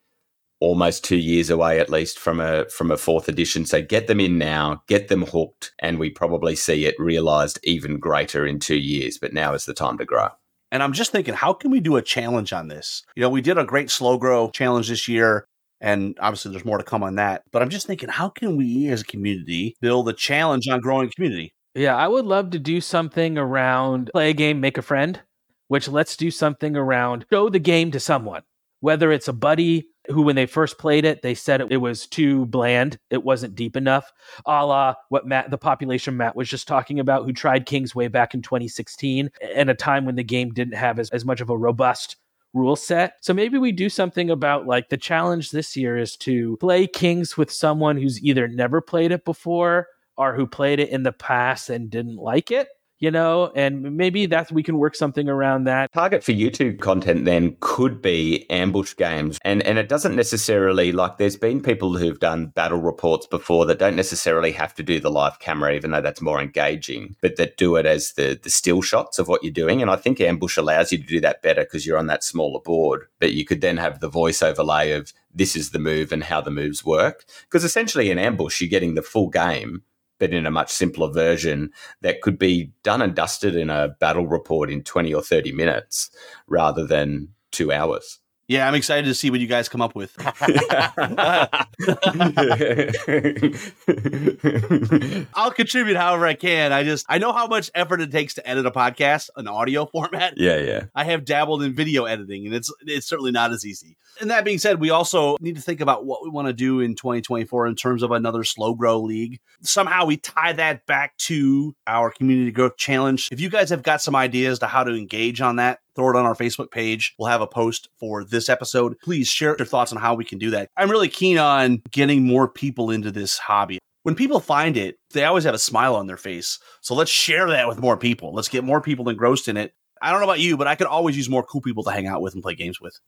B: almost two years away at least from a from a fourth edition. So get them in now, get them hooked, and we probably see it realized even greater in two years. But now is the time to grow.
A: And I'm just thinking, how can we do a challenge on this? You know, we did a great slow grow challenge this year, and obviously there's more to come on that. But I'm just thinking, how can we as a community build a challenge on growing community?
C: Yeah, I would love to do something around play a game, make a friend, which let's do something around show the game to someone, whether it's a buddy, who, when they first played it, they said it, was too bland. It wasn't deep enough, a la what Matt, the population Matt was just talking about, who tried Kings way back in 2016, and a time when the game didn't have as, as much of a robust rule set. So maybe we do something about like the challenge this year is to play Kings with someone who's either never played it before or who played it in the past and didn't like it you know, and maybe that we can work something around that.
B: Target for YouTube content then could be ambush games. And and it doesn't necessarily like there's been people who've done battle reports before that don't necessarily have to do the live camera, even though that's more engaging, but that do it as the the still shots of what you're doing. And I think ambush allows you to do that better because you're on that smaller board. But you could then have the voice overlay of this is the move and how the moves work. Because essentially in ambush, you're getting the full game but in a much simpler version that could be done and dusted in a battle report in 20 or 30 minutes rather than two hours.
A: Yeah, I'm excited to see what you guys come up with. I'll contribute however I can. I just I know how much effort it takes to edit a podcast, an audio format.
B: yeah, yeah.
A: I have dabbled in video editing, and it's it's certainly not as easy. And that being said, we also need to think about what we want to do in 2024 in terms of another slow grow league. Somehow we tie that back to our community growth challenge. If you guys have got some ideas to how to engage on that, throw it on our Facebook page. We'll have a post for this episode. Please share your thoughts on how we can do that. I'm really keen on getting more people into this hobby. When people find it, they always have a smile on their face. So let's share that with more people. Let's get more people engrossed in it. I don't know about you, but I could always use more cool people to hang out with and play games with.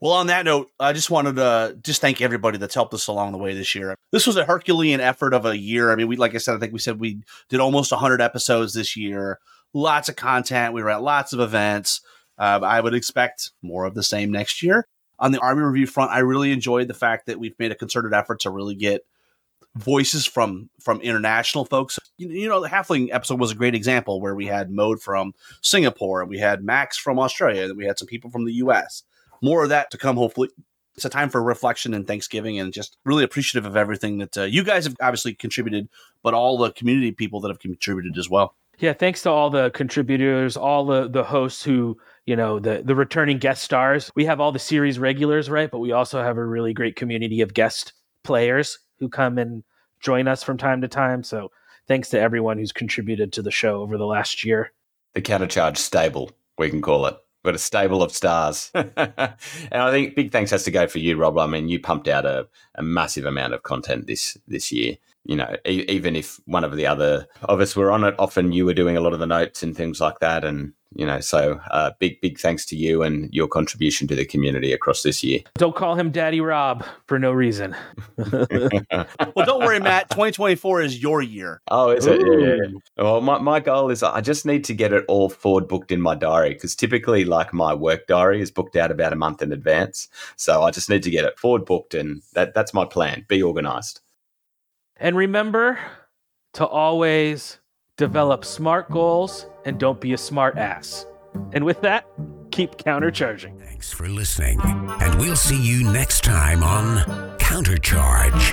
A: Well, on that note, I just wanted to just thank everybody that's helped us along the way this year. This was a Herculean effort of a year. I mean, we like I said, I think we said we did almost 100 episodes this year. Lots of content. We were at lots of events. Uh, I would expect more of the same next year. On the Army review front, I really enjoyed the fact that we've made a concerted effort to really get voices from from international folks. You, you know, the Halfling episode was a great example where we had Mode from Singapore, and we had Max from Australia, and we had some people from the U.S. More of that to come, hopefully. It's a time for reflection and Thanksgiving, and just really appreciative of everything that uh, you guys have obviously contributed, but all the community people that have contributed as well.
C: Yeah, thanks to all the contributors, all the the hosts who, you know, the the returning guest stars. We have all the series regulars, right? But we also have a really great community of guest players who come and join us from time to time. So, thanks to everyone who's contributed to the show over the last year.
B: The countercharge stable, we can call it. But a stable of stars. and I think big thanks has to go for you, Rob. I mean, you pumped out a, a massive amount of content this this year you know, e- even if one of the other of us were on it, often you were doing a lot of the notes and things like that. And, you know, so uh, big, big thanks to you and your contribution to the community across this year.
C: Don't call him Daddy Rob for no reason.
A: well, don't worry, Matt. 2024 is your year.
B: Oh, is it? Yeah, yeah, yeah. Well, my, my goal is I just need to get it all forward booked in my diary because typically, like, my work diary is booked out about a month in advance. So I just need to get it forward booked, and that, that's my plan. Be organized.
C: And remember to always develop smart goals and don't be a smart ass. And with that, keep countercharging.
J: Thanks for listening, and we'll see you next time on Countercharge.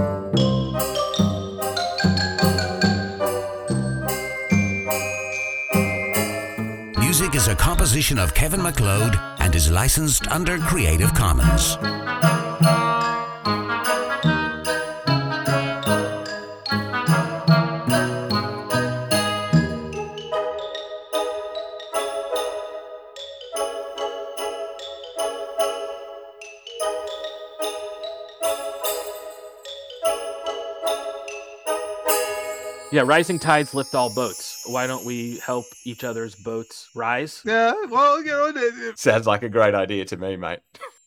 J: Music is a composition of Kevin MacLeod and is licensed under Creative Commons.
C: Yeah, rising tides lift all boats. Why don't we help each other's boats rise?
I: Yeah, well, you know, it- it-
B: Sounds like a great idea to me, mate.